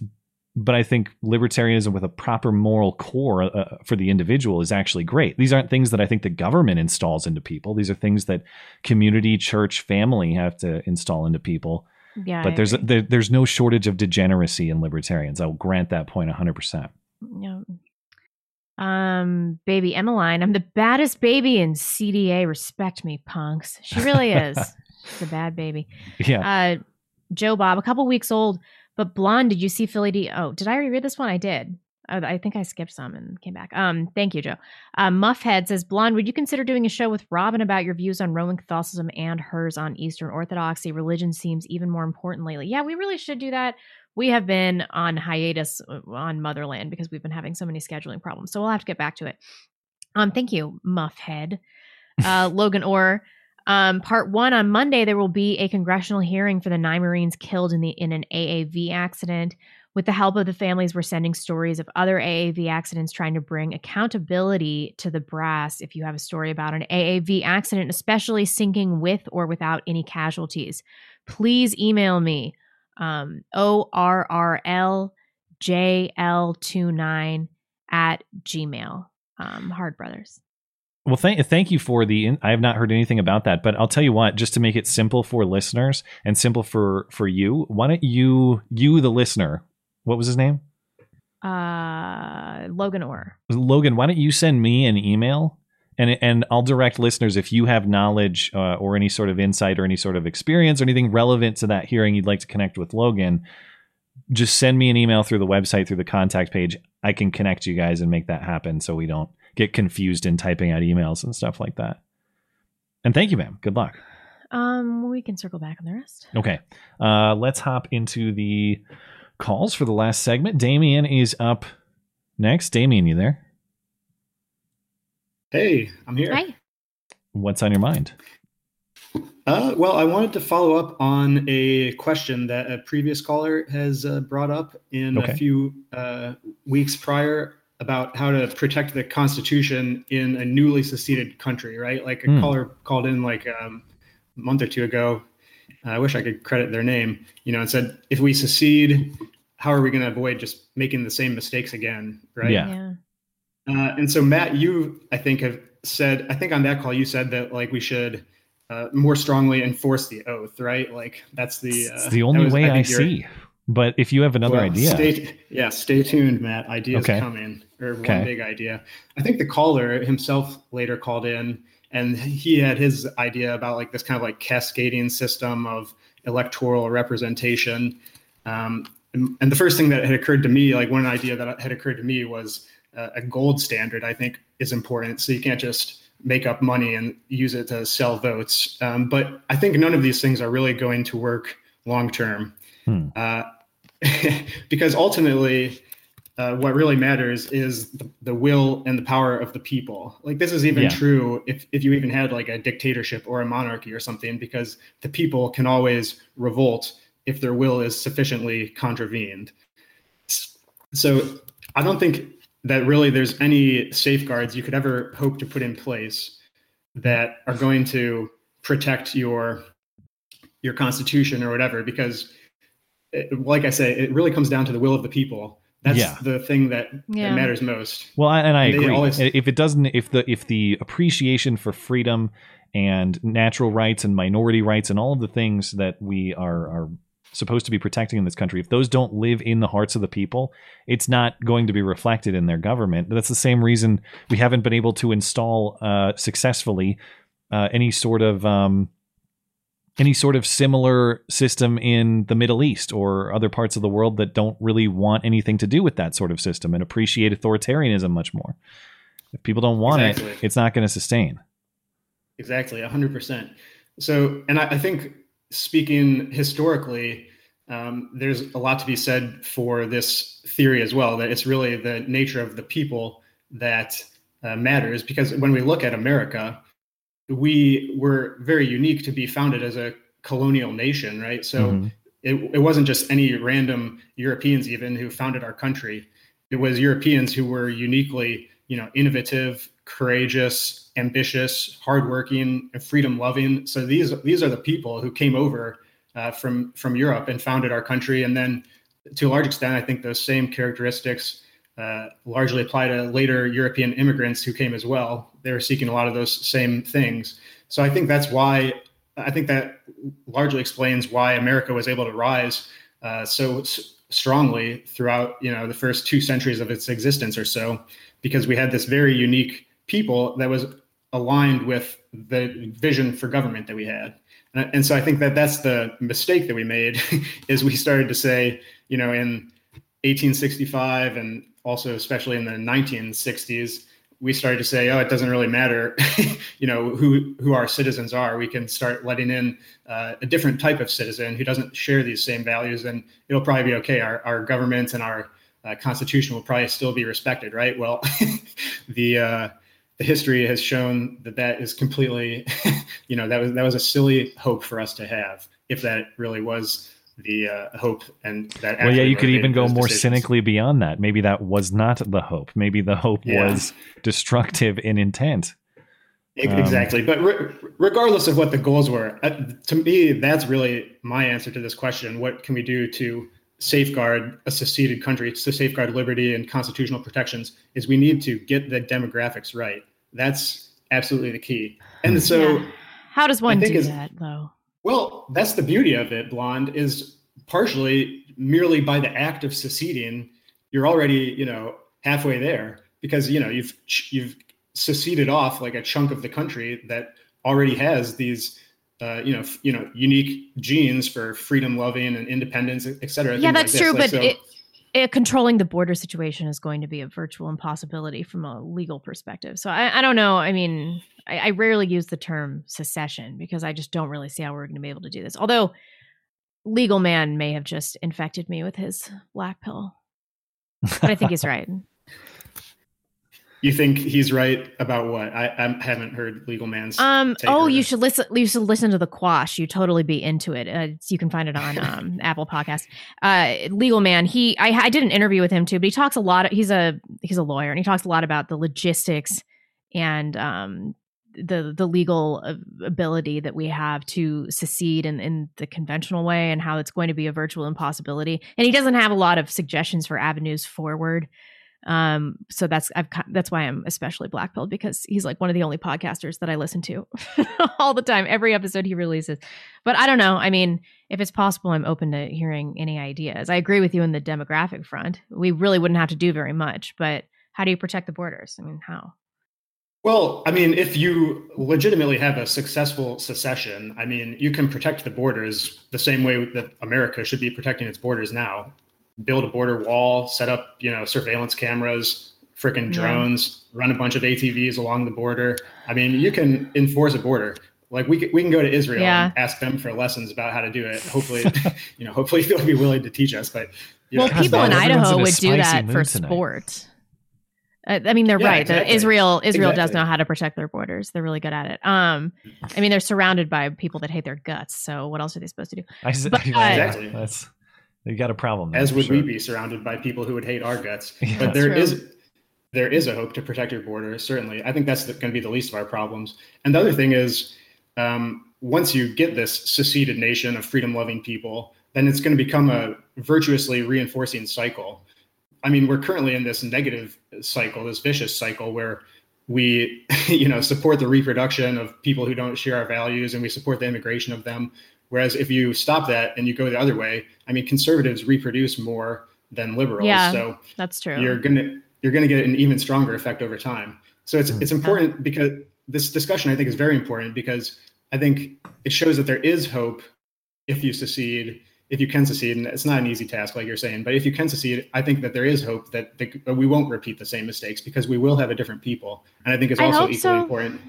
but I think libertarianism with a proper moral core uh, for the individual is actually great. These aren't things that I think the government installs into people. These are things that community, church, family have to install into people. Yeah, but I there's agree. there, there's no shortage of degeneracy in libertarians. I'll grant that point 100%. Yeah. Um, baby Emmeline, I'm the baddest baby in CDA. Respect me, punks. She really is. She's a bad baby. Yeah. Uh, Joe Bob, a couple weeks old, but blonde. Did you see Philly D? Oh, did I already read this one? I did. Oh, I think I skipped some and came back. Um, thank you, Joe. Uh, Muffhead says, Blonde, would you consider doing a show with Robin about your views on Roman Catholicism and hers on Eastern Orthodoxy? Religion seems even more important lately. Yeah, we really should do that. We have been on hiatus uh, on Motherland because we've been having so many scheduling problems. So we'll have to get back to it. Um, thank you, Muffhead. Uh, Logan Orr. Um, part one on Monday, there will be a congressional hearing for the nine Marines killed in the in an AAV accident. With the help of the families, we're sending stories of other AAV accidents, trying to bring accountability to the brass. If you have a story about an AAV accident, especially sinking with or without any casualties, please email me um, ORRLJL29 at Gmail. Um, Hard Brothers. Well, thank thank you for the. I have not heard anything about that, but I'll tell you what. Just to make it simple for listeners and simple for for you, why don't you you the listener? What was his name? Uh, Logan Orr. Logan. Why don't you send me an email and and I'll direct listeners if you have knowledge uh, or any sort of insight or any sort of experience or anything relevant to that hearing you'd like to connect with Logan. Just send me an email through the website through the contact page. I can connect you guys and make that happen so we don't get confused in typing out emails and stuff like that. And thank you, ma'am. Good luck. Um, we can circle back on the rest. Okay. Uh, let's hop into the calls for the last segment. Damien is up next. Damien, you there? Hey, I'm here. Hi. What's on your mind? Uh, well, I wanted to follow up on a question that a previous caller has uh, brought up in Okay. a few uh, weeks prior about how to protect the Constitution in a newly seceded country, right? Like a Hmm. caller called in like um, a month or two ago. I wish I could credit their name, you know, and said, if we secede, how are we going to avoid just making the same mistakes again, right? Yeah. Uh, and so, Matt, you I think have said, I think on that call you said that like we should uh, more strongly enforce the oath, right? Like that's the uh, It's the only was, way I, think, your- see. But if you have another well, idea, Stay, yeah, stay tuned, Matt. Ideas Okay. coming, or Okay. one big idea. I think the caller himself later called in, and he had his idea about like this kind of like cascading system of electoral representation. Um, and, and the first thing that had occurred to me, like one idea that had occurred to me, was uh, a gold standard. I think is important. So you can't just make up money and use it to sell votes. Um, but I think none of these things are really going to work long term Hmm. uh, because ultimately uh, what really matters is the, the will and the power of the people like this is even Yeah. true if, if you even had like a dictatorship or a monarchy or something because the people can always revolt if their will is sufficiently contravened so i don't think that really there's any safeguards you could ever hope to put in place that are going to protect your your constitution or whatever because it, like i say it really comes down to the will of the people that's Yeah. the thing that, Yeah. that matters most Well, I- and I They agree. always- if it doesn't, if the if the appreciation for freedom and natural rights and minority rights and all of the things that we are are supposed to be protecting in this country, if those don't live in the hearts of the people, it's not going to be reflected in their government. That's the same reason we haven't been able to install uh, successfully uh, any sort of um, any sort of similar system in the Middle East or other parts of the world that don't really want anything to do with that sort of system and appreciate authoritarianism much more. If people don't want Exactly. it, it's not going to sustain. Exactly, 100%. So, and I, I think speaking historically, um, there's a lot to be said for this theory as well, that it's really the nature of the people that uh, matters. Because when we look at America, we were very unique to be founded as a colonial nation, right? So Mhm. it, it wasn't just any random Europeans even who founded our country. It was Europeans who were uniquely, you know, innovative, courageous, ambitious, hardworking, and freedom-loving. So these these are the people who came over uh, from from Europe and founded our country. And then, to a large extent, I think those same characteristics uh, largely apply to later European immigrants who came as well. They were seeking a lot of those same things. So I think that's why I think that largely explains why America was able to rise uh, so s- strongly throughout you know the first two centuries of its existence or so, because we had this very unique people that was aligned with the vision for government that we had. And, and so I think that that's the mistake that we made is we started to say, you know, in 1865 and also, especially in the 1960s, we started to say, oh, it doesn't really matter, you know, who who our citizens are. We can start letting in uh, a different type of citizen who doesn't share these same values, and it'll probably be okay. Our our government and our uh, constitution will probably still be respected, right? Well, the uh, the history has shown that that is completely, you know, that was that was a silly hope for us to have if that really was the uh, hope and that. Well, yeah, you could even go more decisions. cynically beyond that. Maybe that was not the hope. Maybe the hope Yeah. was destructive in intent. Um, Exactly. But re- regardless of what the goals were, uh, to me, that's really my answer to this question. What can we do to safeguard a seceded country, to safeguard liberty and constitutional protections? Is we need to get the demographics right. That's absolutely the key. And so, Yeah. How does one do that though? Well, that's the beauty of it, Blonde, is partially merely by the act of seceding, you're already, you know, halfway there because, you know, you've you've seceded off like a chunk of the country that already has these uh, you know, f- you know, unique genes for freedom loving and independence, et cetera. Yeah, like that's this. true, Like, but so- it, it, controlling the border situation is going to be a virtual impossibility from a legal perspective. So I, I don't know. I mean, I, I rarely use the term secession because I just don't really see how we're going to be able to do this. Although, legal man may have just infected me with his black pill, but I think he's right. You think he's right about what? I, I haven't heard legal man's. Um. Oh, you should listen. You should listen to the Quash. You totally be into it. Uh, you can find it on um, Apple Podcast. Uh, Legal Man. He. I, I did an interview with him too, but he talks a lot. He's a he's a lawyer, and he talks a lot about the logistics and um the the legal ability that we have to secede in, in the conventional way and how it's going to be a virtual impossibility and he doesn't have a lot of suggestions for avenues forward um so that's i've that's why i'm especially blackpilled because he's like one of the only podcasters that i listen to all the time. Every episode he releases. But i don't know. I mean if it's possible i'm open to hearing any ideas. I agree with you in the demographic front. We really wouldn't have to do very much but how do you protect the borders? I mean how? Well, I mean, if you legitimately have a successful secession, I mean, you can protect the borders the same way that America should be protecting its borders now. Build a border wall, set up, you know, surveillance cameras, freaking Yeah. drones, run a bunch of ATVs along the border. I mean, you can enforce a border. Like we can, we can go to Israel Yeah. and ask them for lessons about how to do it. Hopefully, you know, hopefully they'll be willing to teach us. But you well know, people in everyone's in idaho would do that for tonight. sport Uh, I mean, they're Yeah, right. The exactly. Israel Israel does know how to protect their borders. They're really good at it. Um, I mean, they're surrounded by people that hate their guts. So what else are they supposed to do? I said, But, uh, Exactly. That's you got a problem. there as would sure. we be surrounded by people who would hate our guts. Yeah. but there True. is there is a hope to protect your borders. Certainly, I think that's going to be the least of our problems. And the other thing is, um, once you get this seceded nation of freedom-loving people, then it's going to become a virtuously reinforcing cycle. I mean, we're currently in this negative cycle, this vicious cycle where we, you know, support the reproduction of people who don't share our values, and we support the immigration of them. Whereas if you stop that and you go the other way, I mean, conservatives reproduce more than liberals. Yeah, so That's true. you're gonna you're gonna get an even stronger effect over time. So it's hmm. it's important because this discussion I think is very important because I think it shows that there is hope if you secede, if you can secede, and it's not an easy task like you're saying, but if you can secede, I think that there is hope that, the, that we won't repeat the same mistakes because we will have a different people, and I think it's also equally so. important.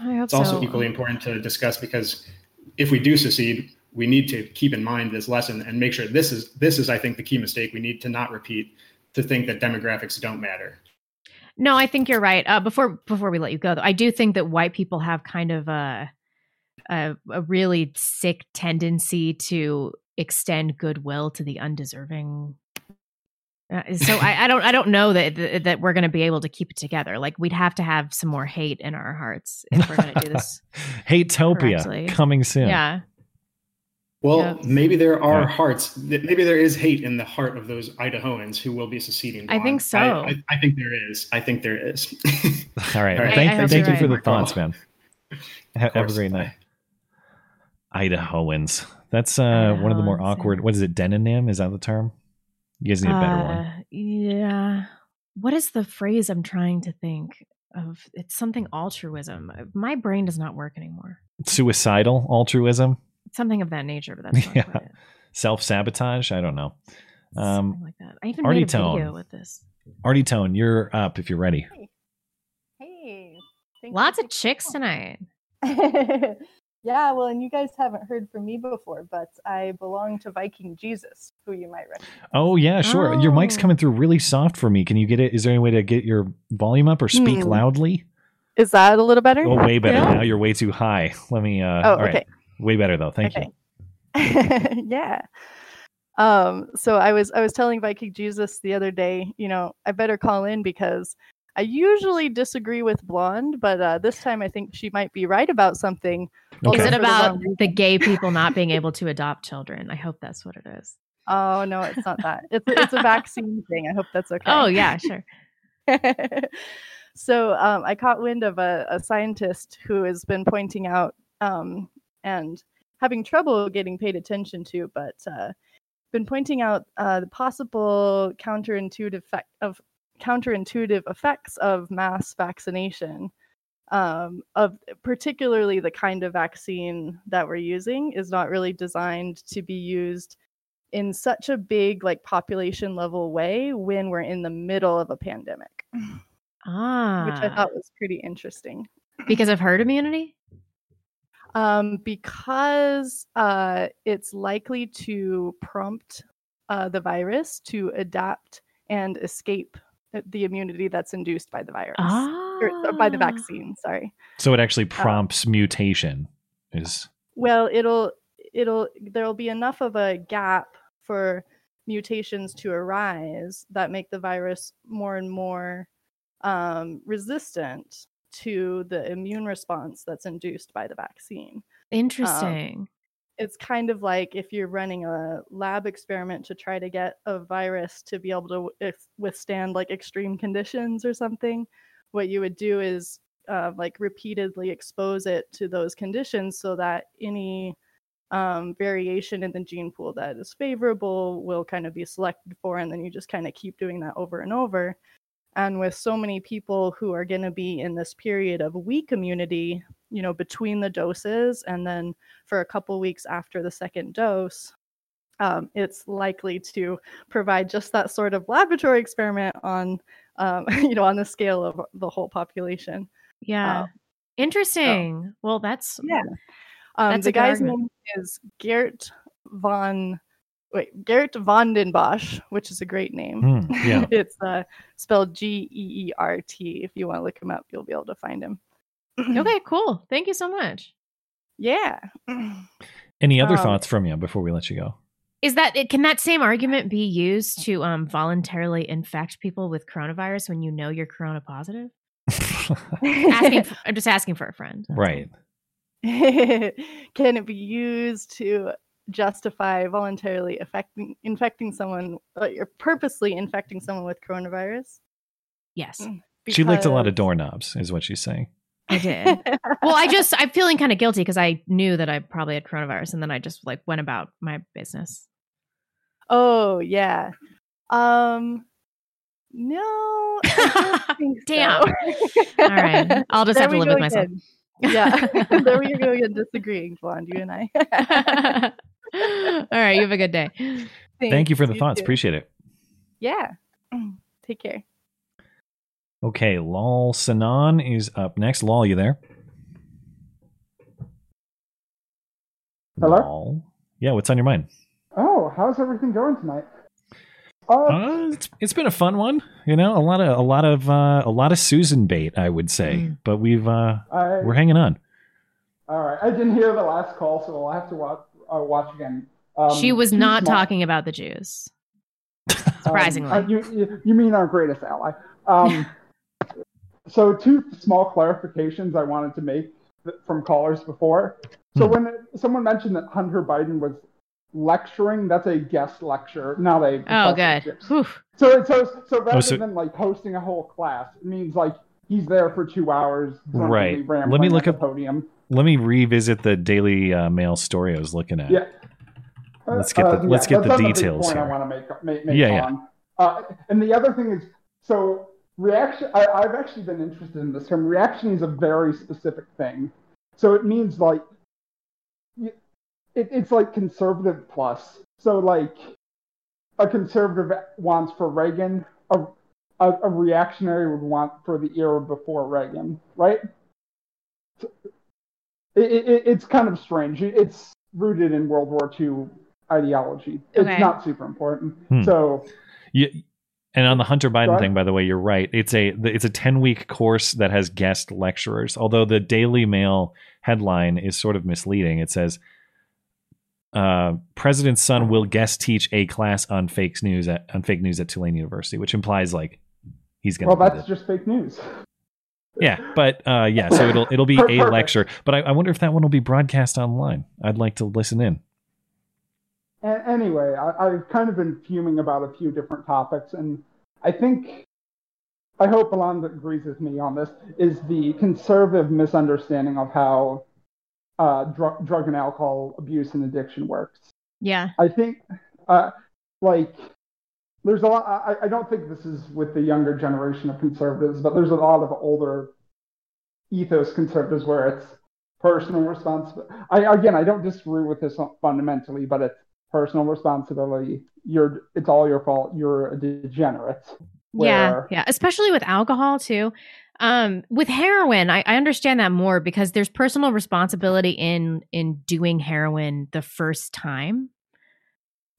I hope It's also so. equally important to discuss because if we do secede, we need to keep in mind this lesson and make sure this is this is I think the key mistake we need to not repeat to think that demographics don't matter. No, I think you're right. Uh, before before we let you go, though, I do think that white people have kind of a a, a really sick tendency to extend goodwill to the undeserving. Uh, so I, I don't I don't know that that, that we're going to be able to keep it together. Like we'd have to have some more hate in our hearts if we're going to do this. Hatopia correctly. coming soon. Yeah. Well, Yeah. maybe there are Yeah. hearts. Maybe there is hate in the heart of those Idahoans who will be seceding. I think so. I, I, I think there is. I think there is. All right. All right. Thank, I hope thank you're you for the thoughts, man. Ha- Have, a great night. Idahoans. That's uh, one of the more awkward. What is it? Demonym? Is that the term? You guys need a better one. Uh, Yeah. What is the phrase I'm trying to think of? It's something altruism. My brain does not work anymore. Suicidal altruism, Something of that nature, but that's not Yeah. quite self sabotage. I don't know. Something Um, like that. I even Artie made a video Tone. with this. Artie Tone, you're up if you're ready. Hey. Lots of chicks tonight. yeah, well, and you guys haven't heard from me before, but I belong to Viking Jesus, who you might recognize. Oh yeah, sure. Your mic's Oh. coming through really soft for me. Can you get it? Is there any way to get your volume up or speak Hmm. loudly? Is that a little better? Oh, way better. Yeah? Now you're way too high. Let me. Uh, Oh, all right. Okay. Way better though. Thank you. Yeah. Um, so I was I was telling Viking Jesus the other day, you know, I better call in because I usually disagree with Blonde, but uh, this time I think she might be right about something. Is it for the about the gay people not being able to adopt children? I hope that's what it is. Oh no, it's not that. It's a, it's a vaccine thing. I hope that's okay. Oh yeah, sure. so um, I caught wind of a, a scientist who has been pointing out um, and having trouble getting paid attention to, but uh, been pointing out uh, the possible counterintuitive effect of counterintuitive effects of mass vaccination. Um, of particularly the kind of vaccine that we're using is not really designed to be used in such a big like population level way when we're in the middle of a pandemic Ah, which i thought was pretty interesting because of herd immunity. Um, because uh, it's likely to prompt uh, the virus to adapt and escape the immunity that's induced by the virus or, or by the Ah. vaccine sorry So it actually Uh, prompts mutation. Is well it'll it'll there'll be enough of a gap for mutations to arise that make the virus more and more um, resistant to the immune response that's induced by the vaccine Um, Interesting. it's kind of like if you're running a lab experiment to try to get a virus to be able to if- withstand like extreme conditions or something what you would do is uh, like repeatedly expose it to those conditions so that any um, variation in the gene pool that is favorable will kind of be selected for and then you just kind of keep doing that over and over and with so many people who are going to be in this period of weak immunity you know between the doses and then for a couple weeks after the second dose um, it's likely to provide just that sort of laboratory experiment on um, you know on the scale of the whole population yeah. uh, Interesting. well, that's yeah um, That's the a guy's argument. name is Geert Vanden wait Geert Vanden Bossche, which is a great name. Hmm, yeah. it's uh, spelled G E E R T. If you want to look him up, you'll be able to find him. okay. Cool. Thank you so much. Yeah. any other Um, thoughts from you before we let you go? Is that it? Can that same argument be used to um, voluntarily infect people with coronavirus when you know you're corona positive? asking, for, I'm just asking for a friend. Right. Can it be used to justify voluntarily affecting infecting someone, like, or purposely infecting someone with coronavirus? Yes. She licked a lot of doorknobs, is what she's saying. I did. well, I just I'm feeling kind of guilty because I knew that I probably had coronavirus, and then I just like went about my business. Oh yeah. Um no. I don't think Damn. so. All right. I'll just There have to we live go with myself. again. Yeah. there we go again disagreeing, Blonde, you and I. All right. You have a good day. Thank you for the you thoughts. too. Appreciate it. Yeah. Take care. Okay, Lal Sanan is up next. Lal, you there? Hello? Lal? Yeah, what's on your mind? Oh, how's everything going tonight? Uh, Uh, it's, it's been a fun one. You know, a lot of a lot of uh, a lot of Susan bait, I would say. Mm. But we've uh, I, we're hanging on. all right. I didn't hear the last call, so I'll have to watch uh, watch again. Um, she was not small- talking about the Jews. um, Surprisingly. uh, you, you you mean our greatest ally? Um, so two small clarifications I wanted to make from callers before. So Hmm. when someone mentioned that Hunter Biden was lecturing, that's a guest lecture, not a oh, good. professorship. So so so rather Oh, so- than like hosting a whole class, it means like he's there for two hours. Right. Let me look at up- the podium. Let me revisit the Daily uh, Mail story I was looking at. Yeah. Let's get the- Uh, let's get the that's a big details here. I want to make make, make Yeah, yeah. Uh, and the other thing is, so reaction. I, I've actually been interested in this term. Reaction is a very specific thing. So it means like, it, it's like conservative plus. So like, a conservative wants for Reagan, a, a, a reactionary would want for the era before Reagan, right? It, it, it's kind of strange. It's rooted in World War II ideology. Okay. It's not super important. Hmm. So Yeah, and on the Hunter Biden Sorry? thing, by the way, you're right. It's a it's a ten week course that has guest lecturers. Although the Daily Mail headline is sort of misleading. It says, uh, "President's son will guest teach a class on fake news at on fake news at Tulane University," which implies like he's going to well, to. that's just fake news. Yeah, but uh, yeah, so it'll it'll be a lecture. But I, I wonder if that one will be broadcast online. I'd like to listen in. A- anyway, I, I've kind of been fuming about a few different topics, and I think, I hope Alonzo agrees with me on this, is the conservative misunderstanding of how uh, drug, drug and alcohol abuse and addiction works. Yeah. I think, uh, like, there's a lot. I, I don't think this is with the younger generation of conservatives, but there's a lot of older ethos conservatives where it's personal responsibility. I again, I don't disagree with this fundamentally, but it's personal responsibility. You're, it's all your fault. You're a degenerate. Yeah, Where- yeah, especially with alcohol too. Um, with heroin, I, I understand that more because there's personal responsibility in in doing heroin the first time.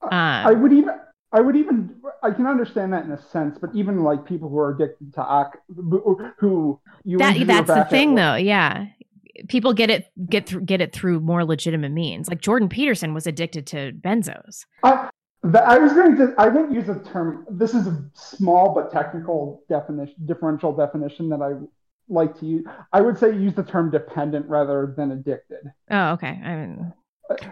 Uh, I would even, I would even, I can understand that in a sense, but even like people who are addicted to alc- who you that that's the thing though yeah people get it get through get it through more legitimate means like jordan peterson was addicted to benzos I, the, I was going to. I won't use a term. This is a small but technical definition, differential definition that I like to use. I would say use the term dependent rather than addicted. oh okay i mean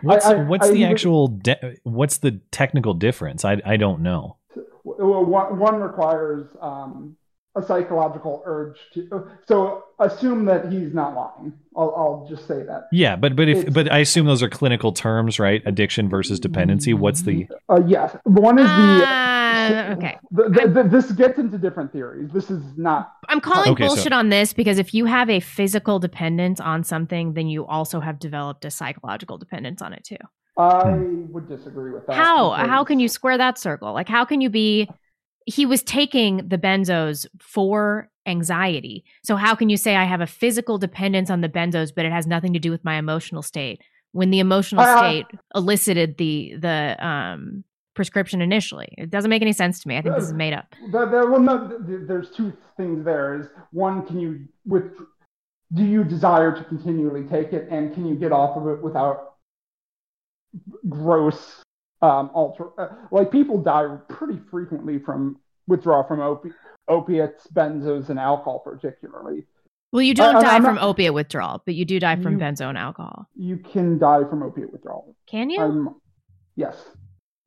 What's I- what's I the even- actual de- what's the technical difference? I I don't know. Well, One, one requires um, a psychological urge to. So assume that he's not lying. I'll, I'll just say that. Yeah, but but if It's- but I assume those are clinical terms, right? Addiction versus dependency. What's the Uh, yes, one is the. Uh, okay The, the, the, this gets into different theories. This is not. i'm calling Okay, so- bullshit on this because if you have a physical dependence on something then you also have developed a psychological dependence on it too I Hmm. would disagree with that. how how can you square that circle like how can you be he was taking the benzos for anxiety. So how can you say i have a physical dependence on the benzos but it has nothing to do with my emotional state? When the emotional Uh, state elicited the the um prescription initially. It doesn't make any sense to me. I think this is made up. well, no, th- th- there's two things there. Is one, can you with do you desire to continually take it, and can you get off of it without gross um, alter? Uh, like people die pretty frequently from withdrawal from opi- opiates, benzos, and alcohol, particularly. well you don't I'm- die I'm from not- opiate withdrawal but you do die from You- benzo and alcohol You can die from opiate withdrawal. can you Um, yes.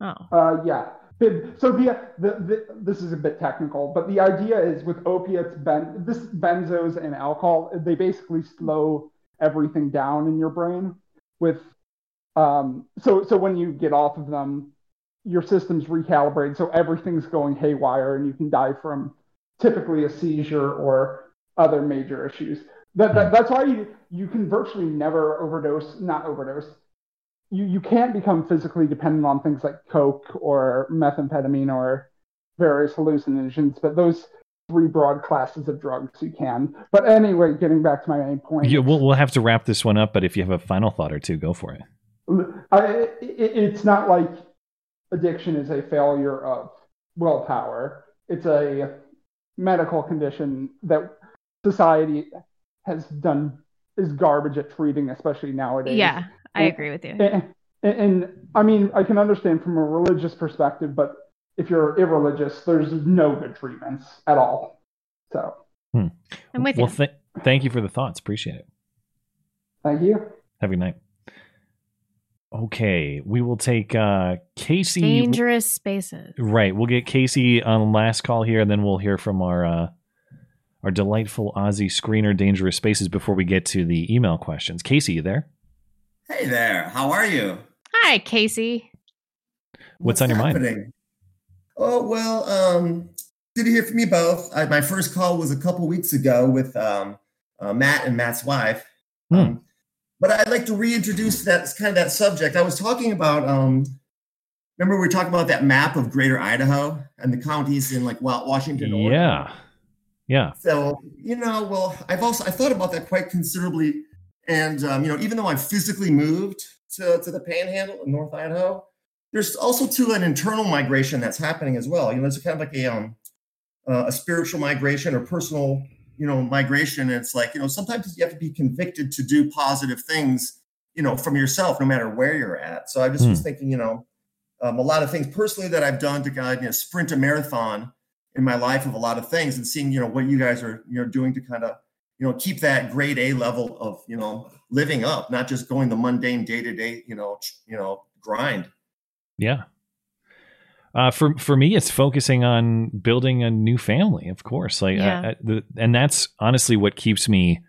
oh Uh, yeah. So the, the, the this is a bit technical, but the idea is with opiates, ben, this benzos and alcohol, they basically slow everything down in your brain. With um, so so when you get off of them, your system's recalibrated, so everything's going haywire, and you can die from typically a seizure or other major issues. That, that that's why you you can virtually never overdose, not overdose, you, you can't become physically dependent on things like coke or methamphetamine or various hallucinogens, but those three broad classes of drugs you can. But anyway, getting back to my main point, Yeah, we'll we'll have to wrap this one up. But if you have a final thought or two, go for it. I, it, it's not like addiction is a failure of willpower. It's a medical condition that society has done is garbage at treating, especially nowadays. yeah i And- agree with you And, and, and I mean, I can understand from a religious perspective, but if you're irreligious, there's no good treatments at all. So, Hmm. I'm with well, you. th- thank you for the thoughts. Appreciate it. thank you. Have a good night. Okay, we will take uh Casey. dangerous spaces Right, we'll get Casey on last call here, and then we'll hear from our uh, our delightful Aussie screener, Dangerous Spaces, before we get to the email questions. Casey, you there? Hey there, how are you? hi casey What's, on your mind? Oh well, um, good to hear from you both. I, my first call was a couple weeks ago with um, uh, Matt and Matt's wife. Hmm. But I'd like to reintroduce that kind of that subject. I was talking about um, remember we were talking about that map of Greater Idaho and the counties in like Wa- Washington. Oregon? Yeah. Yeah. So you know, well, I've also I thought about that quite considerably, and um, you know, even though I've physically moved to to the Panhandle in North Idaho, there's also to an internal migration that's happening as well. You know, there's kind of like a um uh, a spiritual migration or personal you know migration. It's like you know sometimes you have to be convicted to do positive things you know from yourself, no matter where you're at. So I just was Hmm. thinking, you know, um, a lot of things personally that I've done to kind of you know, sprint a marathon in my life of a lot of things and seeing you know what you guys are you know doing to kind of you know keep that grade A level of you know living up, not just going the mundane day to day you know you know grind. Yeah. Uh, for for me, it's focusing on building a new family. Of course, like, Yeah. I- the, and that's honestly what keeps me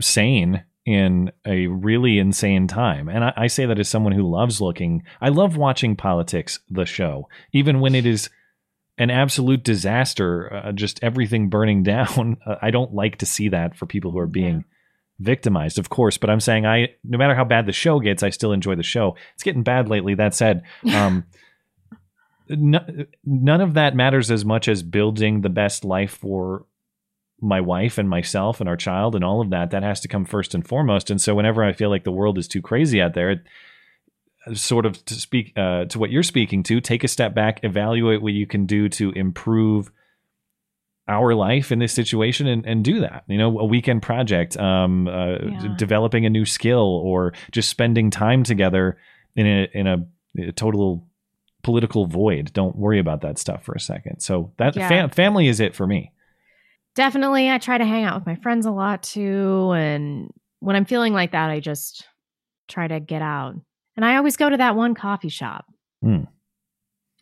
sane in a really insane time. And I, I say that as someone who loves looking. I love watching politics, the show, even when it is an absolute disaster, uh, just everything burning down. Uh, I don't like to see that for people who are being victimized, of course. But I'm saying I, no matter how bad the show gets, I still enjoy the show. It's getting bad lately. That said, um, n- none of that matters as much as building the best life for my wife and myself and our child and all of that. That has to come first and foremost. And so whenever I feel like the world is too crazy out there, it, sort of to speak uh, to what you're speaking to, take a step back, evaluate what you can do to improve our life in this situation and, and do that you know a weekend project um uh, d- developing a new skill or just spending time together in a in a, a total political void don't worry about that stuff for a second so that Yeah. fam- family is it for me Definitely. I try to hang out with my friends a lot too. And when I'm feeling like that, I just try to get out. And I always go to that one coffee shop. Hmm.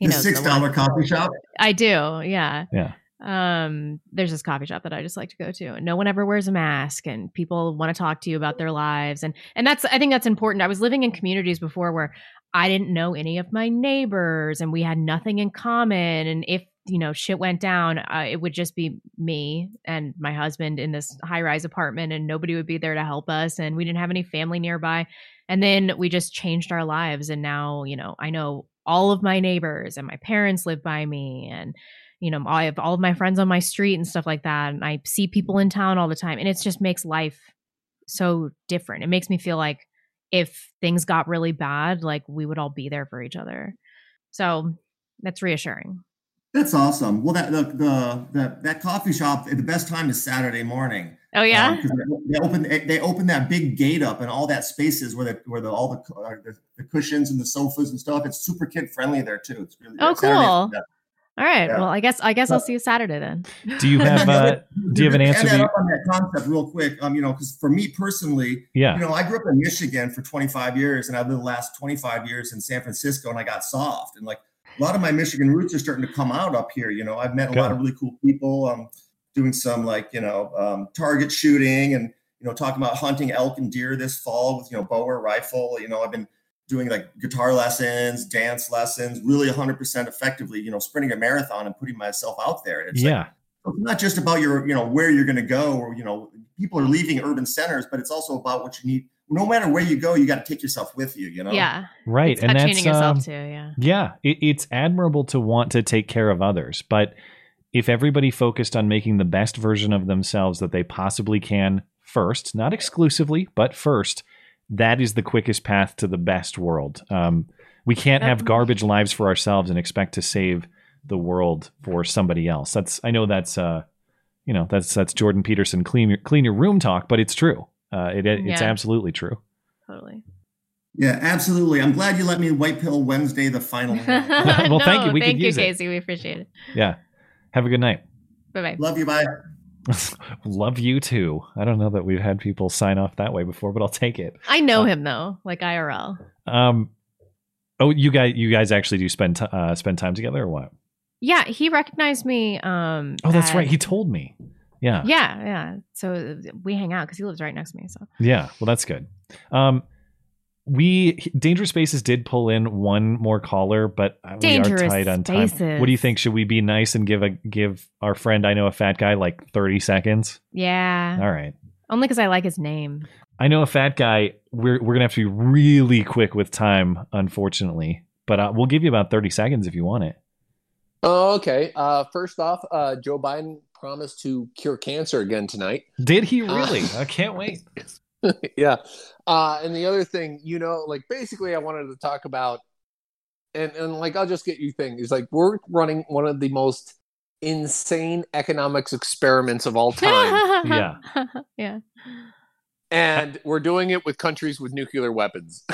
You the know, six dollar coffee shop. I do. Yeah. yeah Um, there's this coffee shop that I just like to go to, and no one ever wears a mask, and people want to talk to you about their lives, and and that's I think that's important. I was living in communities before where I didn't know any of my neighbors, and we had nothing in common, and if you know shit went down, uh, it would just be me and my husband in this high rise apartment, and nobody would be there to help us, and we didn't have any family nearby, and then we just changed our lives, and now you know I know all of my neighbors, and my parents live by me, and you know, I have all of my friends on my street and stuff like that. And I see people in town all the time. And it just makes life so different. It makes me feel like if things got really bad, like we would all be there for each other. So that's reassuring. That's awesome. Well, that the, the, the that coffee shop. The best time is Saturday morning. Oh yeah. Um, they they open they open that big gate up and all that spaces where the where the all the uh, the, the cushions and the sofas and stuff. It's super kid friendly there too. It's really Oh, Saturday- cool. yeah. All right. Yeah. Well, I guess I guess I'll see you Saturday then. do you have uh do you have an Add answer that to up on that concept real quick. Um, you know, because for me personally, Yeah. you know, I grew up in Michigan for 25 years, and I've lived the last 25 years in San Francisco, and I got soft, and like a lot of my Michigan roots are starting to come out up here. You know, I've met a lot of really cool people. Um, doing some like you know um, target shooting, and you know, talking about hunting elk and deer this fall with you know bow or rifle. You know, I've been doing like guitar lessons, dance lessons, really 100% effectively. You know, sprinting a marathon and putting myself out there. And it's like, yeah it's not just about your you know where you're going to go or you know people are leaving urban centers but it's also about what you need no matter where you go you got to take yourself with you you know Yeah. right It's and about that's yourself um, too, yeah. yeah it, it's admirable to want to take care of others but if everybody focused on making the best version of themselves that they possibly can first not exclusively but first that is the quickest path to the best world um, we can't have garbage lives for ourselves and expect to save the world for somebody else that's i know that's uh you know that's that's jordan peterson clean your clean your room talk but it's true uh, it, it's Yeah. absolutely true Totally. yeah absolutely i'm glad you let me white pill wednesday the final Well, thank you. We could thank you, use it. Casey. We appreciate it. yeah have a good night Bye bye. love you bye Love you too. I don't know that we've had people sign off that way before, but I'll take it. I know him though, like IRL. Um, oh, you guys, you guys actually do spend t- uh, spend time together or what? Yeah, he recognized me. Um, Oh, that's right. He told me. Yeah, Yeah, yeah. So we hang out because he lives right next to me. So yeah. Well, that's good. Um, we Dangerous Spaces did pull in one more caller, but uh, we are Dangerous tight on time. Spaces. What do you think? Should we be nice and give a give our friend I know a fat guy like thirty seconds? yeah, All right. only because I like his name. I know a fat guy. We're we're gonna have to be really quick with time, unfortunately, but uh, we'll give you about 30 seconds if you want it. Oh, okay. Uh, first off, uh, Joe Biden promised to cure cancer again tonight. Did he Uh, really? I can't wait. yeah. Uh, and the other thing, you know, like basically, I wanted to talk about, and and like I'll just get you thing is like we're running one of the most insane economics experiments of all time, Yeah. yeah. and we're doing it with countries with nuclear weapons.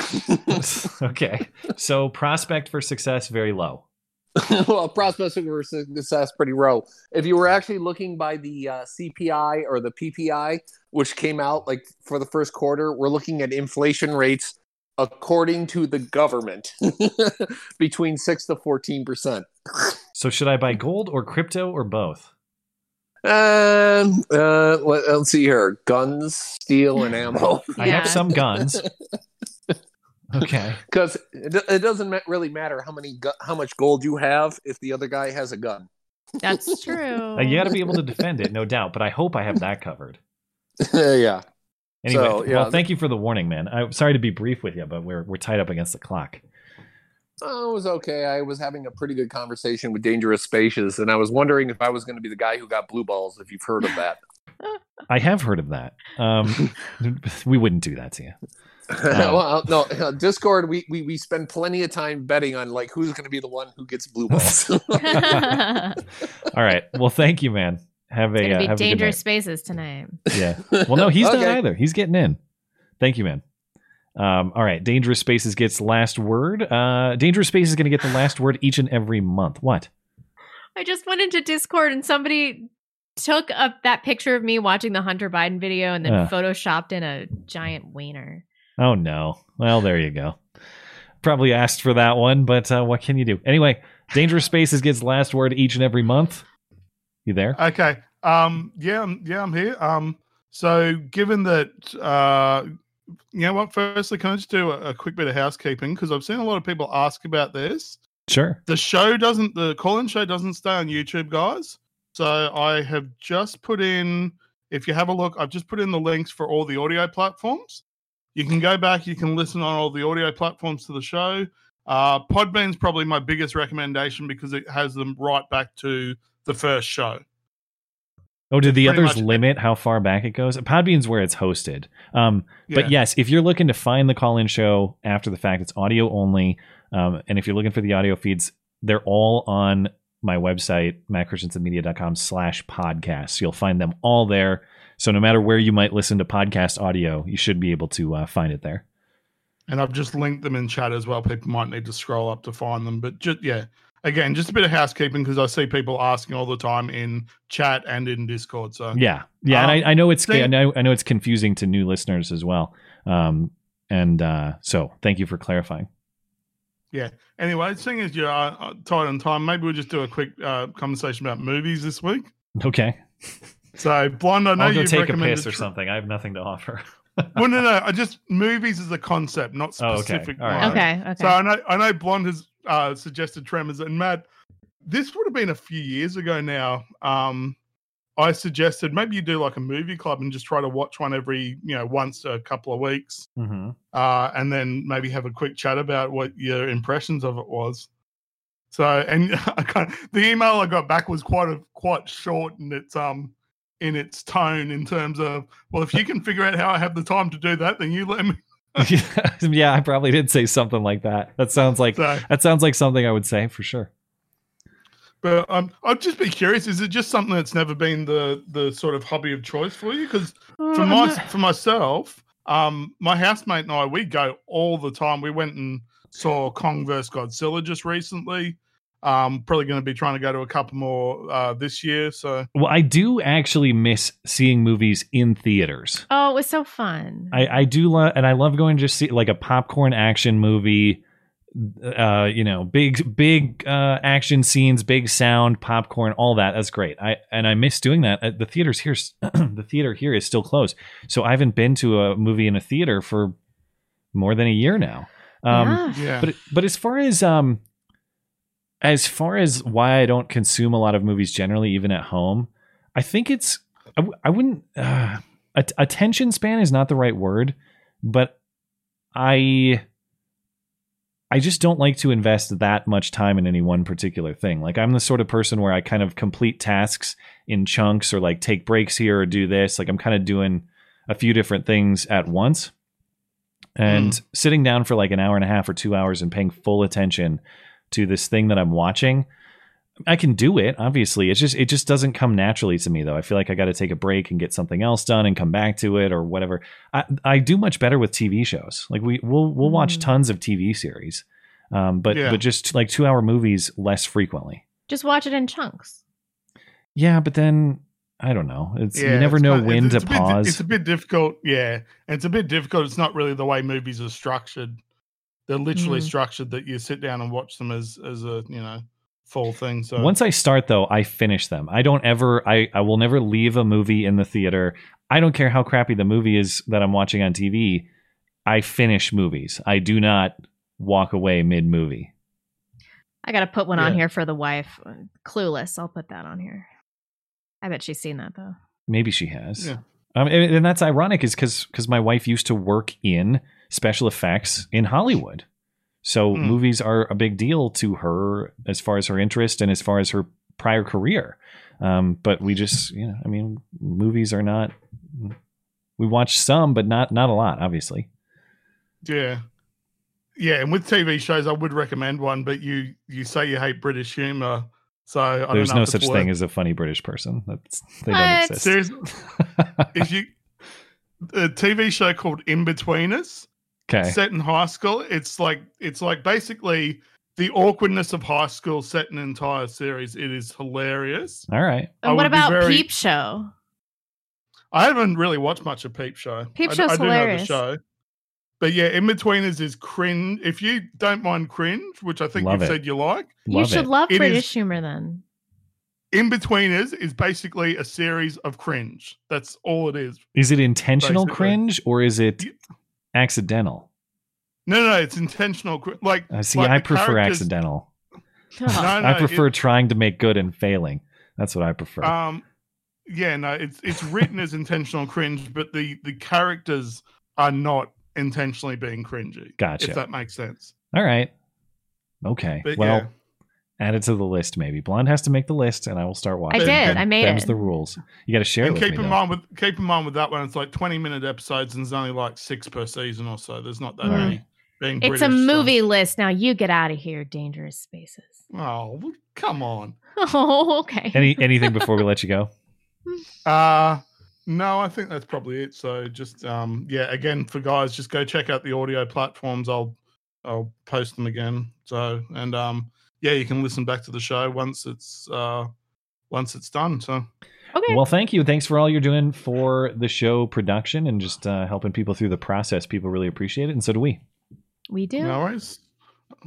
okay. So prospect for success very low. well, prospects for success pretty low. If you were actually looking by the uh, CPI or the PPI, which came out like for the first quarter, we're looking at inflation rates according to the government between six to fourteen percent. So should I buy gold or crypto or both? Um, uh, let, us see here: guns, steel, and ammo. I have some guns. Okay. because it, it doesn't really matter how many gu- how much gold you have if the other guy has a gun. That's true. You got to be able to defend it, no doubt. But I hope I have that covered. yeah. Anyway, So, yeah, well, thank you for the warning, man. I'm sorry to be brief with you, but we're we're tied up against the clock. Oh, it was okay. I was having a pretty good conversation with Dangerous Spaces, and I was wondering if I was going to be the guy who got blue balls. If you've heard of that. I have heard of that. Um, we wouldn't do that to you. Uh, well, no, uh, Discord. We, we we spend plenty of time betting on like who's going to be the one who gets blue balls. All right. Well, thank you, man. Have a, It's gonna uh, be have dangerous night. spaces tonight. Yeah. Well, no, he's Okay. not either. He's getting in. Thank you, man. Um, all right. Dangerous Spaces gets last word. Uh, Dangerous Spaces is going to get the last word each and every month. What? I just went into Discord and somebody took up that picture of me watching the Hunter Biden video and then Uh. photoshopped in a giant wiener. Oh no. Well, there you go. Probably asked for that one, but uh, what can you do? Anyway, Dangerous Spaces gets last word each and every month. You there? Okay. Um. Yeah. I'm, yeah. I'm here. Um. So, given that, uh, you know what? Firstly, can I just do a, a quick bit of housekeeping because I've seen a lot of people ask about this. Sure. The show doesn't. The call-in show doesn't stay on YouTube, guys. So I have just put in. If you have a look, I've just put in the links for all the audio platforms. You can go back. You can listen on all the audio platforms to the show. Uh, Podbean's probably my biggest recommendation because it has them right back to the first show. Oh, did the Pretty others much- limit how far back it goes? Podbean's where it's hosted. Um, But yes, if you're looking to find the call-in show after the fact, it's audio only. Um, and if you're looking for the audio feeds, they're all on my website, mattchristiansenmedia.com slash podcasts. You'll find them all there. So no matter where you might listen to podcast audio, you should be able to uh, find it there. And I've just linked them in chat as well. People might need to scroll up to find them. But just yeah, again, just a bit of housekeeping because I see people asking all the time in chat and in Discord. So Yeah, yeah, Um, and I, I know it's thing- I know I know it's confusing to new listeners as well. Um, and uh, so thank you for clarifying. yeah. Anyway, seeing as you're uh, uh, tight on time, maybe we'll just do a quick uh, conversation about movies this week. Okay, So, Blonde, I know I'll go you've take a piss or tr- something. I have nothing to offer. well, no, no. I just movies as a concept, not Oh, okay. specific. All right. Okay, okay. So I know I know Blonde has uh, suggested Tremors, and Matt, this would have been a few years ago now. Um, I suggested maybe you do like a movie club and just try to watch one every you know once a couple of weeks, Mm-hmm. uh, and then maybe have a quick chat about what your impressions of it was. So, and I kind the email I got back was quite a quite short and its um in its tone in terms of well, if you can figure out how I have the time to do that, then you let me. yeah, I probably did say something like that. That sounds like So- that sounds like something I would say for sure. But um, I'd just be curious: is it just something that's never been the the sort of hobby of choice for you? Because Uh, for I'm my not- for myself, um, my housemate and I we go all the time. We went and saw Kong vs Godzilla just recently. Um, probably going to be trying to go to a couple more uh, this year. So Well, I do actually miss seeing movies in theaters. Oh, it was so fun. I, I do love, and I love going to just see like a popcorn action movie. Uh, you know, big big uh, action scenes, big sound, popcorn, all that. That's great. I and I miss doing that. Uh, The theaters here, the theater here is still closed, so I haven't been to a movie in a theater for more than a year now. Um, Yeah. Yeah. But but as far as um, as far as why I don't consume a lot of movies generally, even at home, I think it's I, w- I wouldn't uh, at- attention span is not the right word, but I I just don't like to invest that much time in any one particular thing. Like I'm the sort of person where I kind of complete tasks in chunks or like take breaks here or do this. Like I'm kind of doing a few different things at once. And sitting down for like an hour and a half or 2 hours and paying full attention to this thing that I'm watching, I can do it, obviously. It's just it just doesn't come naturally to me though. I feel like I got to take a break and get something else done and come back to it or whatever. I I do much better with TV shows. Like we we'll we'll watch tons of TV series. Um but Yeah. but just like 2-hour movies less frequently. Just watch it in chunks. Yeah, but then I don't know. It's you never it's know kind- when it's, to it's a bit pause. it's a bit difficult. Yeah, it's a bit difficult. It's not really the way movies are structured. They're literally Mm. structured that you sit down and watch them as as a you know full thing. So Once I start though, I finish them. I don't ever I I will never leave a movie in the theater. I don't care how crappy the movie is that I'm watching on TV. I finish movies. I do not walk away mid-movie. I got to put one on here for the wife. Clueless. I'll put that on here. I bet she's seen that though. Maybe she has. Yeah. Um, and, and that's ironic is because because my wife used to work in special effects in Hollywood, so Hmm. movies are a big deal to her as far as her interest and as far as her prior career. Um, but we just, you know, I mean, movies are not. We watch some, but not not a lot, obviously. yeah, yeah. And with TV shows, I would recommend one. But you you say you hate British humor, so I don't There's no such worth- thing as a funny British person. That's they don't What? exist. Seriously, if you a TV show called Inbetweeners, Okay. set in high school, it's like it's like basically the awkwardness of high school set an entire series. It is hilarious. All right. I And what about very- Peep Show? I haven't really watched much of Peep Show. Peep I, Show's I do know hilarious. the show. But yeah, Inbetweeners is cringe. If you don't mind cringe, which I think Love you've it. said you like, you should love It is- British humor then. Inbetweeners is basically a series of cringe. That's all it is. Is it intentional Basically. cringe or is it accidental? No, no, it's intentional. Like, Uh, see, like I prefer accidental. No, no, I it- prefer trying to make good and failing. That's what I prefer. Um, yeah, no, it's it's written as intentional cringe, but the the characters are not intentionally being cringy. Gotcha. If that makes sense. All right. Okay. But well, yeah. Add it to the list, maybe. Blonde has to make the list, and I will start watching. I did. Them- I made them's it. the rules. You got to share it and with keep me. in though. mind with keep in mind with that one, it's like twenty minute episodes, and there's only like six per season or so. There's not that All many. right. Being It's a British, so- movie list. Now you get out of here, Dangerous Spaces. Oh, well, come on. Oh, okay. Any anything before we let you go? Uh no, I think that's probably it. So just um yeah, again for guys, just go check out the audio platforms. I'll I'll post them again. So and um yeah, you can listen back to the show once it's uh once it's done. So Okay. Well, thank you. Thanks for all you're doing for the show production and just uh, helping people through the process. People really appreciate it, and so do we. we do. no worries.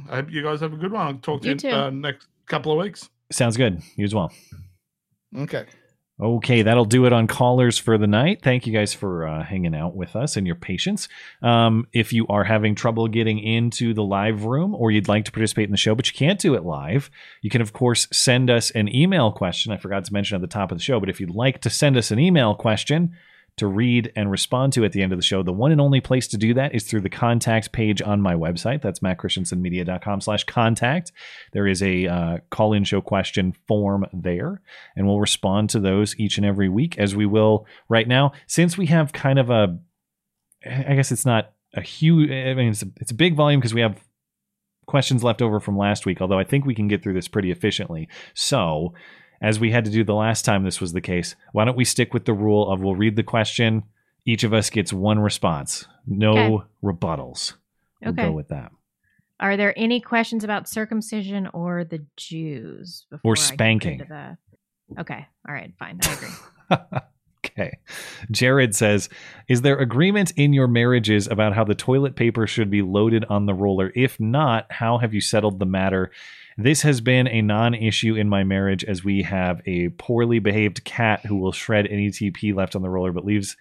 I hope you guys have a good one. I'll talk to You you, too. uh, next couple of weeks. Sounds good. You as well. Okay. Okay, that'll do it on callers for the night. Thank you guys for uh, hanging out with us and your patience. Um, if you are having trouble getting into the live room or you'd like to participate in the show, but you can't do it live, you can, of course, send us an email question. I forgot to mention at the top of the show, but if you'd like to send us an email question, to read and respond to at the end of the show. The one and only place to do that is through the contact page on my website. That's mattchristiansenmedia.com slash contact. There is a uh, call-in show question form there, and we'll respond to those each and every week as we will right now. Since we have kind of a, I guess it's not a huge, I mean, it's a, it's a big volume because we have questions left over from last week, although I think we can get through this pretty efficiently. So, as we had to do the last time this was the case, why don't we stick with the rule of we'll read the question, each of us gets one response, no Okay. rebuttals. We'll Okay. go with that. Are there any questions about circumcision or the Jews? Or before I get spanking. into that? Okay. All right. Fine. I agree. Okay. Jared says, Is there agreement in your marriages about how the toilet paper should be loaded on the roller? If not, how have you settled the matter? This has been a non issue in my marriage as we have a poorly behaved cat who will shred any TP left on the roller but leaves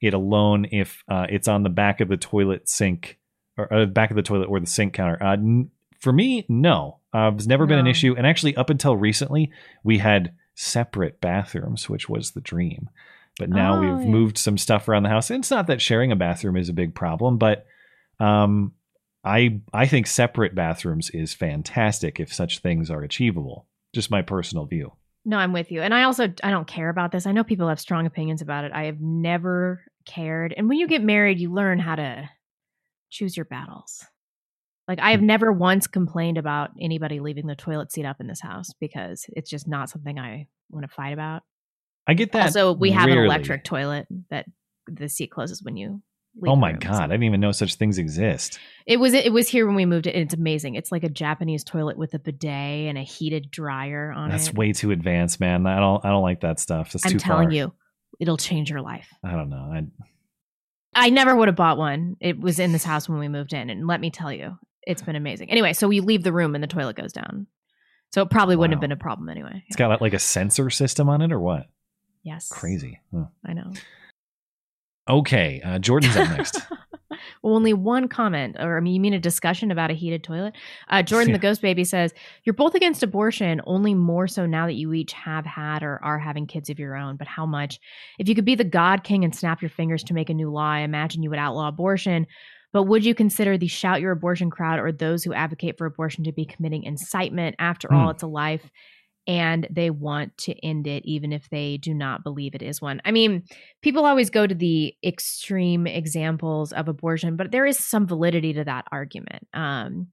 it alone if uh, it's on the back of the toilet sink or uh, back of the toilet or the sink counter. Uh, n- for me, no. Uh, it's never been an issue. And actually, up until recently, we had separate bathrooms, which was the dream. But now Oh, we've yeah. moved some stuff around the house. And it's not that sharing a bathroom is a big problem, but um, I I think separate bathrooms is fantastic if such things are achievable. Just my personal view. No, I'm with you. And I also I don't care about this. I know people have strong opinions about it. I have never cared. And when you get married, you learn how to choose your battles. Like I have hmm. never once complained about anybody leaving the toilet seat up in this house because it's just not something I want to fight about. I get that. Also, we have an electric toilet that the seat closes when you Oh my room. god, I didn't even know such things exist. It was it was here when we moved it. and It's amazing. It's like a Japanese toilet with a bidet and a heated dryer on That's it. That's way too advanced, man. I don't I don't like that stuff. That's I'm telling far. you, it'll change your life. I don't know. I, I never would have bought one. It was in this house when we moved in, and let me tell you, it's been amazing. Anyway, so we leave the room and the toilet goes down. So it probably wouldn't have been a problem anyway. it's got like a sensor system on it or what? Yes. Crazy. Huh. I know. Okay, uh, Jordan's up next. Only one comment, or I mean, you mean a discussion about a heated toilet? Uh, Jordan, the ghost baby, says, You're both against abortion, only more so now that you each have had or are having kids of your own. But how much? If you could be the God King and snap your fingers to make a new law, I imagine you would outlaw abortion. But would you consider the shout your abortion crowd or those who advocate for abortion to be committing incitement? After all, Hmm. it's a life and they want to end it even if they do not believe it is one. I mean, people always go to the extreme examples of abortion, but there is some validity to that argument. Um,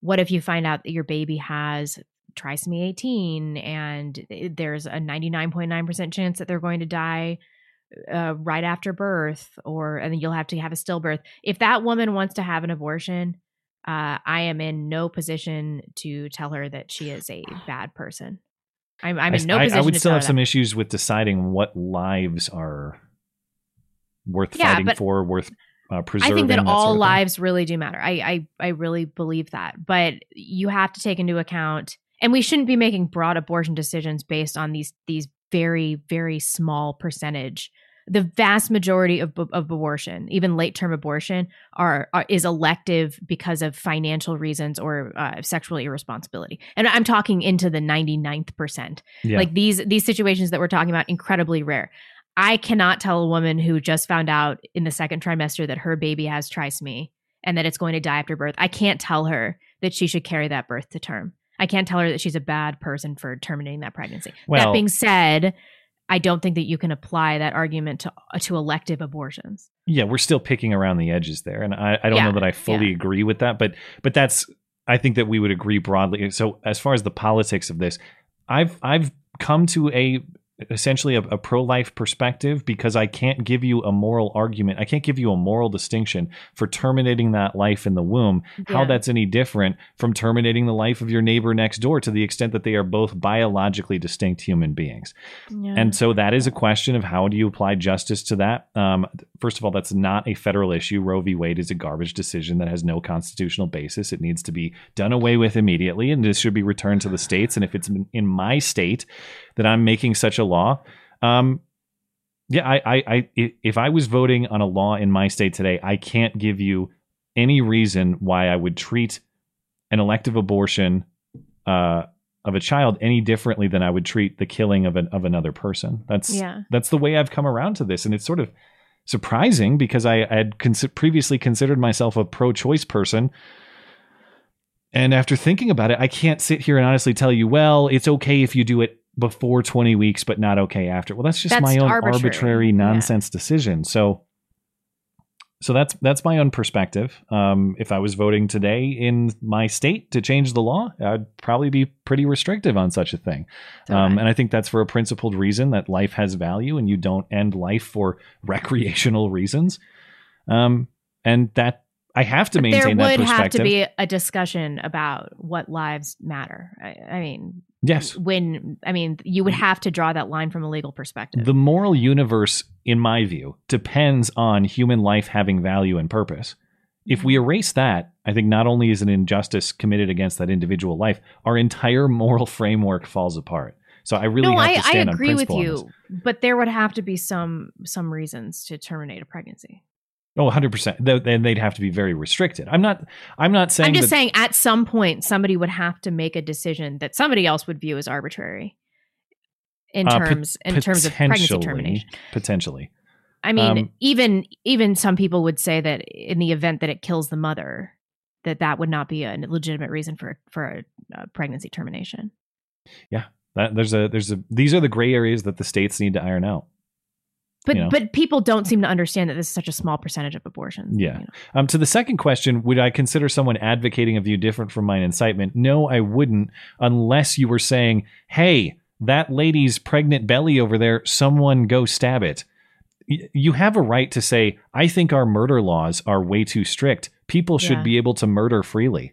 what if you find out that your baby has trisomy 18 and there's a 99.9% chance that they're going to die uh, right after birth or and then you'll have to have a stillbirth if that woman wants to have an abortion uh, i am in no position to tell her that she is a bad person i'm, I'm in no I- position I would still have some that. issues with deciding what lives are worth Yeah, fighting for, worth uh, I preserving. think that, sort all of thing. lives really do matter. I, I I really believe that. But you have to take into account and we shouldn't be making broad abortion decisions based on these these very very small percentage. The vast majority of of abortion, even late term abortion, are, are is elective because of financial reasons or uh, sexual irresponsibility. And I'm talking into the 99th percent. Yeah. Like these these situations that we're talking about, incredibly rare. I cannot tell a woman who just found out in the second trimester that her baby has trisomy and that it's going to die after birth. I can't tell her that she should carry that birth to term. I can't tell her that she's a bad person for terminating that pregnancy. that being said, I don't think that you can apply that argument to uh, to elective abortions. yeah, we're still picking around the edges there, and I, I don't Yeah, know that I fully agree with that, but but that's I think that we would agree broadly. So as far as the politics of this, I've I've come to a essentially a, a pro-life perspective because I can't give you a moral argument. I can't give you a moral distinction for terminating that life in the womb. How that's any different from terminating the life of your neighbor next door to the extent that they are both biologically distinct human beings. Yeah. And so that is a question of how do you apply justice to that? Um, first of all, that's not a federal issue. Roe v. Wade is a garbage decision that has no constitutional basis. It needs to be done away with immediately, and this should be returned to the states. And if it's in my state that I'm making such a law, um, yeah, I, I, I, i- if I was voting on a law in my state today, I can't give you any reason why I would treat an elective abortion uh, of a child any differently than I would treat the killing of an, of another person. That's Yeah. that's the way I've come around to this, and it's sort of surprising because I had consi- previously considered myself a pro-choice person. And after thinking about it, I can't sit here and honestly tell you, well, it's okay if you do it before 20 weeks, but not okay after. Well, that's just That's my own arbitrary. arbitrary, nonsense decision. So, so that's that's my own perspective. Um, if I was voting today in my state to change the law, I'd probably be pretty restrictive on such a thing. Um, and I think that's for a principled reason that life has value, and you don't end life for recreational reasons. Um, and that I have to But there maintain that would have to be a discussion about what lives matter. I, I mean, Yes. when I mean, you would have to draw that line from a legal perspective. The moral universe, in my view, depends on human life having value and purpose. If we mm-hmm. erase that, I think not only is an injustice committed against that individual life, our entire moral framework falls apart. So I really no, have I, to stand I agree with you, but there would have to be some some reasons to terminate a pregnancy. Oh, 100%. Then they'd have to be very restricted. I'm not I'm not saying I'm just that- saying, at some point, somebody would have to make a decision that somebody else would view as arbitrary in uh, pot- terms in terms of pregnancy termination. Potentially. I mean, Um, even even some people would say that in the event that it kills the mother, that that would not be a legitimate reason for for a, a pregnancy termination. Yeah, that, there's a there's a these are the gray areas that the states need to iron out. But You know? but people don't seem to understand that this is such a small percentage of abortions. Yeah. Um, to the second question, would I consider someone advocating a view different from mine incitement? No, I wouldn't, unless you were saying, "Hey, that lady's pregnant belly over there. Someone go stab it." You have a right to say, "I think our murder laws are way too strict. People should Yeah. be able to murder freely."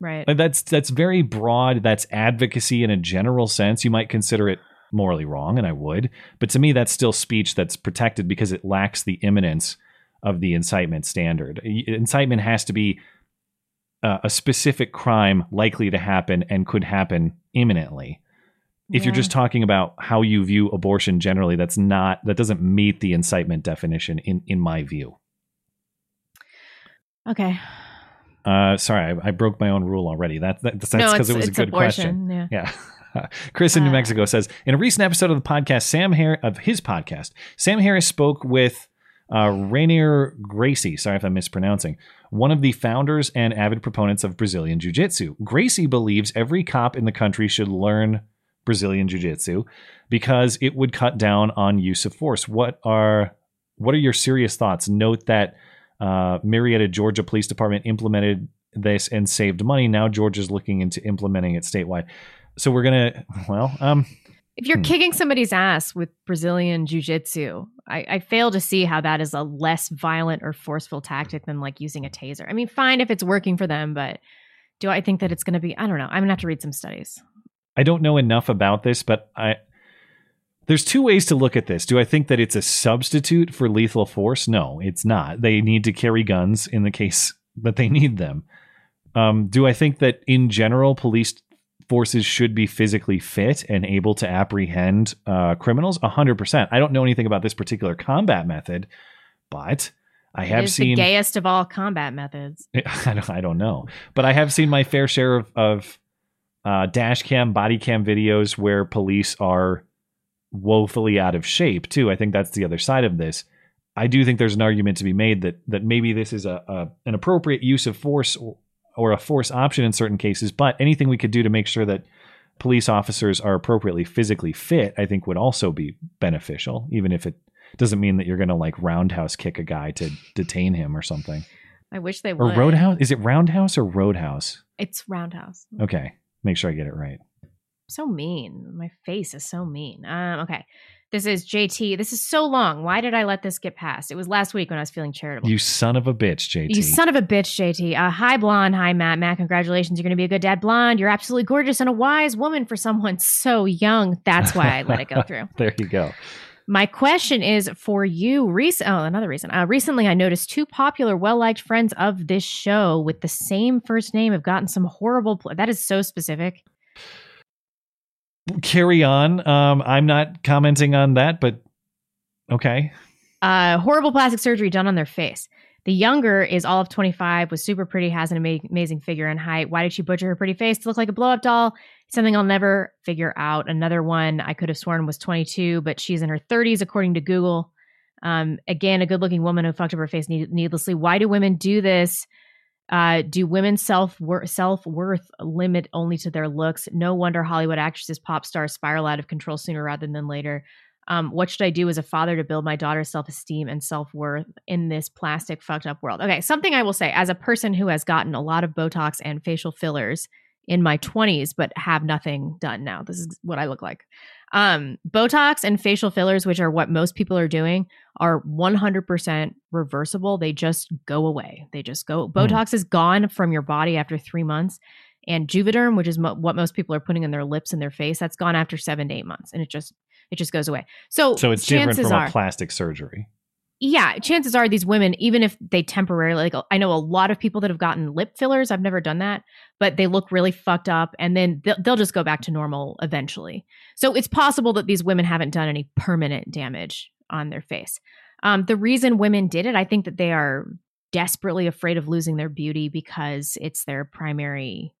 Right. That's that's very broad. That's advocacy in a general sense. You might consider it morally wrong, and I would. But to me, that's still speech that's protected because it lacks the imminence of the incitement standard. Incitement has to be uh, a specific crime likely to happen and could happen imminently. If you're just talking about how you view abortion generally, that's not that doesn't meet the incitement definition in in my view. Okay. Uh, sorry, I, I broke my own rule already. That, that that's because it's- it was a good abortion, question. yeah. Chris in New Uh, Mexico says in a recent episode of the podcast, Sam Harris of his podcast, Sam Harris spoke with uh, Rener Gracie. Sorry if I'm mispronouncing. One of the founders and avid proponents of Brazilian Jiu Jitsu. Gracie believes every cop in the country should learn Brazilian Jiu Jitsu because it would cut down on use of force. What are what are your serious thoughts? Note that uh, Marietta, Georgia Police Department implemented this and saved money. Now Georgia's looking into implementing it statewide. So we're gonna well, um, If you're Hmm. kicking somebody's ass with Brazilian jiu jitsu, I, I fail to see how that is a less violent or forceful tactic than like using a taser. I mean, fine if it's working for them, but do I think that it's going to be? I don't know. I'm going to have to read some studies. I don't know enough about this, but I there's two ways to look at this. Do I think that it's a substitute for lethal force? No, it's not. They need to carry guns in the case that they need them. Um, do I think that in general police forces should be physically fit and able to apprehend uh, criminals? A hundred percent. I don't know anything about this particular combat method, but I It have seen the gayest of all combat methods. I don't, I don't know, but I have seen my fair share of, of uh, dash cam, body cam videos where police are woefully out of shape too. I think that's the other side of this. I do think there's an argument to be made that that maybe this is a, a an appropriate use of force or, a force option in certain cases, but anything we could do to make sure that police officers are appropriately physically fit, I think would also be beneficial, even if it doesn't mean that you're going to like roundhouse kick a guy to detain him or something. I wish they Or roadhouse? Is it roundhouse or roadhouse? It's roundhouse. Okay, make sure I get it right. So mean. My face is so mean. Um, okay. This is JT. This is so long. Why did I let this get past? It was last week when I was feeling charitable. You son of a bitch, JT. You son of a bitch, JT. Uh, hi, Blonde. Hi, Matt. Matt, congratulations. You're going to be a good dad. Blonde, you're absolutely gorgeous and a wise woman for someone so young. That's why I let it go through. there you go. My question is for you. Rec- oh, another reason. Uh, recently, I noticed two popular, well liked friends of this show with the same first name have gotten some horrible. Pl- that is so specific. Carry on. Um, I'm not commenting on that, but okay. uh, horrible plastic surgery done on their face. The younger is all of 25, was super pretty, has an ama- amazing figure and height. Why did she butcher her pretty face to look like a blow up doll? Something I'll never figure out. Another one I could have sworn was 22, but she's in her 30s, according to Google. Um, again, a good looking woman who fucked up her face need- needlessly. Why do women do this? Uh, do women's self self worth limit only to their looks? No wonder Hollywood actresses, pop stars spiral out of control sooner rather than later. Um, what should I do as a father to build my daughter's self esteem and self worth in this plastic fucked up world? Okay, something I will say as a person who has gotten a lot of Botox and facial fillers in my 20s, but have nothing done now. This is what I look like. Um, Botox and facial fillers, which are what most people are doing, are 100% reversible. They just go away. They just go. Botox is gone from your body after three months. And Juvederm, which is mo- what most people are putting in their lips and their face, that's gone after seven to eight months, and it just it just goes away. So, So it's different from are, a plastic surgery. Yeah, chances are these women, even if they temporarily, like I know a lot of people that have gotten lip fillers. I've never done that, but they look really fucked up, and then they'll, they'll just go back to normal eventually. So it's possible that these women haven't done any permanent damage on their face. Um, the reason women did it, I think that they are desperately afraid of losing their beauty because it's their primary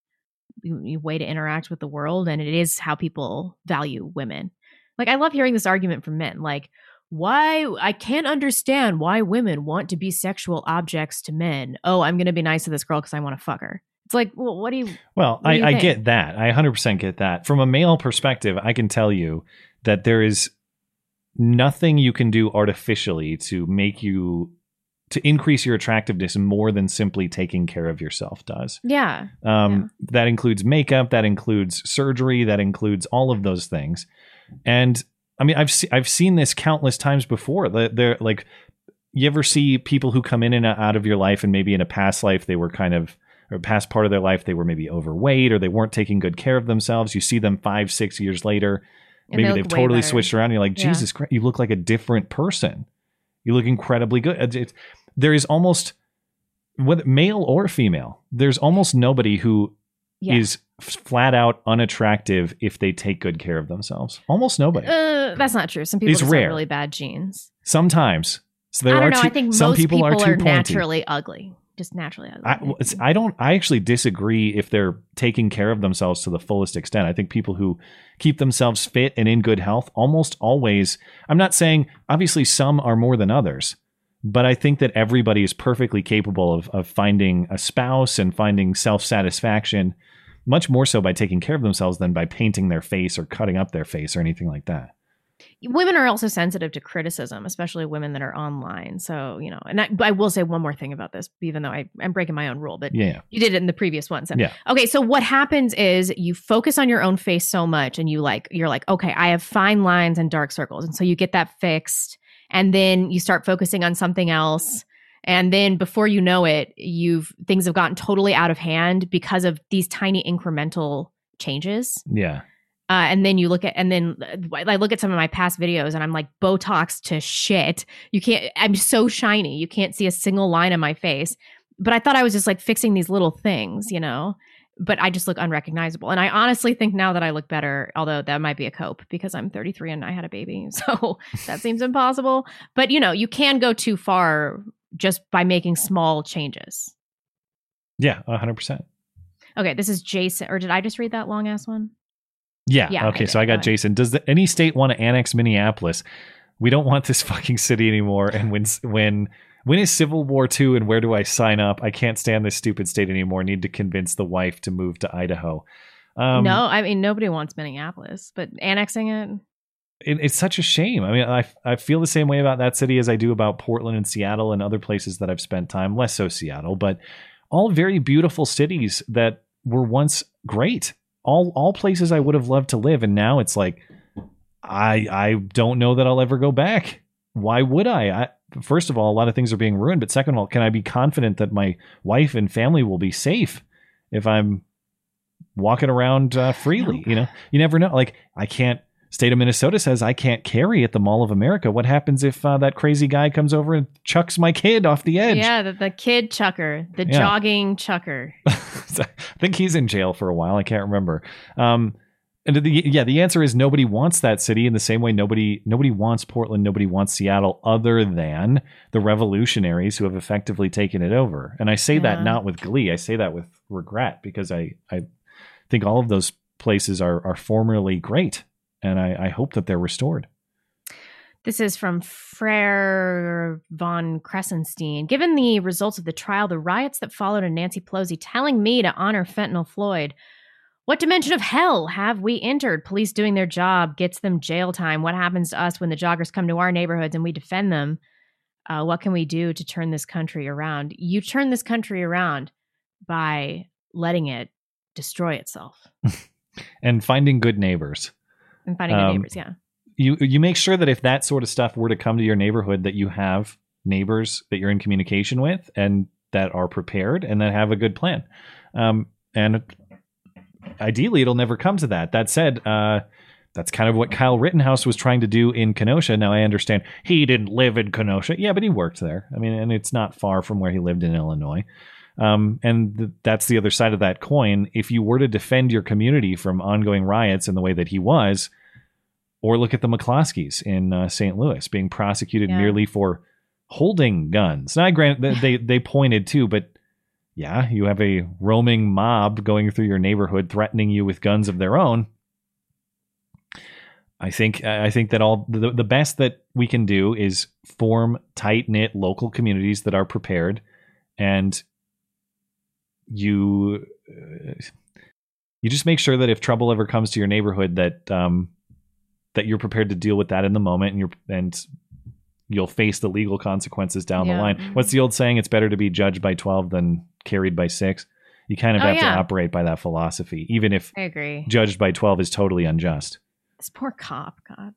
way to interact with the world, and it is how people value women. Like I love hearing this argument from men, like why I can't understand why women want to be sexual objects to men. Oh, I'm going to be nice to this girl because I want to fuck her. It's like, well, what do you? Well, do I, you I think? get that. I 100% get that. From a male perspective, I can tell you that there is nothing you can do artificially to make you to increase your attractiveness more than simply taking care of yourself does. Yeah. Um, That includes makeup, that includes surgery, that includes all of those things. And I mean, I've se- I've seen this countless times before. The- They're like, you ever see people who come in and out of your life, and maybe in a past life they were kind of, or past part of their life they were maybe overweight or they weren't taking good care of themselves. You see them five, six years later, And maybe they've totally better. switched around. You're like, Yeah. Jesus Christ, you look like a different person. You look incredibly good. It's, there is almost whether male or female, there's almost nobody who is Yeah. f- flat out unattractive if they take good care of themselves. Almost nobody. Uh, that's not true. Some people It's just rare. have really bad genes. Sometimes. So there I don't are know. I think some most people, are too pointy. naturally ugly. Just naturally ugly. I, I don't. I actually disagree if they're taking care of themselves to the fullest extent. I think people who keep themselves fit and in good health almost always. I'm not saying obviously some are more than others, but I think that everybody is perfectly capable of of finding a spouse and finding self satisfaction, much more so by taking care of themselves than by painting their face or cutting up their face or anything like that. women are also sensitive to criticism, especially women that are online. So, you know, and I, I will say one more thing about this, even though I, I'm breaking my own rule, but Yeah. you did it in the previous one. So, Yeah. okay. So what happens is you focus on your own face so much and you like, you're like, okay, I have fine lines and dark circles. And so you get that fixed and then you start focusing on something else. And then before you know it, you've, things have gotten totally out of hand because of these tiny incremental changes. Yeah. Uh, and then you look at, and then uh, I look at some of my past videos, and I'm like Botox to shit. You can't. I'm so shiny. You can't see a single line on my face. But I thought I was just like fixing these little things, you know. But I just look unrecognizable, and I honestly think now that I look better. Although that might be a cope because I'm 33 and I had a baby, so that seems impossible. But you know, you can go too far just by making small changes. Yeah. hundred percent. Okay, this is Jason, or did I just read that long ass one? Yeah. Yeah, okay. did. So I got Go. Jason. Does the, any state want to annex Minneapolis? We don't want this fucking city anymore. And when when when is Civil War two? And where do I sign up? I can't stand this stupid state anymore. Need to convince the wife to move to Idaho. Um, no, I mean nobody wants Minneapolis, but annexing it. It, it's such a shame. I mean, I I feel the same way about that city as I do about Portland and Seattle and other places that I've spent time. Less so Seattle, but all very beautiful cities that were once great. All all places I would have loved to live, and now it's like I I don't know that I'll ever go back. Why would I? I first of all, a lot of things are being ruined, but second of all, can I be confident that my wife and family will be safe if I'm walking around uh, freely? You know, you never know. Like I can't. State of Minnesota says I can't carry at the Mall of America. What happens if uh, that crazy guy comes over and chucks my kid off the edge? Yeah, the, the kid chucker, the Yeah. jogging chucker. I think he's in jail for a while. I can't remember. Um, and the, yeah, the answer is nobody wants that city in the same way nobody nobody wants Portland, nobody wants Seattle, other than the revolutionaries who have effectively taken it over. And I say Yeah. that not with glee. I say that with regret because I I think all of those places are are formerly great, and I, I hope that they're restored. This is from Frere von Kressenstein. Given the results of the trial, the riots that followed, and Nancy Pelosi telling me to honor Fentanyl Floyd, what dimension of hell have we entered? Police doing their job gets them jail time. What happens to us when the joggers come to our neighborhoods and we defend them? Uh, what can we do to turn this country around? You turn this country around by letting it destroy itself And finding good neighbors. And finding Um, neighbors. Yeah. you you make sure that if that sort of stuff were to come to your neighborhood that you have neighbors that you're in communication with and that are prepared and that have a good plan um, and ideally it'll never come to that that said uh, that's kind of what Kyle Rittenhouse was trying to do in Kenosha. Now I understand he didn't live in Kenosha. Yeah, but he worked there. I mean, and it's not far from where he lived in Illinois. Um, and th- that's the other side of that coin. If you were to defend your community from ongoing riots in the way that he was, or look at the McCloskeys in uh, St. Louis being prosecuted Yeah. merely for holding guns. Now, I grant they they pointed to, but yeah, you have a roaming mob going through your neighborhood threatening you with guns of their own. I think I think that all the, the best that we can do is form tight knit local communities that are prepared, and you uh, you just make sure that if trouble ever comes to your neighborhood, that um, that you're prepared to deal with that in the moment, and you're and you'll face the legal consequences down Yeah. the line. What's the old saying? It's better to be judged by twelve than carried by six. You kind of Oh, have yeah. to operate by that philosophy, even if I agree. judged by twelve is totally unjust. This poor cop. God.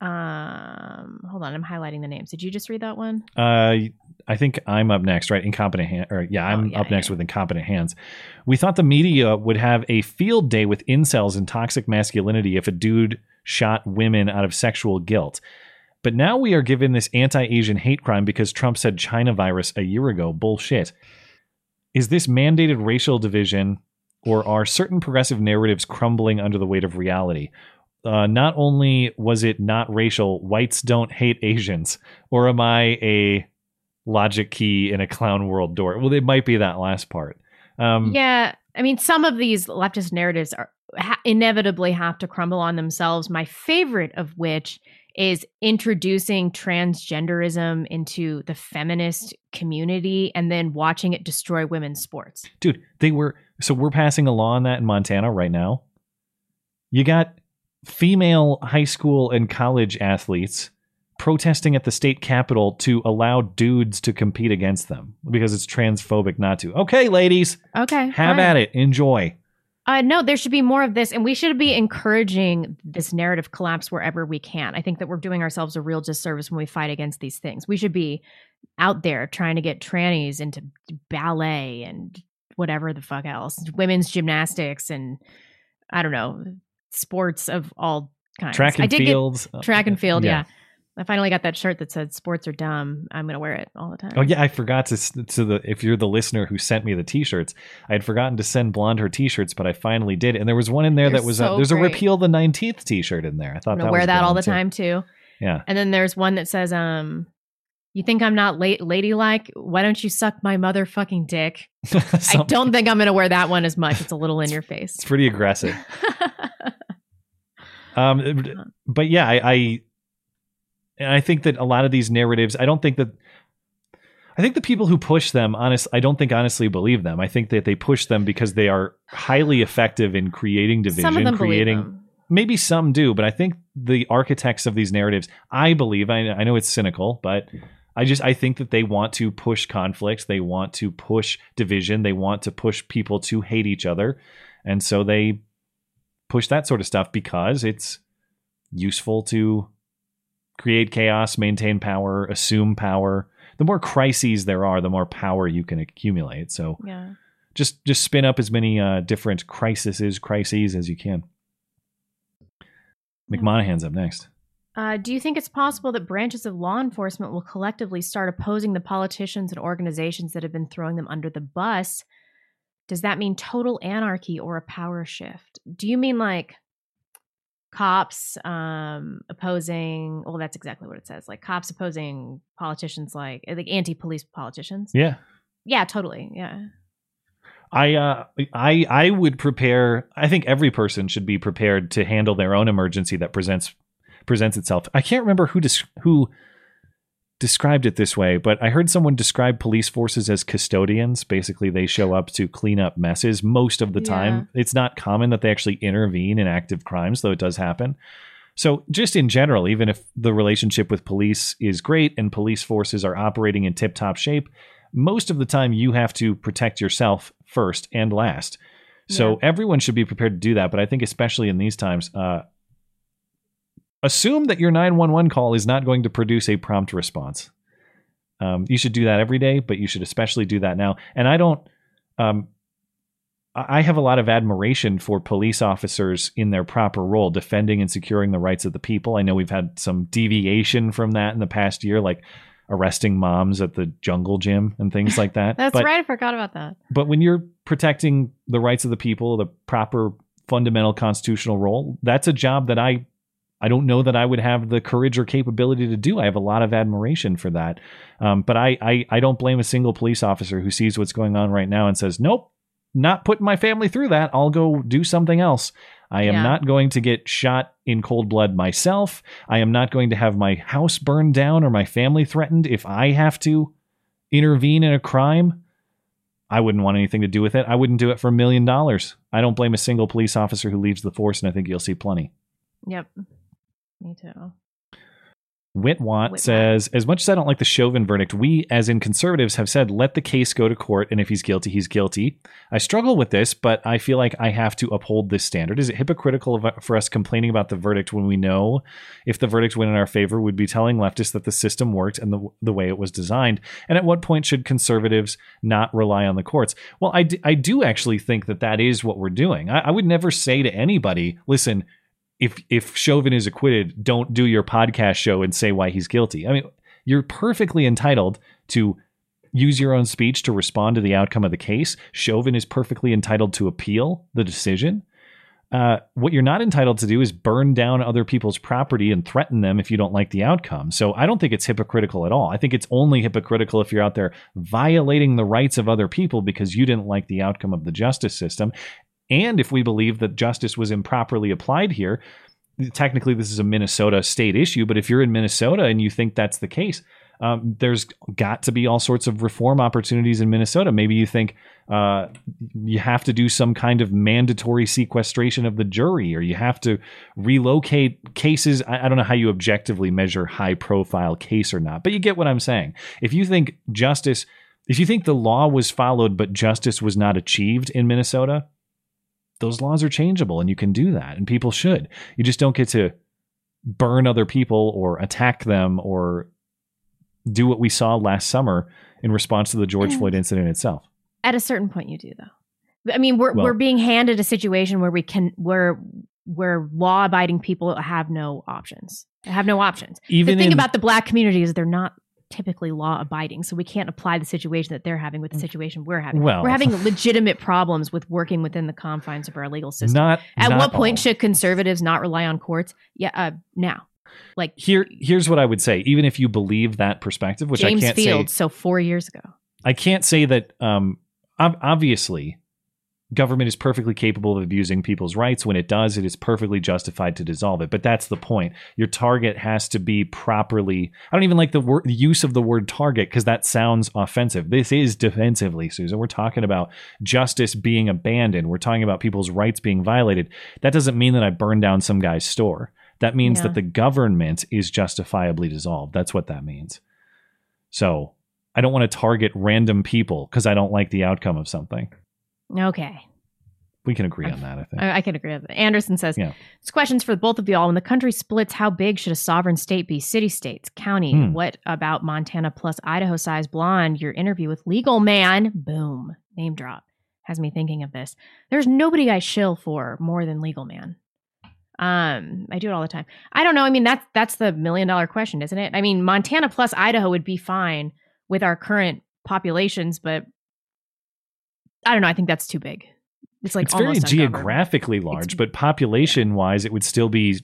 Um, hold on. I'm highlighting the names. Did you just read that one? Uh, I think I'm up next, right? Incompetent hand, or yeah, I'm up next with incompetent hands. We thought the media would have a field day with incels and toxic masculinity if a dude shot women out of sexual guilt. But now we are given this anti-Asian hate crime because Trump said China virus a year ago. Bullshit. Is this mandated racial division, or are certain progressive narratives crumbling under the weight of reality? uh, not only was it not racial, whites don't hate Asians, or am I a logic key in a clown world door? Well, it might be that last part. Um, yeah. I mean, some of these leftist narratives are ha- inevitably have to crumble on themselves. My favorite of which is introducing transgenderism into the feminist community and then watching it destroy women's sports. dude, they were so we're passing a law on that in Montana right now. You got female high school and college athletes protesting at the state capitol to allow dudes to compete against them because it's transphobic not to. Okay, ladies, Okay. have fine. at it. Enjoy. Uh, no, there should be more of this, and we should be encouraging this narrative collapse wherever we can. I think that we're doing ourselves a real disservice when we fight against these things. We should be out there trying to get trannies into ballet and whatever the fuck else, women's gymnastics, and I don't know, sports of all kinds. Track I and did get- fields. track and field, Yeah. yeah. I finally got that shirt that said "Sports are dumb." I'm gonna wear it all the time. Oh yeah, I forgot to to the if you're the listener who sent me the t-shirts, I had forgotten to send blonde her t-shirts, but I finally did, and there was one in there They're that was a, so there's a repeal the 19th t-shirt in there. I thought I'm gonna was wear a that all the time too. Yeah. And then there's one that says, um, you think I'm not late ladylike? Why don't you suck my motherfucking dick? I don't think I'm gonna wear that one as much. It's a little in your face. It's pretty aggressive. um, but yeah, I, I and I think that a lot of these narratives, I don't think that. I think the people who push them, honest, I don't think honestly believe them. I think that they push them because they are highly effective in creating division, Some of them believe creating. them. Maybe some do, but I think the architects of these narratives, I believe, I, I know it's cynical, but I just I think that they want to push conflicts, they want to push division, they want to push people to hate each other, and so they push that sort of stuff because it's useful to create chaos, maintain power, assume power. The more crises there are, the more power you can accumulate. So Yeah. just just spin up as many uh, different crises, crises as you can. McMonaghan's up next. Uh, do you think it's possible that branches of law enforcement will collectively start opposing the politicians and organizations that have been throwing them under the bus? Does that mean total anarchy or a power shift? Do you mean like cops um, opposing? Well, that's exactly what it says. Like cops opposing politicians, like like anti-police politicians. Yeah. Yeah, totally. Yeah. I uh I I would prepare I think every person should be prepared to handle their own emergency that presents presents itself. I can't remember who dis- who described it this way, but I heard someone describe police forces as custodians. Basically, they show up to clean up messes most of the time. It's not common that they actually intervene in active crimes, though it does happen. So, just in general, even if the relationship with police is great and police forces are operating in tip top shape, most of the time you have to protect yourself first and last. So, everyone should be prepared to do that. But I think, especially in these times, uh, assume that your 911 call is not going to produce a prompt response. Um, you should do that every day, but you should especially do that now. And I don't, um, I have a lot of admiration for police officers in their proper role, defending and securing the rights of the people. I know we've had some deviation from that in the past year, like arresting moms at the jungle gym and things like that. That's But- right. I forgot about that. but when you're protecting the rights of the people, the proper fundamental constitutional role, that's a job that I I don't know that I would have the courage or capability to do. I have a lot of admiration for that. Um, but I, I I don't blame a single police officer who sees what's going on right now and says, "Nope, not putting my family through that. I'll go do something else." I am Yeah. not going to get shot in cold blood myself. I am not going to have my house burned down or my family threatened if I have to intervene in a crime. I wouldn't want anything to do with it. I wouldn't do it for a million dollars. I don't blame a single police officer who leaves the force, and I think you'll see plenty. Yep. Me too. Witwat says, as much as I don't like the Chauvin verdict, we, as in conservatives, have said let the case go to court, and if he's guilty, he's guilty. I struggle with this, but I feel like I have to uphold this standard. Is it hypocritical of, for us complaining about the verdict when we know if the verdict went in our favor, we'd be telling leftists that the system worked and the, the way it was designed? And at what point should conservatives not rely on the courts? Well, I, d- I do actually think that that is what we're doing. I, I would never say to anybody, listen, if if Chauvin is acquitted, don't do your podcast show and say why he's guilty. I mean, you're perfectly entitled to use your own speech to respond to the outcome of the case. Chauvin is perfectly entitled to appeal the decision. Uh, what you're not entitled to do is burn down other people's property and threaten them if you don't like the outcome. So I don't think it's hypocritical at all. I think it's only hypocritical if you're out there violating the rights of other people because you didn't like the outcome of the justice system. And if we believe that justice was improperly applied here, technically this is a Minnesota state issue, but if you're in Minnesota and you think that's the case, um, there's got to be all sorts of reform opportunities in Minnesota. Maybe you think uh, you have to do some kind of mandatory sequestration of the jury, or you have to relocate cases. I, I don't know how you objectively measure high profile case or not, but you get what I'm saying. If you think justice, if you think the law was followed but justice was not achieved in Minnesota, those laws are changeable and you can do that and people should. You just don't get to burn other people or attack them or do what we saw last summer in response to the George Floyd incident itself. At a certain point, you do though. I mean, we're Well- we're being handed a situation where we can where where law abiding people have no options. Have no options. Even the thing in- about the black community is they're not typically law abiding, so we can't apply the situation that they're having with the situation we're having. Well- we're having legitimate problems with working within the confines of our legal system. Not- At not what point all. should conservatives not rely on courts? Yeah, uh, now. Like Here here's what I would say, even if you believe that perspective, which James I can't Fields, say so four years ago. I can't say that um obviously government is perfectly capable of abusing people's rights. When it does it is perfectly justified to dissolve it. But that's the point. Your target has to be properly i don't even like the word the use of the word target because that sounds offensive. This is defensively susan. We're talking about justice being abandoned. We're talking about people's rights being violated. That doesn't mean that i burn down some guy's store. That means Yeah. that the government is justifiably dissolved. That's what that means. So I don't want to target random people because I don't like the outcome of something. Okay. We can agree on that, I think. I, I can agree with that. Anderson says, Yeah. This question's for both of y'all. When the country splits, how big should a sovereign state be? City states, county. Hmm. What about Montana plus Idaho size blonde? Your interview with Legal Man, boom, name drop, has me thinking of this. There's nobody I shill for more than Legal Man. Um, I do it all the time. I don't know. I mean, that's that's the million dollar question, isn't it? I mean, Montana plus Idaho would be fine with our current populations, but I don't know. I think that's too big. It's like it's very geographically large, but population wise, it would still be.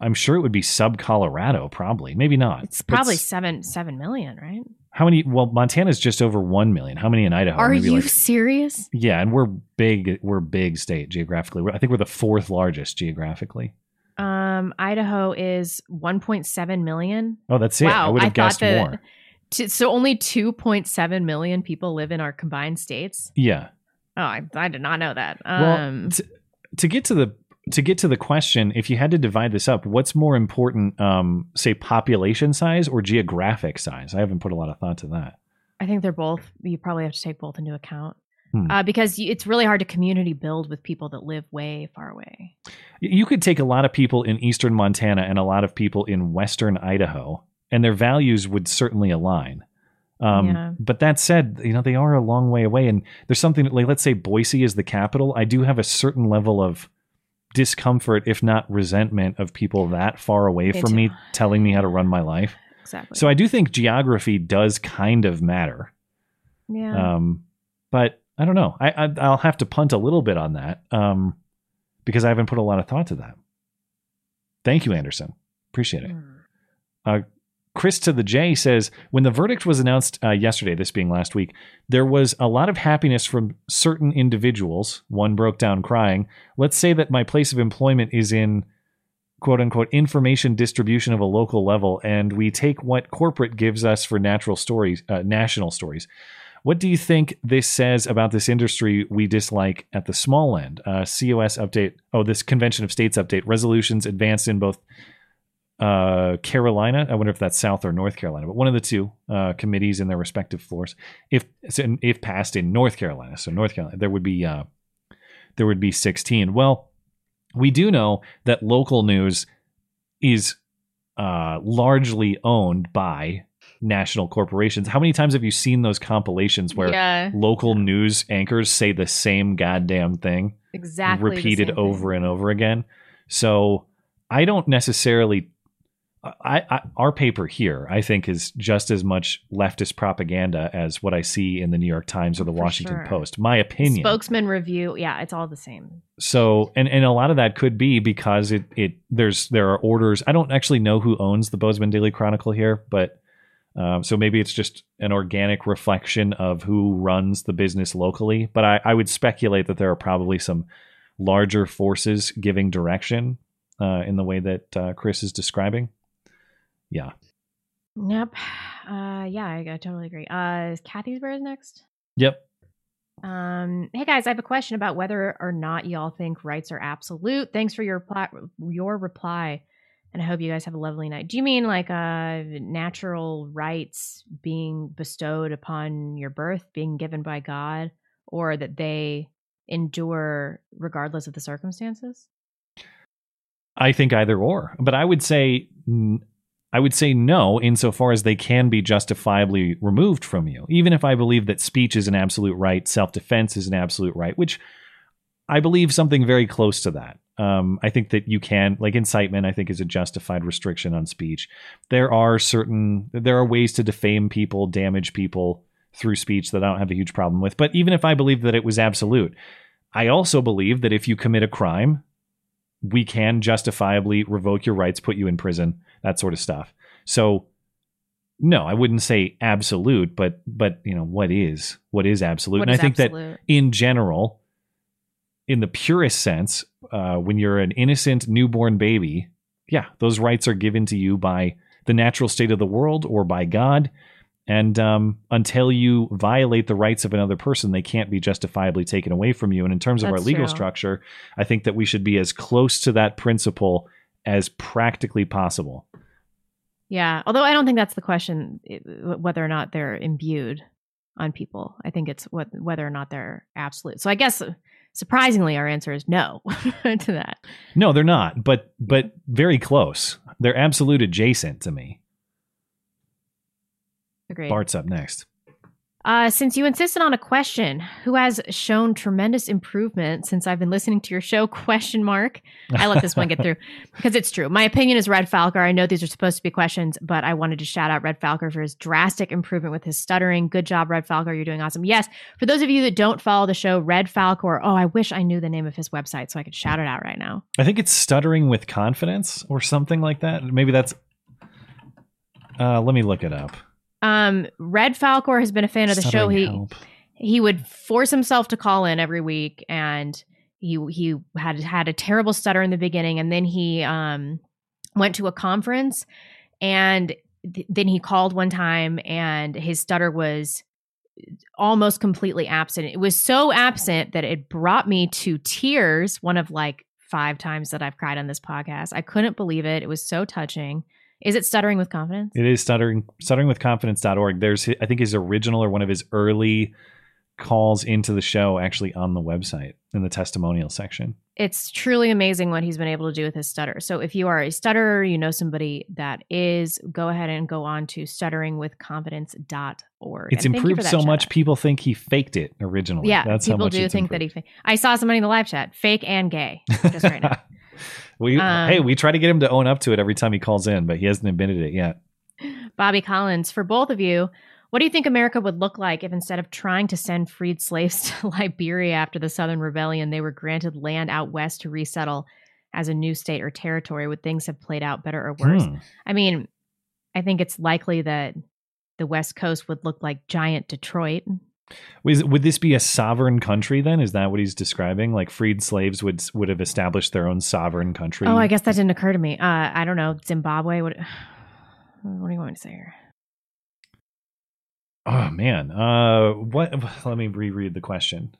I'm sure it would be sub Colorado, probably. Maybe not. It's probably s- seven seven million, right? how many? Well, Montana's just over one million. How many in Idaho? Are Maybe you like- serious? yeah, and we're big. We're big state geographically. We're, I think we're the fourth largest geographically. Um, Idaho is 1.7 million. Oh, that's it. I Wow, would have guessed more. T- so only 2.7 million people live in our combined states. Yeah. Oh, I, I did not know that. Well, Um, to, to get to the to get to the question, if you had to divide this up, what's more important, um, say population size or geographic size? I haven't put a lot of thought to that. I think they're both. You probably have to take both into account Hmm. uh, because it's really hard to community build with people that live way far away. You could take a lot of people in eastern Montana and a lot of people in western Idaho, and their values would certainly align. Um, Yeah. But that said, you know they are a long way away, and there's something like let's say Boise is the capital. I do have a certain level of discomfort, if not resentment, of people that far away Me from too. me telling me how to run my life. Exactly. So I do think geography does kind of matter. Yeah. Um, but I don't know. I, I I'll have to punt a little bit on that um, because I haven't put a lot of thought to that. Thank you, Anderson. Appreciate it. Uh, Chris to the J says when the verdict was announced uh, yesterday, this being last week, there was a lot of happiness from certain individuals. One broke down crying. Let's say that my place of employment is in quote unquote information distribution of a local level, and we take what corporate gives us for natural stories, uh, national stories. What do you think this says about this industry we dislike at the small end? Uh, COS update. Oh, this Convention of States update. Resolutions advanced in both uh, Carolina. I wonder if that's South or North Carolina, but one of the two uh, committees in their respective floors. If if passed in North Carolina, so North Carolina, there would be uh, there would be 16. Well, we do know that local news is uh, largely owned by national corporations. How many times have you seen those compilations where Yeah. local news anchors say the same goddamn thing Exactly repeated over and over again? So I don't necessarily. I, I our paper here, I think, is just as much leftist propaganda as what I see in the New York Times or the Washington sure. Post. My opinion. Spokesman review. Yeah, it's all the same. So and and a lot of that could be because it it there's there are orders. I don't actually know who owns the Bozeman Daily Chronicle here, but um, so maybe it's just an organic reflection of who runs the business locally. But I, I would speculate that there are probably some larger forces giving direction uh, in the way that uh, Chris is describing. Yeah. Yep. Uh, yeah, I, I totally agree. Uh, is Kathy's Bears next? Yep. Um, hey guys, I have a question about whether or not y'all think rights are absolute. Thanks for your pla- your reply, and I hope you guys have a lovely night. Do you mean like uh natural rights being bestowed upon your birth, being given by God, or that they endure regardless of the circumstances? I think either or, but I would say I would say no insofar as they can be justifiably removed from you. Even if I believe that speech is an absolute right, self-defense is an absolute right, which I believe something very close to that. Um, I think that you can, like incitement, I think is a justified restriction on speech. There are certain, there are ways to defame people, damage people through speech that I don't have a huge problem with. But even if I believe that it was absolute, I also believe that if you commit a crime, we can justifiably revoke your rights, put you in prison, that sort of stuff. So no, I wouldn't say absolute, but but you know what is what is absolute, What and is I think absolute? that in general, in the purest sense, uh, when you're an innocent newborn baby, yeah, those rights are given to you by the natural state of the world or by God. And um, until you violate the rights of another person, they can't be justifiably taken away from you. And in terms of our legal true. structure, I think that we should be as close to that principle as practically possible. Yeah, although I don't think that's the question, whether or not they're imbued on people. I think it's what whether or not they're absolute. So I guess uh, surprisingly, our answer is no to that. No, they're not, but but very close. They're absolute adjacent to me. Agreed. Bart's up next. Uh, since you insisted on a question, who has shown tremendous improvement since I've been listening to your show? Question mark. I let this one get through because it's true. My opinion is Red Falcor. I know these are supposed to be questions, but I wanted to shout out Red Falcor for his drastic improvement with his stuttering. Good job, Red Falcor. You're doing awesome. Yes, for those of you that don't follow the show, Red Falcor. Oh, I wish I knew the name of his website so I could shout it out right now. I think it's stuttering with confidence or something like that. Maybe that's. Uh, let me look it up. Um, Red Falcor has been a fan of the show. He help. he would force himself to call in every week, and he he had had a terrible stutter in the beginning, and then he um went to a conference, and th- then he called one time, and his stutter was almost completely absent. It was so absent that it brought me to tears. One of like five times that I've cried on this podcast. I couldn't believe it. It was so touching. Is it stuttering with confidence? It is stuttering stutteringwithconfidence.org. There's I think his original or one of his early calls into the show actually on the website in the testimonial section. it's truly amazing what he's been able to do with his stutter. So if you are a stutterer, you know somebody that is, go ahead and go on to stutteringwithconfidence.org. It's And thank you for improved so much out. people think he faked it originally. Yeah, That's how people do think that he. Fa- I saw somebody in the live chat, fake and gay, just right now. We Um, hey, we try to get him to own up to it every time he calls in, but he hasn't admitted it yet. Bobby Collins, for both of you, what do you think America would look like if instead of trying to send freed slaves to Liberia after the Southern Rebellion, they were granted land out west to resettle as a new state or territory? Would things have played out better or worse? Hmm. I mean, I think it's likely that the West Coast would look like giant Detroit. Would this be a sovereign country then? Is that what he's describing? Like freed slaves would would have established their own sovereign country? Oh, I guess that didn't occur to me. Uh, I don't know. Zimbabwe. What? What do you want me to say here? Oh man. Uh, what? Let me reread the question.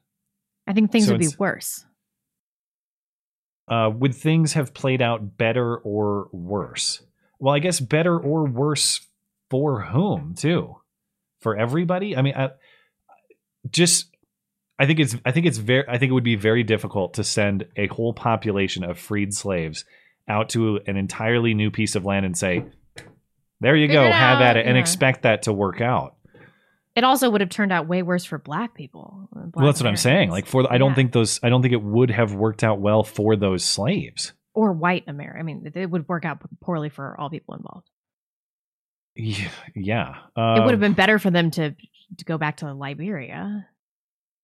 I think things So would be worse. Uh, would things have played out better or worse? Well, I guess better or worse for whom too? For everybody? I mean, I, just I think it's I think it's very I think it would be very difficult to send a whole population of freed slaves out to an entirely new piece of land and say, "There you Figure go, have at out," it," and yeah. expect that to work out. It also would have turned out way worse for black people. uh, well, black that's what I'm saying. Like for I don't Yeah. think those I don't think it would have worked out well for those slaves. or white America. I mean, it- would work out poorly for all people involved. Yeah, yeah. it would Um, have been better for them to to go back to Liberia.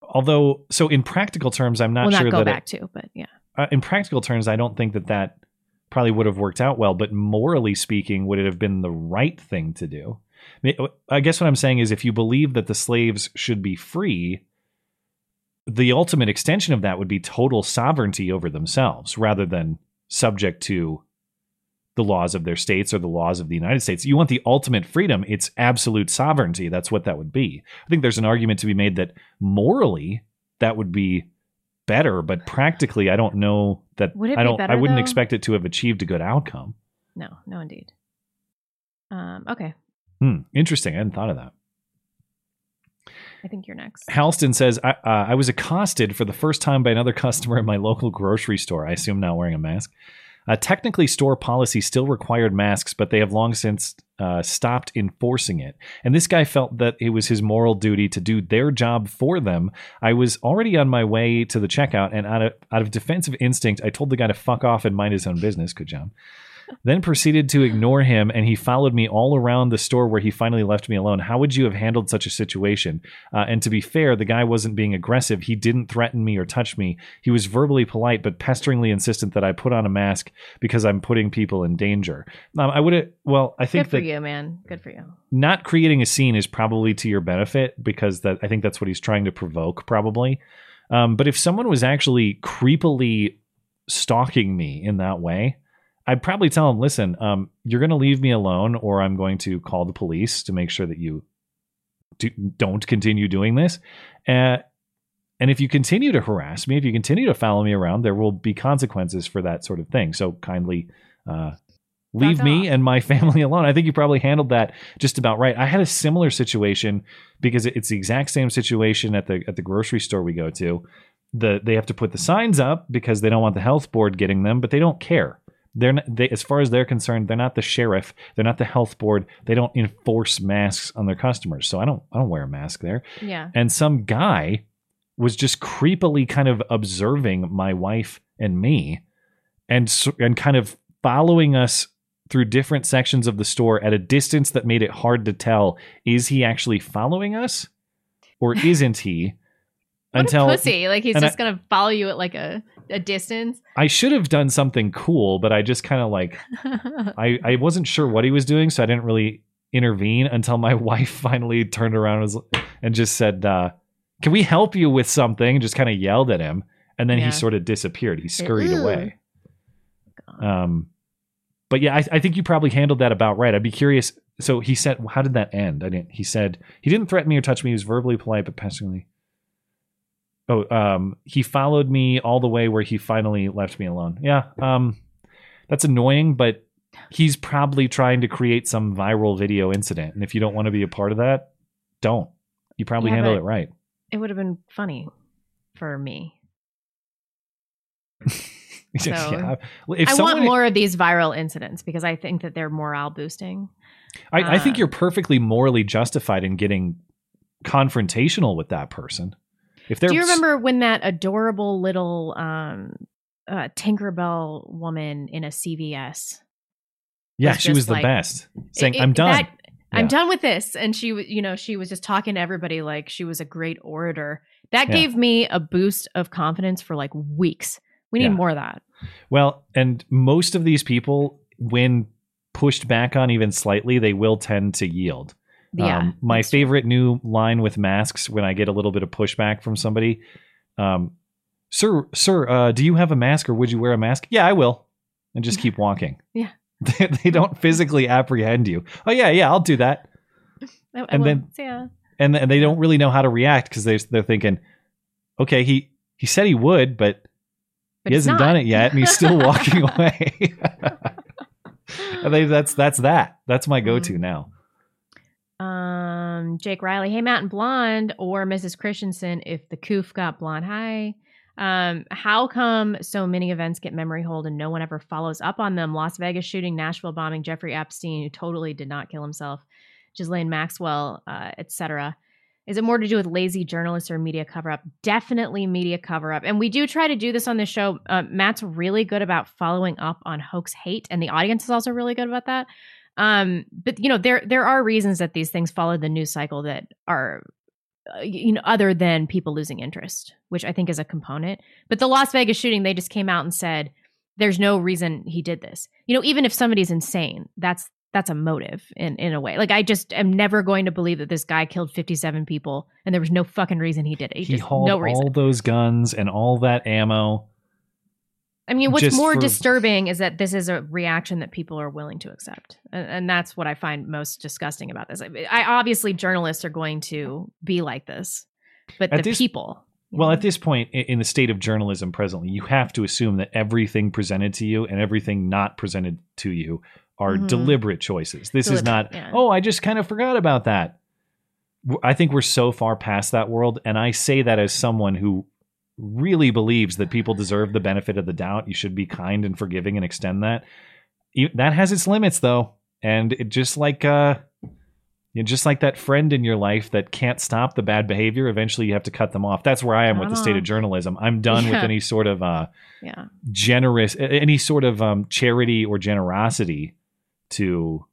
although so in practical terms i'm not well, sure not go that back it, to, but yeah. uh, in practical terms i don't think that that probably would have worked out well but morally speaking would it have been the right thing to do I guess what i'm saying is if you believe that the slaves should be free the ultimate extension of that would be total sovereignty over themselves rather than subject to the laws of their states or the laws of the United States. You want the ultimate freedom, it's absolute sovereignty. That's what that would be. I think there's an argument to be made that morally that would be better, but practically I don't know that Would it I don't I better, wouldn't though? expect it to have achieved a good outcome. No, no, indeed. Um, okay, Hmm, interesting. I hadn't thought of that. I think you're next. Halston says, I, uh, I was accosted for the first time by another customer at my local grocery store. I assume not wearing a mask. Uh, technically, store policy still required masks, but they have long since uh, stopped enforcing it. And this guy felt that it was his moral duty to do their job for them. I was already on my way to the checkout, and out of, out of defensive instinct, I told the guy to fuck off and mind his own business. Good job. Then proceeded to ignore him, and he followed me all around the store where he finally left me alone. How would you have handled such a situation? Uh, and to be fair, the guy wasn't being aggressive. He didn't threaten me or touch me. He was verbally polite, but pesteringly insistent that I put on a mask because I'm putting people in danger. Um, I would have, well, I think Good for that you, man. Good for you. not creating a scene is probably to your benefit because that I think that's what he's trying to provoke, probably. Um, but if someone was actually creepily stalking me in that way, I'd probably tell him, "Listen, um, you're going to leave me alone, or I'm going to call the police to make sure that you do, don't continue doing this." Uh, and if you continue to harass me, if you continue to follow me around, there will be consequences for that sort of thing. So kindly uh, leave me and my family alone. I think you probably handled that just about right. I had a similar situation because it's the exact same situation at the at the grocery store we go to. The they have to put the signs up because they don't want the health board getting them, but they don't care. They're not, they, as far as they're concerned, they're not the sheriff. They're not the health board. They don't enforce masks on their customers. So I don't I don't wear a mask there. Yeah. And some guy was just creepily kind of observing my wife and me and and kind of following us through different sections of the store at a distance that made it hard to tell is he actually following us or isn't he What a pussy! Like he's just I, gonna follow you at like a, a distance. I should have done something cool but I just kind of like I I wasn't sure what he was doing so I didn't really intervene until my wife finally turned around and, was, and just said uh can we help you with something? Just kind of yelled at him and then Yeah. he sort of disappeared. He scurried away. Um but yeah I, I think you probably handled that about right. I'd be curious so he said how did that end? I didn't he said he didn't threaten me or touch me. He was verbally polite but pesteringly oh um he followed me all the way where he finally left me alone yeah um that's annoying but he's probably trying to create some viral video incident and if you don't want to be a part of that don't you probably Yeah, handle it right It would have been funny for me. So Yeah. If I someone- want more of these viral incidents because I think that they're morale boosting. I, I think Uh, you're perfectly morally justified in getting confrontational with that person. If they're Do you remember when that adorable little um, uh, Tinkerbell woman in a CVS? yeah, was she was just the like- best, saying, It- "I'm done." that- I'm done with this, and she, was, you know, she was just talking to everybody like she was a great orator. That Yeah. gave me a boost of confidence for like weeks. We need Yeah. more of that. Well, and most of these people, when pushed back on even slightly, they will tend to yield. Yeah, um, my favorite new line with masks when I get a little bit of pushback from somebody, um, sir, sir, uh, do you have a mask or would you wear a mask? Yeah, I will, and just keep walking. Yeah. they, they don't physically apprehend you. Oh yeah, yeah, I'll do that. I- I And will- then- yeah. and and they don't really know how to react because they they're thinking, okay, he he said he would, but, But he hasn't not. done it yet, and he's still walking away. and they, that's that's that. That's my go to Mm-hmm. now. Um, Jake Riley, hey Matt and Blonde, or Mrs. Christiansen, if the coof got blonde. Hi. Um, how come so many events get memory hold and no one ever follows up on them? Las Vegas shooting, Nashville bombing, Jeffrey Epstein, who totally did not kill himself, Ghislaine Maxwell, uh, etc. Is it more to do with lazy journalists or media cover up? Definitely media cover up. And we do try to do this on the show. Uh, Matt's really good about following up on hoax hate, and the audience is also really good about that. Um, but you know, there there are reasons that these things follow the news cycle that are uh, you know other than people losing interest, which I think is a component. But the Las Vegas shooting, they just came out and said there's no reason he did this. You know, even if somebody's insane, that's that's a motive in in a way. Like I just am never going to believe that this guy killed 57 people and there was no fucking reason he did it. He, He just hauled no reason. all those guns and all that ammo. I mean, what's more for- disturbing is that this is a reaction that people are willing to accept, and, and that's what I find most disgusting about this. I, I obviously journalists are going to be like this, but At the this- people, Well, at this point in the state of journalism presently, you have to assume that everything presented to you and everything not presented to you are Mhm. deliberate choices. This is not, yeah. oh, I just kind of forgot about that. I think we're so far past that world. And I say that as someone who really believes that people deserve the benefit of the doubt. You should be kind and forgiving and extend that. That has its limits, though. And it just like, uh, you know, just like that friend in your life that can't stop the bad behavior, eventually you have to cut them off. That's where I am with the state of journalism. I'm done with any sort of uh, yeah, generous, any sort of um, charity or generosity to,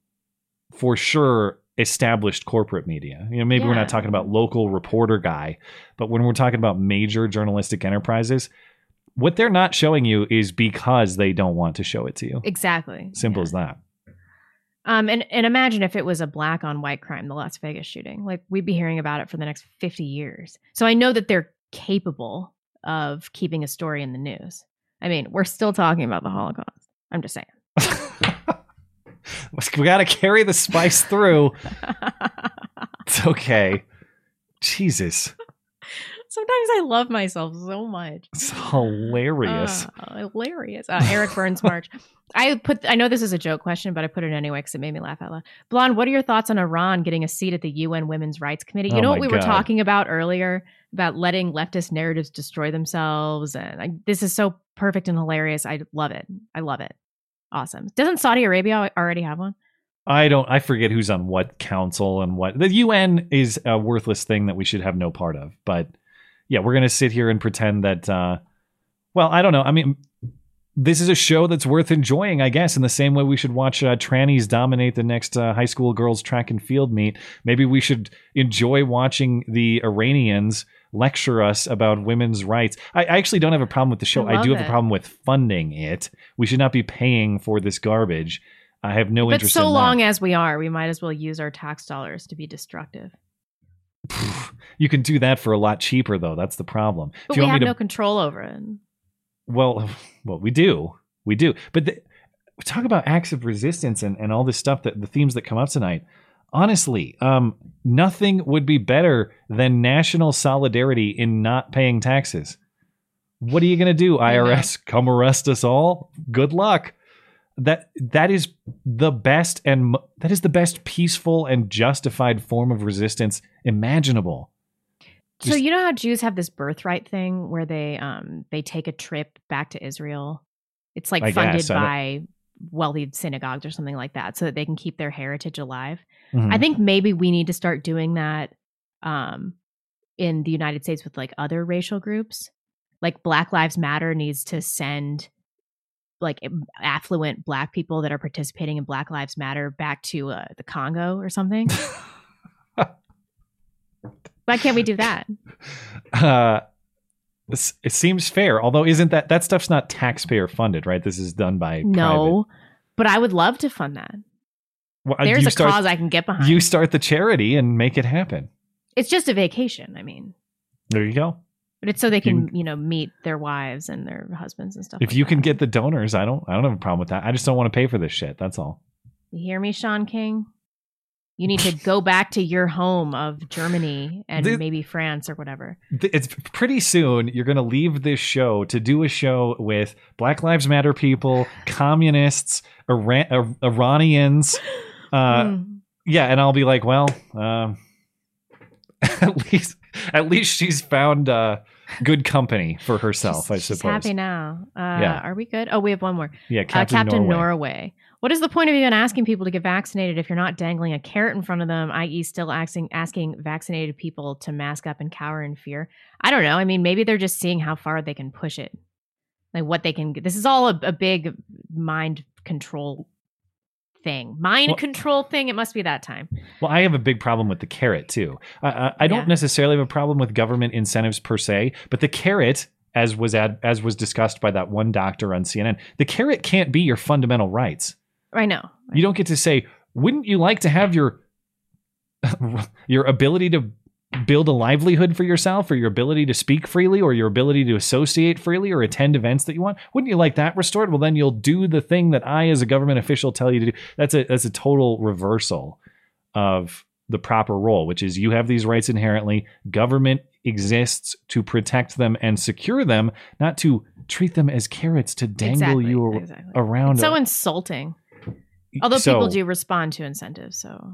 for sure, established corporate media. You know, maybe we're not talking about local reporter guy, but when we're talking about major journalistic enterprises, what they're not showing you is because they don't want to show it to you. exactly. Simple as that. Um, and and imagine if it was a black on white crime, the Las Vegas shooting. Like we'd be hearing about it for the next fifty years. So I know that they're capable of keeping a story in the news. I mean, we're still talking about the Holocaust. I'm just saying. We got to carry the spice through. it's okay. Jesus. Sometimes I love myself so much. It's hilarious. Uh, hilarious. Uh, Eric Burns March. I put. I know this is a joke question, but I put it anyway because it made me laugh out loud. Blonde, what are your thoughts on Iran getting a seat at the UN Women's Rights Committee? You Oh know what we were talking about earlier about letting leftist narratives destroy themselves, and I, this is so perfect and hilarious. I love it. I love it. Awesome. Doesn't Saudi Arabia already have one? I don't. I forget who's on what council and what. The UN is a worthless thing that we should have no part of. But yeah, we're gonna sit here and pretend that. uh Well, I don't know. I mean, this is a show that's worth enjoying, I guess. In the same way we should watch uh, trannies dominate the next uh, high school girls track and field meet. Maybe we should enjoy watching the Iranians lecture us about women's rights. I, I actually don't have a problem with the show. I I, do have a problem with funding it. We should not be paying for this garbage. I have no but interest so in that. long as we are, we might as well use our tax dollars to be destructive. You can do that for a lot cheaper, though. That's the problem. But if you we have me no control over it. Well, well, we do, we do. But the, talk about acts of resistance and, and all this stuff that the themes that come up tonight. Honestly, um, nothing would be better than national solidarity in not paying taxes. What are you going to do, IRS? Come arrest us all? Good luck. That that is the best and that is the best peaceful and justified form of resistance imaginable. So you know how Jews have this birthright thing where they um they take a trip back to Israel. It's like I funded guess, by wealthy synagogues or something like that so that they can keep their heritage alive. Mhm. I think maybe we need to start doing that um in the United States with like other racial groups. Like Black Lives Matter needs to send like affluent black people that are participating in Black Lives Matter back to uh, the Congo or something. Why can't we do that? uh, this- it seems fair. Although, isn't that that stuff's not taxpayer funded, right? This is done by No, but I would love to fund that. Well, uh, There's a start- cause I can get behind. You start the charity and make it happen. It's just a vacation. I mean, There you go. but it's so they can, you know, meet their wives and their husbands and stuff. If you can get the donors, I don't I don't have a problem with that. I just don't want to pay for this shit. That's all. You hear me, Shaun King? You need to go back to your home of Germany and The- maybe France or whatever. Th- It's pretty soon you're going to leave this show to do a show with Black Lives Matter people, communists, Iran- Ir- Iranians. Uh, Hmm. Yeah, and I'll be like, well, um, at least at least she's found uh, good company for herself, I She's suppose. happy now. Uh, Yeah. Are we good? Oh, we have one more. Yeah, Uh, Captain Captain Norway. Norway. What is the point of even asking people to get vaccinated if you're not dangling a carrot in front of them, i.e., still asking asking vaccinated people to mask up and cower in fear? I don't know. I mean, maybe they're just seeing how far they can push it, like what they can. This is all a, a big mind control thing, mind Well- control thing. It must be that time. Well, I have a big problem with the carrot too. I, I, I don't Yeah. necessarily have a problem with government incentives per se, but the carrot, as was ad, as was discussed by that one doctor on CNN, the carrot can't be your fundamental rights. I know. You don't get to say, "Wouldn't you like to have your your ability to build a livelihood for yourself, or your ability to speak freely, or your ability to associate freely, or attend events that you want? Wouldn't you like that restored? Well, then you'll do the thing that I, as a government official, tell you to do. That's a that's a total reversal of the proper role, which is you have these rights inherently. Government exists to protect them and secure them, not to treat them as carrots to dangle Exactly, you exactly. around. It's so a- insulting. Although people do respond to incentives, so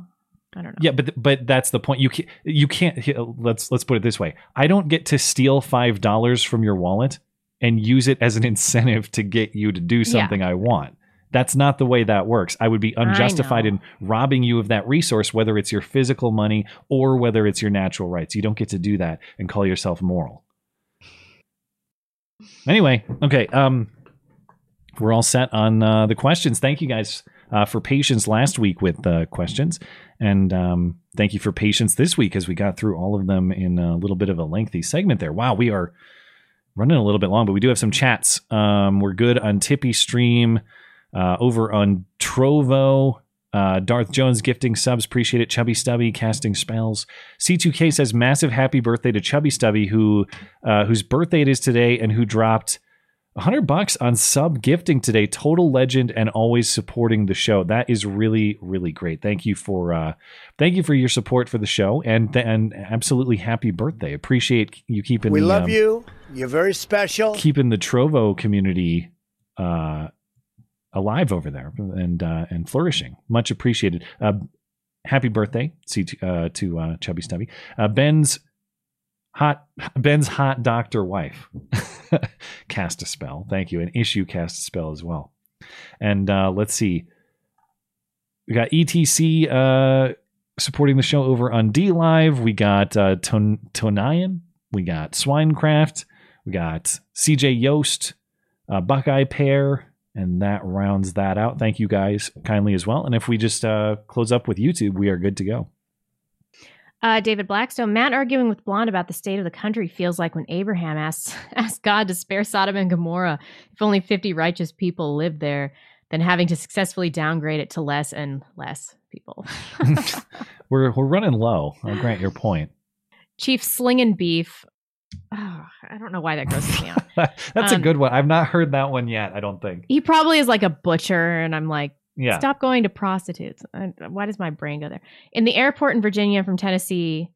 I don't know. Yeah, but but that's the point. You can't you can't let's let's put it this way. I don't get to steal five dollars from your wallet and use it as an incentive to get you to do Yeah. something I want. That's not the way that works. I would be unjustified in robbing you of that resource, whether it's your physical money or whether it's your natural rights. You don't get to do that and call yourself moral. Anyway, okay. Um, we're all set on uh, the questions. Thank you guys uh, for patience last week with uh, questions, and um, thank you for patience this week as we got through all of them in a little bit of a lengthy segment. There, wow, we are running a little bit long, but we do have some chats. Um, we're good on TipeeeStream, uh, over on Trovo. Uh, Darth Jones gifting subs, appreciate it. Chubby Stubby casting spells. C2K says massive happy birthday to Chubby Stubby, who uh, whose birthday it is today, and who dropped hundred bucks on sub gifting today. Total legend and always supporting the show. That is really really great. Thank you for uh, thank you for your support for the show and and absolutely happy birthday. Appreciate you keeping We the, love um, you. You're very special. keeping the Trovo community uh, alive over there and uh, and flourishing. Much appreciated. Uh, happy birthday to uh, to uh, Chubby Stubby. Uh, Ben's hot Ben's hot doctor wife cast a spell. Thank you. And issue cast a spell as well. And uh, let's see. We got ETC uh, supporting the show over on DLive. We got uh, Ton- Tonian. We got Swinecraft. We got CJ Yost, uh, Buckeye Pair, and that rounds that out. Thank you guys kindly as well. And if we just uh, close up with YouTube, we are good to go. Uh, David Blackstone, Matt arguing with Blonde about the state of the country feels like when Abraham asks, asked God to spare Sodom and Gomorrah if only 50 righteous people lived there, then having to successfully downgrade it to less and less people. We're we're running low. I'll grant your point. Chief Slingin' Beef. Oh, I don't know why that grosses me out. That's a Um, good one. I've not heard that one yet. I don't think. He probably is like a butcher, and I'm like, Yeah. stop going to prostitutes. I, why does my brain go there? In the airport in Virginia from Tennessee,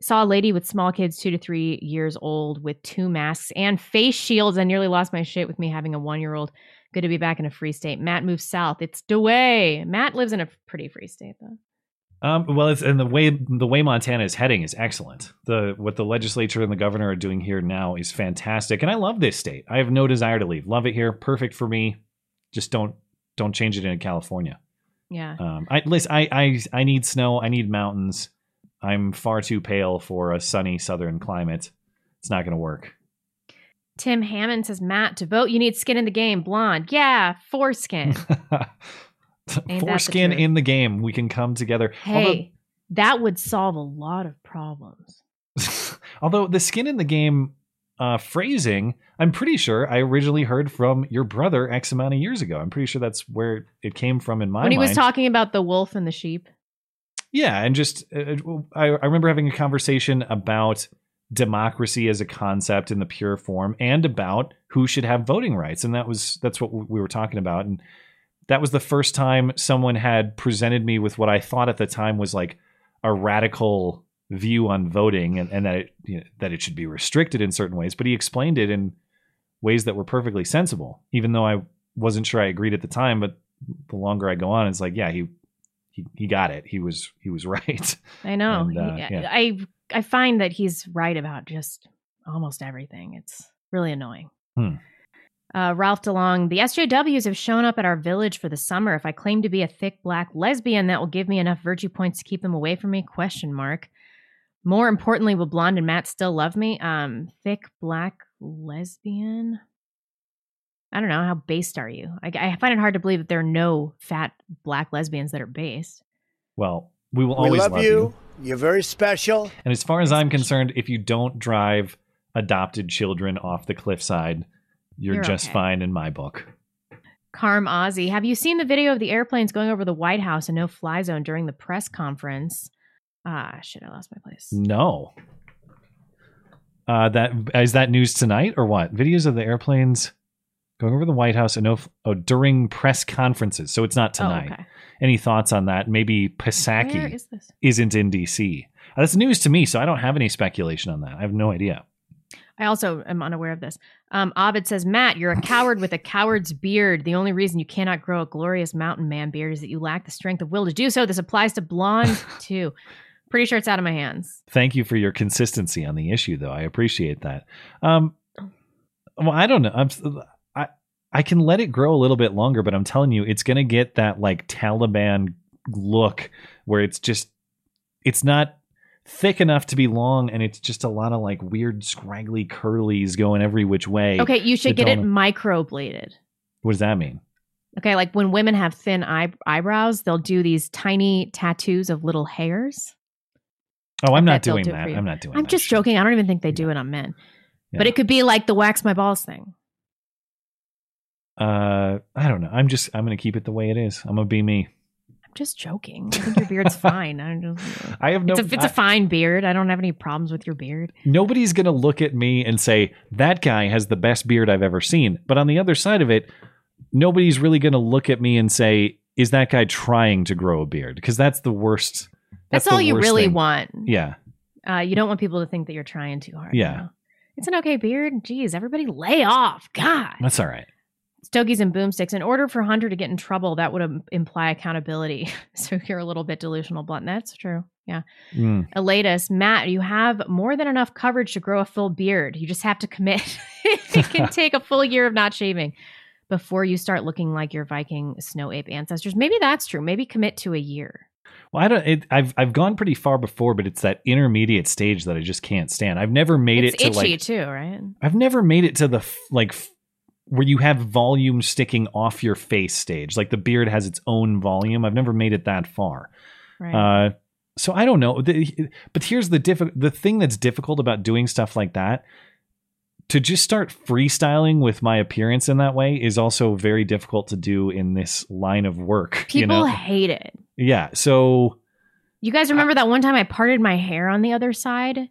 saw a lady with small kids, two to three years old, with two masks and face shields. I nearly lost my shit with me having a one year old. Good to be back in a free state. Matt moves south. It's DeWay. Matt lives in a pretty free state though. Um, well, it's and the way the way Montana is heading is excellent. The what the legislature and the governor are doing here now is fantastic, and I love this state. I have no desire to leave. Love it here. Perfect for me. Just don't don't change it into California. Yeah. Um, I listen. I, I I need snow. I need mountains. I'm far too pale for a sunny southern climate. It's not going to work. Tim Hammond says, Matt, to vote, you need skin in the game. Blonde. Yeah, foreskin. That the Foreskin in the game. We can come together. hey, that would solve a lot of problems. Although, although the skin in the game uh, phrasing, I'm pretty sure I originally heard from your brother X amount of years ago. I'm pretty sure that's where it came from in my mind. when he mind. was talking about the wolf and the sheep. Yeah, and just uh, I, I remember having a conversation about democracy as a concept in the pure form and about who should have voting rights, and that was that's what we were talking about, and that was the first time someone had presented me with what I thought at the time was like a radical view on voting, and, and that it you know, that it should be restricted in certain ways, but he explained it in ways that were perfectly sensible, even though I wasn't sure I agreed at the time, but the longer I go on, it's like, yeah, he he, he got it. He was he was right. I know. And, uh, He- yeah. I I find that he's right about just almost everything. It's really annoying. Hmm. Uh, Ralph DeLong, the SJWs have shown up at our village for the summer. If I claim to be a thick black lesbian, that will give me enough virtue points to keep them away from me? Question mark. More importantly, will Blonde and Matt still love me? Um, thick black lesbian. I don't know. How based are you? I, I find it hard to believe that there are no fat black lesbians that are based. Well, we will We always love, love you. you. You're very special. And as far as I'm concerned, if you don't drive adopted children off the cliffside, you're, You're just okay. fine in my book. Carm Ozzy, have you seen the video of the airplanes going over the White House and no fly zone during the press conference? Ah, shit, I lost my place. No. Uh, that is that news tonight or what? Videos of the airplanes going over the White House and no, oh, during press conferences. So it's not tonight. Oh, okay. Any thoughts on that? Maybe Psaki is this? isn't in DC. Uh, That's news to me, so I don't have any speculation on that. I have no idea. I also am unaware of this. Um, Ovid says, Matt, you're a coward with a coward's beard. The only reason you cannot grow a glorious mountain man beard is that you lack the strength of will to do so. This applies to blonde too. Pretty sure it's out of my hands. Thank you for your consistency on the issue, though. I appreciate that. Um, well, I don't know. I'm, I I can let it grow a little bit longer, but I'm telling you, it's gonna get that like Taliban look where it's just it's not thick enough to be long, and it's just a lot of like weird scraggly curlies going every which way. Okay, you should get it microbladed. What does that mean? Okay, like when women have thin eye- eyebrows, they'll do these tiny tattoos of little hairs. Oh, I'm not doing do that. I'm not doing that. I'm just joking. I don't even think they do it on men. But it could be like the wax my balls thing. Uh, I don't know. I'm just I'm gonna keep it the way it is. I'm gonna be me. I'm just joking. I think your beard's fine. I don't I have no. it's a, it's I- a fine beard. I don't have any problems with your beard. nobody's going to look at me and say that guy has the best beard I've ever seen. But on the other side of it, nobody's really going to look at me and say, "Is that guy trying to grow a beard?" Because that's the worst. That's, the all you really thing. want. Yeah, Uh, you don't want people to think that you're trying too hard. you yeah, know? It's an okay beard. Jeez, everybody lay off. God. that's all right. Stogies and boomsticks. In order for Hunter to get in trouble, that would imply accountability. so you're a little bit delusional, blunt. That's true. Yeah. Mm. Atilis, Matt, you have more than enough coverage to grow a full beard. You just have to commit. it can take a full year of not shaving before you start looking like your Viking snow ape ancestors. Maybe that's true. Maybe commit to a year. Well, I don't. It, I've I've gone pretty far before, but it's that intermediate stage that I just can't stand. I've never made it's it to itchy like. too, right? I've never made it to the f- like f- where you have volume sticking off your face stage. Like the beard has its own volume. I've never made it that far. Right. Uh, so I don't know. The, but here's the diff- the thing that's difficult about doing stuff like that. To just start freestyling with my appearance in that way is also very difficult to do in this line of work. People you know? hate it. yeah. So You guys remember that one time I parted my hair on the other side?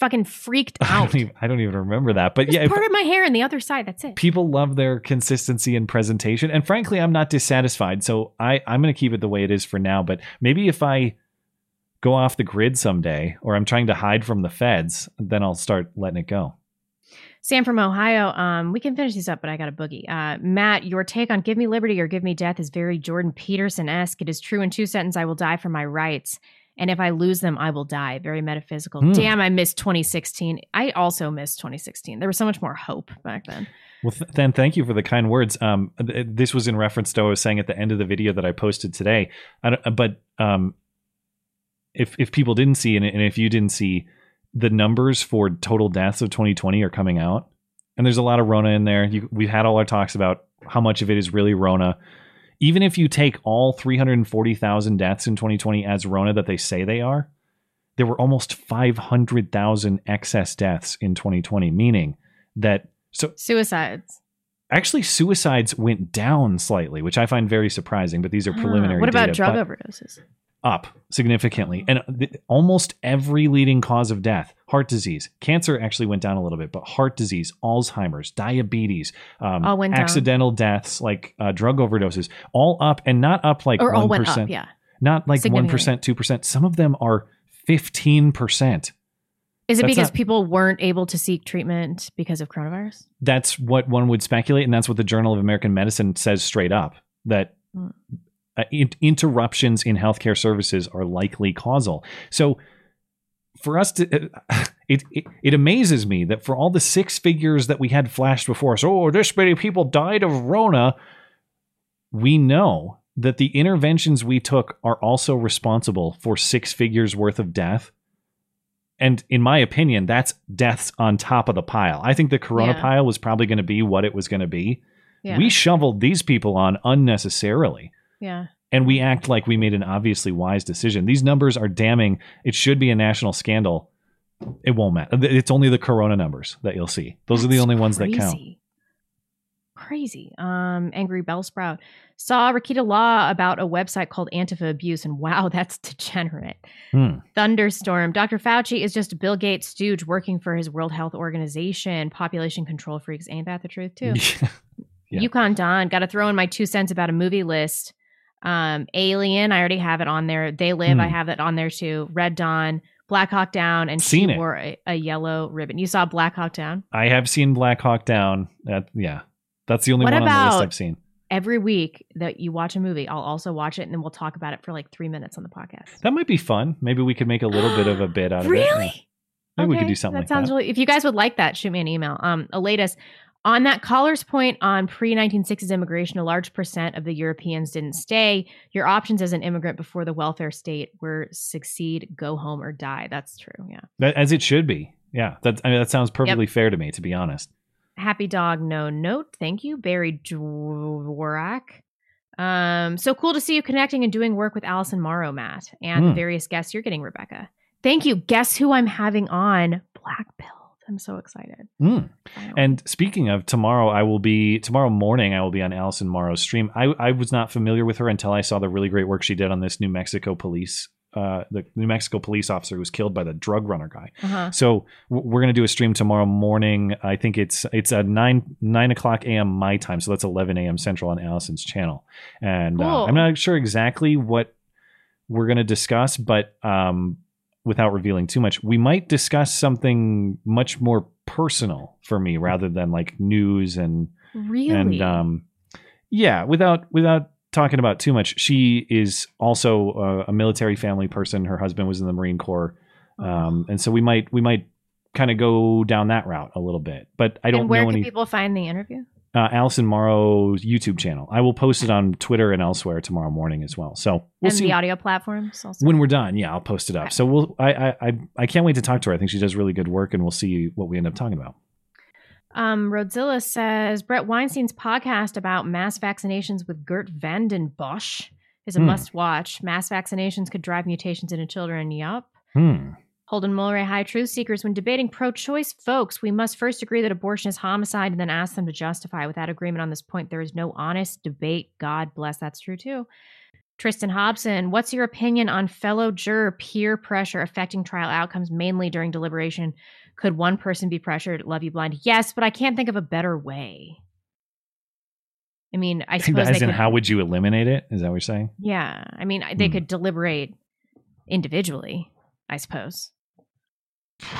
Fucking freaked I out. don't, even, I don't even remember that. But Just yeah, parted my hair on the other side. That's it. people love their consistency and presentation and frankly i'm not dissatisfied so i i'm going to keep it the way it is for now but maybe if i go off the grid someday or i'm trying to hide from the feds then i'll start letting it go Sam from Ohio. Um, we can finish these up, but I got a boogie. Uh, Matt, your take on "Give Me Liberty" or "Give Me Death" is very Jordan Peterson esque. It is true in two sentences: "I will die for my rights," and if I lose them, I will die. Very metaphysical. Hmm. Damn, I missed 2016. I also missed 2016. There was so much more hope back then. well th- then thank you for the kind words um th- this was in reference to what i was saying at the end of the video that i posted today I don't, but um if if people didn't see and, and if you didn't see the numbers for total deaths of 2020 are coming out and there's a lot of rona in there you, we've had all our talks about how much of it is really rona even if you take all 340,000 deaths in 2020 as rona that they say they are there were almost 500,000 excess deaths in 2020, meaning that so Suicides. actually suicides went down slightly, which I find very surprising, but these are Ah, preliminary what about data, drug overdoses? Up significantly. And th- almost every leading cause of death, heart disease, cancer actually went down a little bit, but heart disease, Alzheimer's, diabetes, um, All went down. accidental deaths like uh, drug overdoses, all up and not up like Or all 1%. went up, yeah. Not like 1%, 2%. Some of them are 15%. Is it That's because not- people weren't able to seek treatment because of coronavirus? that's what one would speculate, and that's what the Journal of American Medicine says straight up that Hmm. Uh, in- interruptions in healthcare services are likely causal. So, for us to, uh, it, it it amazes me that for all the six figures that we had flashed before us, oh, this many people died of Rona. We know that the interventions we took are also responsible for six figures worth of death. And in my opinion, that's deaths on top of the pile. I think the corona Yeah. pile was probably going to be what it was going to be. Yeah. We shoveled these people on unnecessarily. Yeah. And we act like we made an obviously wise decision. These numbers are damning. It should be a national scandal. It won't matter. It's only the corona numbers that you'll see. Those are the only ones that count. Crazy. Crazy. Um, Angry Bellsprout saw Rekieta Law about a website called Antifa Abuse, and wow, that's degenerate. Hmm. Thunderstorm. Dr. Fauci is just Bill Gates stooge working for his World Health Organization. Population control freaks. Ain't that the truth, too? Yeah. Yukon Don. Got to throw in my two cents about a movie list. Um, Alien. I already have it on there. They Live. I Hmm. have it on there too. Red Dawn. Black Hawk Down. And Seen she it. wore a, a yellow ribbon. You saw Black Hawk Down? I have seen Black Hawk Down. That yeah, that's the only What one on the list about- I've seen. Every week that you watch a movie, I'll also watch it and then we'll talk about it for like three minutes on the podcast. That might be fun. Maybe we could make a little bit of a bit out of it. Really? Maybe we could do something that like sounds that. really. If you guys would like that, shoot me an email. Um, Atilis, on that caller's point on pre 1960s immigration, a large percent of the Europeans didn't stay. Your options as an immigrant before the welfare state were succeed, go home, or die. That's true. Yeah. That, as it should be. Yeah, that I mean, that sounds perfectly fair to me, to be honest. Happy dog, no note. Thank you, Barry Dworak. Um, so cool to see you connecting and doing work with Allison Morrow, Matt, and the Hmm. various guests you're getting, Rebecca. Thank you. Guess who I'm having on? Black Pilled. I'm so excited. Mm. And speaking of tomorrow, I will be tomorrow morning. I will be on Allison Morrow's stream. I, I was not familiar with her until I saw the really great work she did on this New Mexico police, uh, the New Mexico police officer who was killed by the drug runner guy. Uh-huh. So w- we're gonna do a stream tomorrow morning. I think it's it's at nine nine o'clock a.m. my time, so that's eleven a.m. Central on Allison's channel. And uh, I'm not sure exactly what we're gonna discuss, but um, without revealing too much, we might discuss something much more personal for me rather than like news and Really? and um, yeah, without without talking about too much. She is also a, a military family person. Her husband was in the Marine Corps, um, and so we might we might kind of go down that route a little bit. But I don't and where know can any. people find the interview? Uh, Allison Morrow's YouTube channel. I will post it on Twitter and elsewhere tomorrow morning as well. So we'll and see the audio platforms also. when we're done. Yeah, I'll post it up. So we'll. I, I I I can't wait to talk to her. I think she does really good work, and we'll see what we end up talking about. Um, Rodzilla says Bret Weinstein's podcast about mass vaccinations with Geert Vanden Bossche is a Hmm. must watch. Mass vaccinations could drive mutations into children. Yup. Hmm. Holden Mulray, high truth seekers. When debating pro choice folks, we must first agree that abortion is homicide and then ask them to justify. Without agreement on this point, there is no honest debate. God bless. That's true too. Tristan Hobson, what's your opinion on fellow juror peer pressure affecting trial outcomes, mainly during deliberation? Could one person be pressured? Love you blind. Yes, but I can't think of a better way. I mean, I suppose As in, could, how would you eliminate it? Is that what you're saying? yeah, I mean, they Hmm. could deliberate individually, I suppose.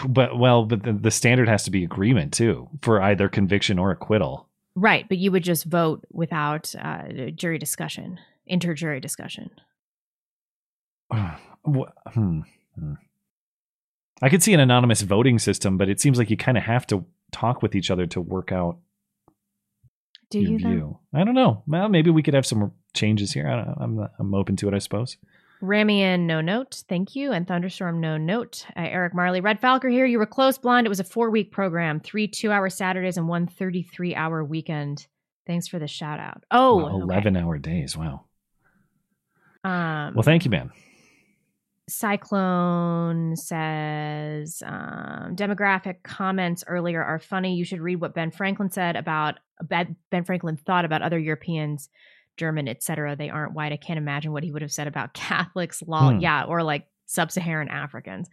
But well, but the, the standard has to be agreement too for either conviction or acquittal. Right, but you would just vote without uh, jury discussion, inter-jury discussion. Hmm, hmm. I could see an anonymous voting system, but it seems like you kind of have to talk with each other to work out Do your you? view. I don't know. Well, maybe we could have some changes here. I don't. I'm I'm open to it. I suppose. Ramian, no note. Thank you. And Thunderstorm, no note. Uh, Eric Marley, Red Falcon here. You were close blind. It was a four week program, three two hour Saturdays and one 33 hour weekend. Thanks for the shout out. Oh, Wow, eleven hour days. Wow. um, Well, thank you, man. Cyclone says um, demographic comments earlier are funny. You should read what Ben Franklin said about Ben Franklin thought about other Europeans, German, etc. They aren't white. I can't imagine what he would have said about Catholics, law, Hmm. yeah, or like sub-Saharan Africans.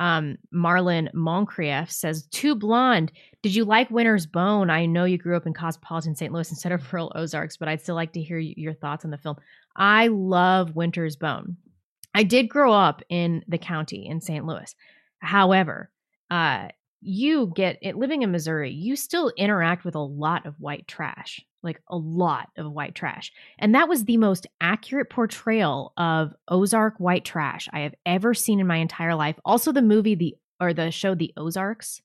Um, Marlon Moncrief says, "Too blonde. Did you like Winter's Bone? I know you grew up in cosmopolitan St. Louis instead of rural Ozarks, but I'd still like to hear your thoughts on the film. I love Winter's Bone. I did grow up in the county in St. Louis. However, uh, you get it living in Missouri, you still interact with a lot of white trash, like a lot of white trash. And that was the most accurate portrayal of Ozark white trash I have ever seen in my entire life. Also, the movie, the or the show, The Ozarks,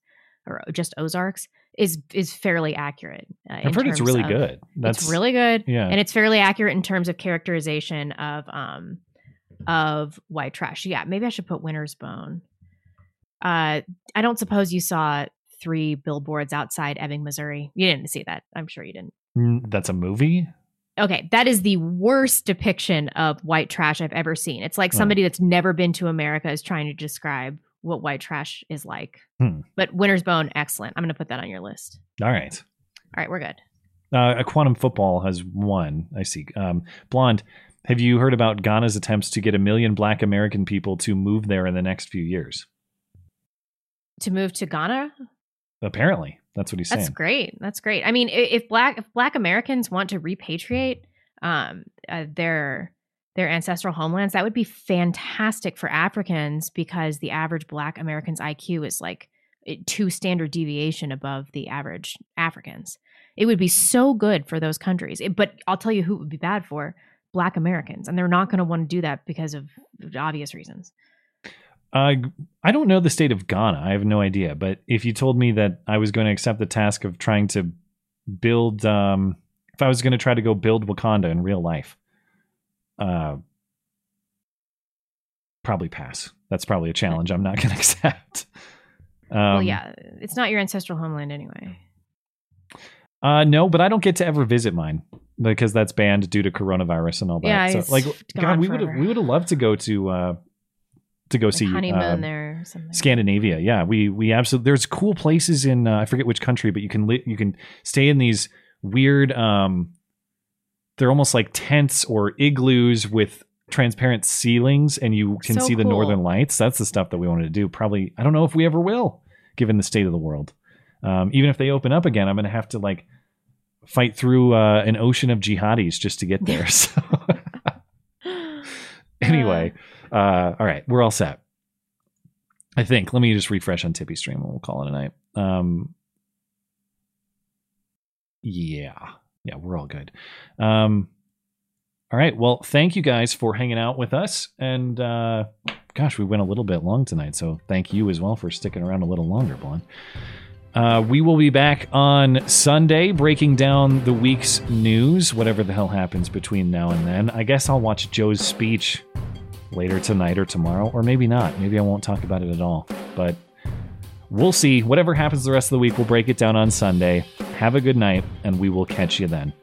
or just Ozarks, is is fairly accurate. Uh, I've heard it's really of- good. That's it's really good, Yeah. and it's fairly accurate in terms of characterization of um of white trash. Yeah, maybe I should put Winter's Bone. Uh, I don't suppose you saw three billboards outside Ebbing, Missouri. You didn't see that. I'm sure you didn't. That's a movie. Okay, that is the worst depiction of white trash I've ever seen. It's like Oh. somebody that's never been to America is trying to describe what white trash is like. Hmm. But Winter's Bone, excellent. I'm going to put that on your list. All right. All right, we're good. Uh, a quantum football has won. I see. Um, Blonde, have you heard about Ghana's attempts to get a million Black American people to move there in the next few years? To move to Ghana, Apparently, that's what he's That's saying. That's great. That's great. I mean, if black if black Americans want to repatriate um, uh, their their ancestral homelands, that would be fantastic for Africans because the average black American's IQ is like two standard deviation above the average Africans. It would be so good for those countries. It- but I'll tell you who it would be bad for black Americans, and they're not going to want to do that because of obvious reasons. Uh, I don't know the state of Ghana. I have no idea. But if you told me that I was going to accept the task of trying to build, um, if I was going to try to go build Wakanda in real life, uh, probably pass. That's probably a challenge I'm not going to accept. Um, well, yeah, it's not your ancestral homeland anyway. Uh, no, but I don't get to ever visit mine because that's banned due to coronavirus and all that. Yeah, so, like, God, we would have we would have loved to go to uh, to go see honeymoon uh, there or something. Scandinavia. Yeah, we we absolutely. There's cool places in uh, I forget which country, but you can li- you can stay in these weird. um They're almost like tents or igloos with transparent ceilings, and you can So see the northern lights. That's the stuff that we wanted to do. Probably, I don't know if we ever will, given the state of the world. Um, even if they open up again, I'm going to have to like fight through uh, an ocean of jihadis just to get there. So anyway, uh, all right, we're all set. I think. Let me just refresh on TipeeeStream and we'll call it a night. Um, yeah, yeah, we're all good. Um, all right. Well, thank you guys for hanging out with us. And uh, gosh, we went a little bit long tonight. So thank you as well for sticking around a little longer, Blonde. Uh, we will be back on Sunday breaking down the week's news, whatever the hell happens between now and then. I guess I'll watch Joe's speech later tonight or tomorrow, or maybe not. Maybe I won't talk about it at all. But we'll see. Whatever happens the rest of the week, we'll break it down on Sunday. Have a good night, and we will catch you then.